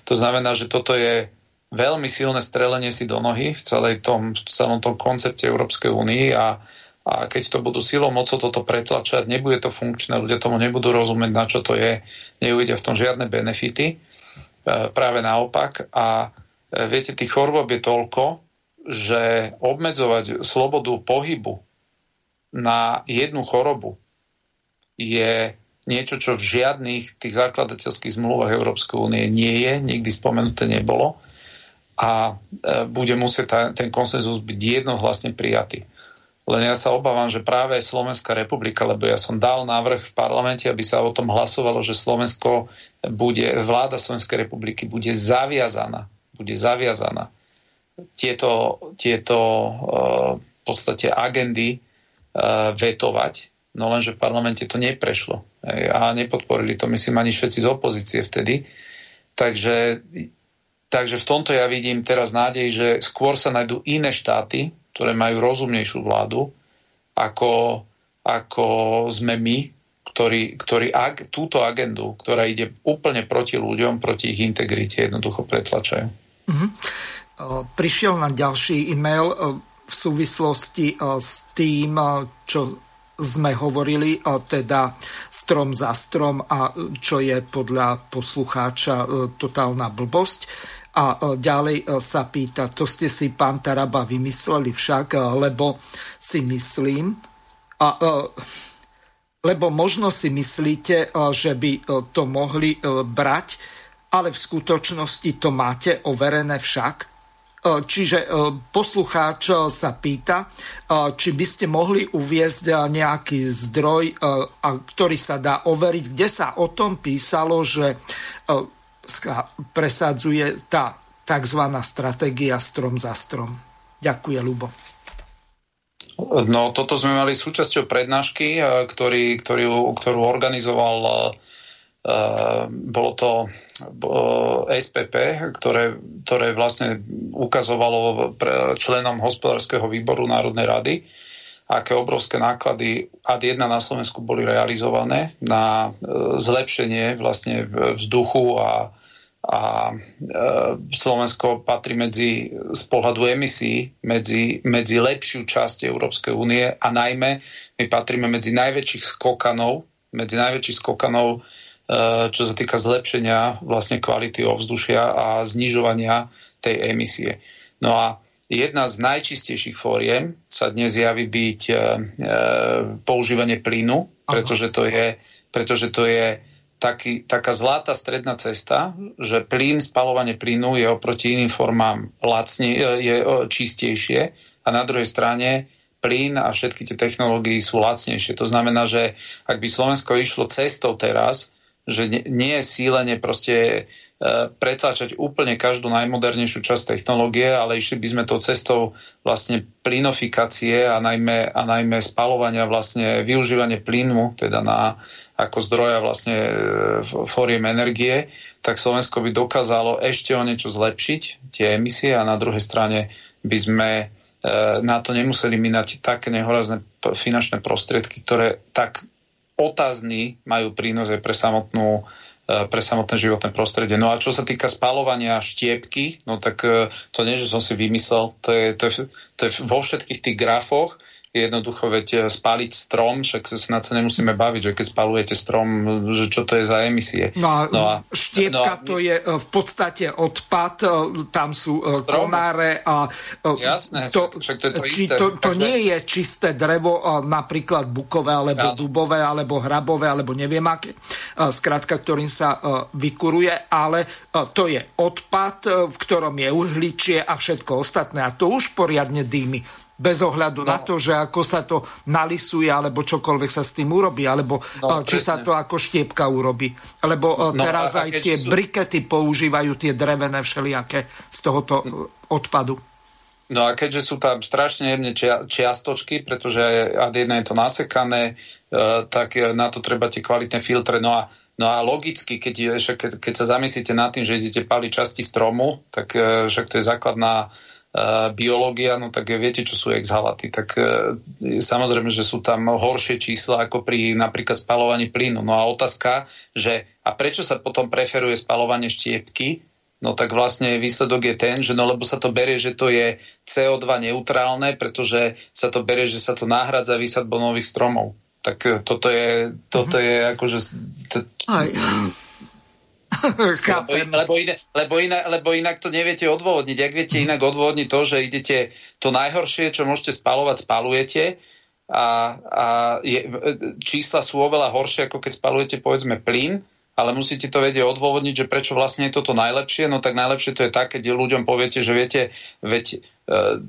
To znamená, že toto je veľmi silné strelenie si do nohy v celej tom, v celom tom koncepte Európskej únii a, a keď to budú silou mocou toto pretlačať, nebude to funkčné, ľudia tomu nebudú rozumieť, na čo to je, neujde v tom žiadne benefity, práve naopak. A e, viete, tých chorôb je toľko, že obmedzovať slobodu pohybu na jednu chorobu je niečo, čo v žiadnych tých zakladateľských zmluvách Európskej únie nie je, nikdy spomenuté nebolo a e, bude musieť ten konsenzus byť jednohlasne prijatý. Len ja sa obávam, že práve Slovenská republika, lebo ja som dal návrh v parlamente, aby sa o tom hlasovalo, že Slovensko bude, vláda Slovenskej republiky bude zaviazaná, bude zaviazaná tieto, tieto uh, v podstate agendy uh, vetovať, no lenže v parlamente to neprešlo a nepodporili to, myslím, ani všetci z opozície vtedy. Takže, takže v tomto ja vidím teraz nádej, že skôr sa nájdú iné štáty, ktoré majú rozumnejšiu vládu, ako, ako sme my, ktorí, ktorí ag, túto agendu, ktorá ide úplne proti ľuďom, proti ich integrite, jednoducho pretlačajú. Mm-hmm. Prišiel na ďalší e-mail v súvislosti s tým, čo sme hovorili, teda strom za strom a čo je podľa poslucháča totálna blbosť. A e, ďalej e, sa pýta, to ste si pán Taraba vymysleli však, lebo si myslím, a, lebo možno si myslíte, že by to mohli brať, ale v skutočnosti to máte overené však. E, čiže e, poslucháč e, sa pýta, či by ste mohli uviezť nejaký zdroj, ktorý sa dá overiť, kde sa o tom písalo, že presadzuje tá tzv. stratégia strom za strom. Ďakujem, Lubo. No, toto sme mali súčasťou prednášky, ktorý, ktorý, ktorú organizoval Uh, bolo to SPP, ktoré, ktoré vlastne ukazovalo členom hospodárskeho výboru Národnej rady, aké obrovské náklady AD1 na Slovensku boli realizované na uh, zlepšenie vlastne vzduchu a, a Slovensko patrí medzi z pohľadu emisí medzi, medzi lepšiu časť Európskej únie a najmä my patríme medzi najväčších skokanov medzi najväčších skokanov Eh, čo sa týka zlepšenia vlastne kvality ovzdušia a znižovania tej emisie. No a jedna z najčistejších fóriem sa dnes javí byť e, používanie plynu, pretože to je, pretože to je taký, taká zlatá stredná cesta, že plyn, spalovanie plynu je oproti iným formám lacne, je čistejšie a na druhej strane plyn a všetky tie technológie sú lacnejšie. To znamená, že ak by Slovensko išlo cestou teraz, že nie je sílenie proste pretlačať úplne každú najmodernejšiu časť technológie, ale išli by sme tou cestou vlastne plynofikácie a najmä, a najmä spalovania vlastne využívanie plynu, teda na, ako zdroja vlastne e, fóriem energie, tak Slovensko by dokázalo ešte o niečo zlepšiť tie emisie a na druhej strane by sme e, na to nemuseli minať také nehorazné finančné prostriedky, ktoré tak otázny majú prínos aj pre samotnú e, pre samotné životné prostredie. No a čo sa týka spalovania štiepky, no tak e, to nie, že som si vymyslel, to je, to je, to je vo všetkých tých grafoch, jednoducho veď e, spáliť strom, však sa snad sa nemusíme baviť, že keď spalujete strom, že čo to je za emisie. No a, no a štiepka no a, to je e, v podstate odpad, e, tam sú strom. konáre a Jasné, to, však to je to či isté. To, to Takže... nie je čisté drevo, napríklad bukové, alebo ja. dubové, alebo hrabové, alebo neviem aké, skrátka, ktorým sa vykuruje, ale to je odpad, v ktorom je uhličie a všetko ostatné a to už poriadne dýmy bez ohľadu no. na to, že ako sa to nalisuje, alebo čokoľvek sa s tým urobí, alebo no, či presne. sa to ako štiepka urobí. Lebo no, teraz aj tie sú... brikety používajú tie drevené všelijaké z tohoto odpadu. No a keďže sú tam strašne jemne čia, čiastočky, pretože ad jedna je to nasekané, tak na to treba tie kvalitné filtre. No a, no a logicky, keď, keď, keď sa zamyslíte nad tým, že idete paliť časti stromu, tak však to je základná biológia, no tak viete, čo sú exhalaty. Tak e, samozrejme, že sú tam horšie čísla ako pri napríklad spalovaní plynu. No a otázka, že a prečo sa potom preferuje spalovanie štiepky? No tak vlastne výsledok je ten, že no lebo sa to berie, že to je CO2 neutrálne, pretože sa to berie, že sa to nahradza výsadbou nových stromov. Tak e, toto je, toto mm-hmm. je akože... T- lebo, lebo, inak, lebo, inak, lebo inak to neviete odôvodniť. Ak viete inak odôvodniť to, že idete to najhoršie, čo môžete spalovať, spalujete a, a je, čísla sú oveľa horšie, ako keď spalujete povedzme plyn, ale musíte to vedieť odôvodniť, že prečo vlastne je toto najlepšie, no tak najlepšie to je tak, keď ľuďom poviete, že viete, veď e,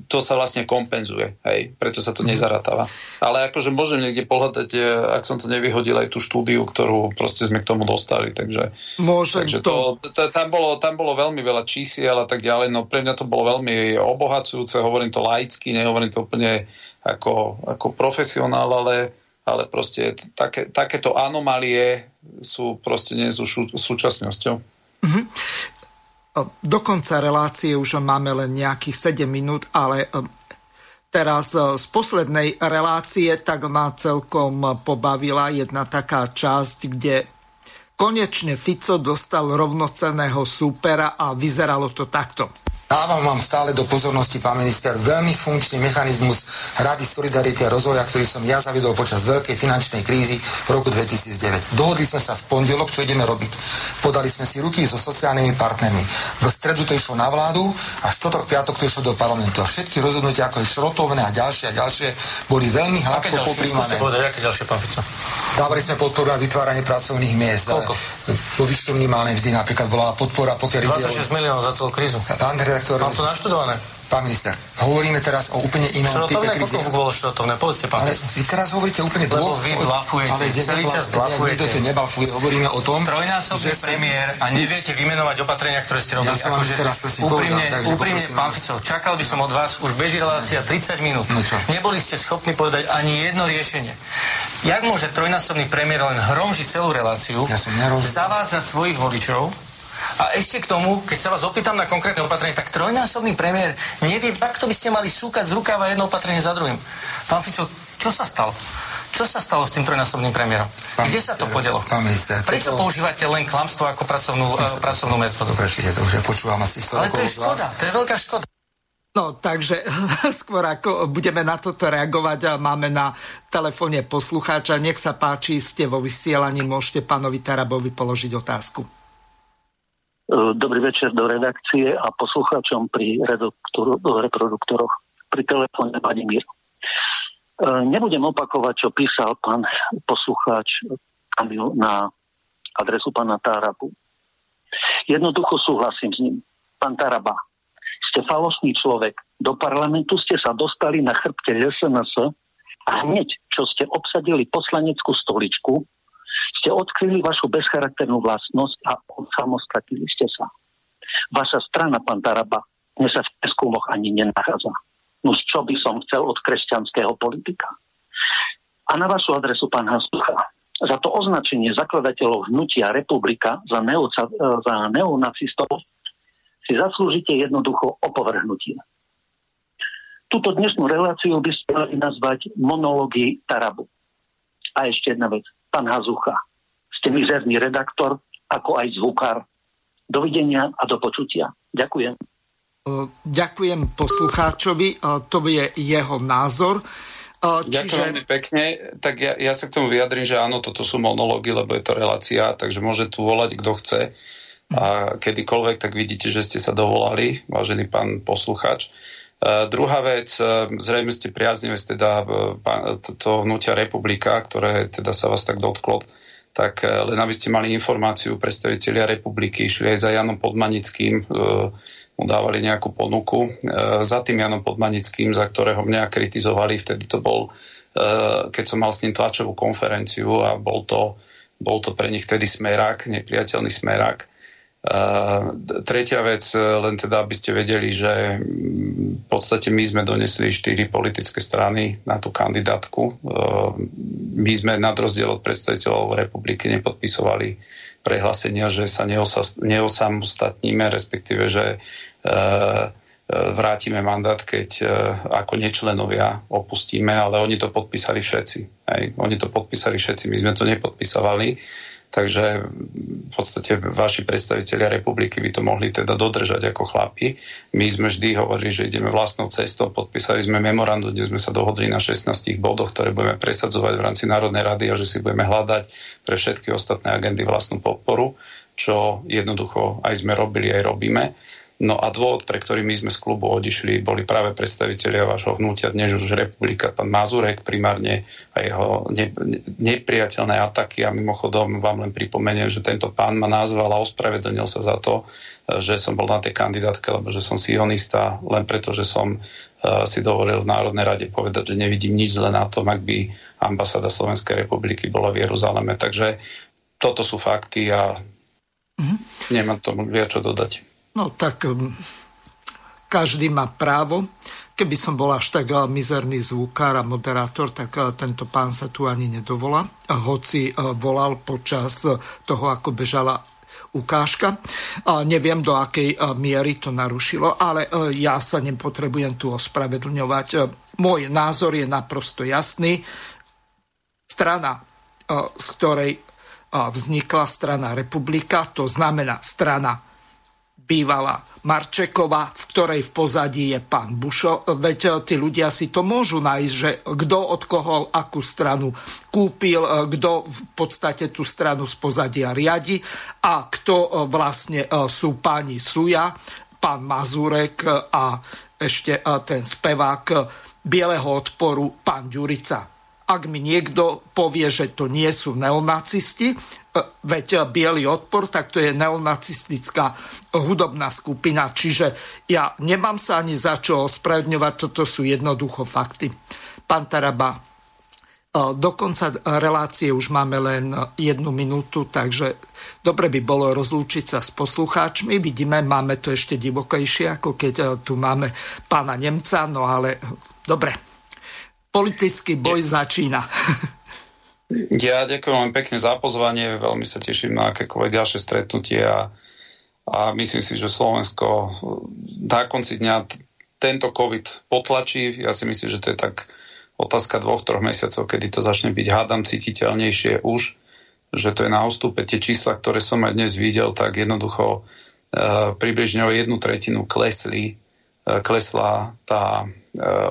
to sa vlastne kompenzuje, hej, preto sa to mhm. nezaratáva. Ale akože môžem niekde pohľadať, e, ak som to nevyhodil, aj tú štúdiu, ktorú proste sme k tomu dostali, takže, môžem takže to, to, tam, bolo, tam bolo veľmi veľa čísiel a tak ďalej, no pre mňa to bolo veľmi obohacujúce, hovorím to laicky, nehovorím to úplne ako, ako profesionál, ale ale proste také, takéto anomálie sú proste nie sú súčasnosťou. Mm-hmm. Do konca relácie už máme len nejakých 7 minút, ale e, teraz e, z poslednej relácie tak ma celkom pobavila jedna taká časť, kde konečne Fico dostal rovnocenného súpera a vyzeralo to takto. Dávam vám stále do pozornosti, pán minister, veľmi funkčný mechanizmus Rady Solidarity a rozvoja, ktorý som ja zavedol počas veľkej finančnej krízy v roku 2009. Dohodli sme sa v pondelok, čo ideme robiť. Podali sme si ruky so sociálnymi partnermi. V stredu to išlo na vládu a štotok, piatok to išlo do parlamentu. A všetky rozhodnutia, ako je šrotovné a ďalšie a ďalšie, boli veľmi hladko popríjmané. Aké ďalšie, pán Fico? Dávali sme podporu na vytváranie pracovných miest. Koľko? Po výške minimálnej vždy napríklad bola podpora, pokiaľ 26 miliónov za celú krízu. Pán redaktor. Mám to naštudované. Pán minister, hovoríme teraz o úplne inom šrotovné, type krízy. Koľko bolo šrotovné? Povedzte, pán. Ale vy teraz hovoríte úplne Lebo dvoch... vy blafujete, ale celý čas blafujete. Nikto to nebafuje, hovoríme o tom, Trojnásobný že... premiér a neviete vymenovať opatrenia, ktoré ste robili. Ja akože teraz úprimne, povedal, úprimne pán Fico, čakal by som od vás, už beží relácia 30 minút. No Neboli ste schopní povedať ani jedno riešenie. Jak môže trojnásobný premiér len hromžiť celú reláciu, ja zavádzať svojich voličov, a ešte k tomu, keď sa vás opýtam na konkrétne opatrenie, tak trojnásobný premiér nevie, takto by ste mali súkať z rukáva jedno opatrenie za druhým. Pán Fico, čo sa stalo? Čo sa stalo s tým trojnásobným premiérom? Pán Kde minister, sa to podelo? Pán minister, Prečo toto... používate len klamstvo ako pracovnú, uh, pracovnú metódu? Prečite to už ja počúvam asi 100 Ale to je škoda, to je veľká škoda. No, takže skôr ako budeme na toto reagovať, máme na telefóne poslucháča. Nech sa páči, ste vo vysielaní, môžete pánovi Tarabovi položiť otázku. E, dobrý večer do redakcie a poslucháčom pri reproduktoroch. Pri telefóne pani Mír. E, nebudem opakovať, čo písal pán poslucháč Kamil na adresu pána Tarabu. Jednoducho súhlasím s ním. Pán Taraba, ste falošný človek. Do parlamentu ste sa dostali na chrbte SNS a hneď, čo ste obsadili poslaneckú stoličku, ste odkryli vašu bezcharakternú vlastnosť a samostatili ste sa. Vaša strana, pán Taraba, dnes sa v preskúmoch ani nenachádza. No čo by som chcel od kresťanského politika? A na vašu adresu, pán Hastucha, za to označenie zakladateľov hnutia republika za, neoca, za neonacistov si zaslúžite jednoducho opovrhnutie. Túto dnešnú reláciu by ste mali nazvať monológy Tarabu. A ešte jedna vec pán Hazucha. Ste mizerný redaktor, ako aj zvukár. Dovidenia a do počutia. Ďakujem. Ďakujem poslucháčovi, to je jeho názor. Čiže... Ďakujem veľmi pekne. Tak ja, ja sa k tomu vyjadrím, že áno, toto sú monológy, lebo je to relácia, takže môže tu volať, kto chce. A kedykoľvek, tak vidíte, že ste sa dovolali, vážený pán posluchač. Uh, druhá vec, uh, zrejme ste priaznivec teda uh, to hnutia Republika, ktoré teda sa vás tak dotklo, tak len aby ste mali informáciu, predstavitelia Republiky išli aj za Janom Podmanickým, mu dávali nejakú ponuku. Za tým Janom Podmanickým, za ktorého mňa kritizovali, vtedy to bol, keď som mal s ním tlačovú konferenciu a bol to, bol to pre nich vtedy smerák, nepriateľný smerák tretia vec, e, len teda, aby ste vedeli, že v podstate my sme donesli štyri politické strany na tú kandidátku. E, my sme na rozdiel od predstaviteľov republiky nepodpisovali prehlásenia, že sa neosamostatníme, respektíve, že e, vrátime mandát, keď ako nečlenovia opustíme, ale oni to podpísali všetci. Hej. Oni to podpísali všetci, my sme to nepodpisovali. Takže v podstate vaši predstavitelia republiky by to mohli teda dodržať ako chlapi. My sme vždy hovorili, že ideme vlastnou cestou, podpísali sme memorandum, kde sme sa dohodli na 16 bodoch, ktoré budeme presadzovať v rámci Národnej rady a že si budeme hľadať pre všetky ostatné agendy vlastnú podporu, čo jednoducho aj sme robili, aj robíme. No a dôvod, pre ktorý my sme z klubu odišli, boli práve predstavitelia vášho hnutia, dnes už republika, pán Mazurek primárne a jeho ne, nepriateľné ataky. A mimochodom vám len pripomeniem, že tento pán ma nazval a ospravedlnil sa za to, že som bol na tej kandidátke, lebo že som sionista, len preto, že som uh, si dovolil v Národnej rade povedať, že nevidím nič zle na tom, ak by ambasáda Slovenskej republiky bola v Jeruzaleme. Takže toto sú fakty a mm-hmm. nemám tomu viac čo dodať. No tak um, každý má právo. Keby som bol až tak uh, mizerný zvukár a moderátor, tak uh, tento pán sa tu ani nedovolá. Hoci uh, volal počas toho, ako bežala ukážka. Neviem, do akej miery to narušilo, ale ja sa nepotrebujem tu ospravedlňovať. Môj názor je naprosto jasný. Strana, z ktorej vznikla strana republika, to znamená strana bývala Marčekova, v ktorej v pozadí je pán Bušo. Veď e, tí ľudia si to môžu nájsť, že kto od koho akú stranu kúpil, e, kto v podstate tú stranu z pozadia riadi a kto e, vlastne sú páni Suja, pán Mazurek a ešte ten spevák Bieleho odporu, pán Ďurica. Ak mi niekto povie, že to nie sú neonacisti, veď Bielý odpor, tak to je neonacistická hudobná skupina, čiže ja nemám sa ani za čo ospravedňovať, toto sú jednoducho fakty. Pán Taraba, e, do konca relácie už máme len jednu minútu, takže dobre by bolo rozlúčiť sa s poslucháčmi. Vidíme, máme to ešte divokejšie, ako keď e, tu máme pána Nemca, no ale dobre. Politický boj začína. Ja ďakujem veľmi pekne za pozvanie, veľmi sa teším na akékoľvek ďalšie stretnutie a, a myslím si, že Slovensko na konci dňa tento COVID potlačí. Ja si myslím, že to je tak otázka dvoch, troch mesiacov, kedy to začne byť hádam cítiteľnejšie už, že to je na ústupe. Tie čísla, ktoré som aj dnes videl, tak jednoducho e, približne o jednu tretinu klesli, klesla tá e,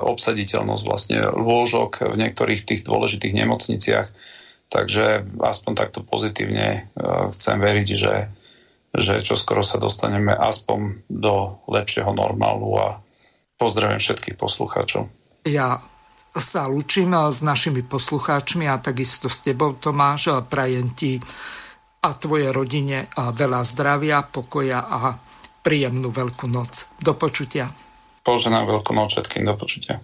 obsaditeľnosť vlastne lôžok v niektorých tých dôležitých nemocniciach Takže aspoň takto pozitívne uh, chcem veriť, že, že čoskoro sa dostaneme aspoň do lepšieho normálu a pozdravím všetkých poslucháčov. Ja sa lúčim s našimi poslucháčmi a takisto s tebou, Tomáš. Prajem ti a tvojej rodine veľa zdravia, pokoja a príjemnú veľkú noc. Do počutia. Poženám veľkú noc všetkým. Do počutia.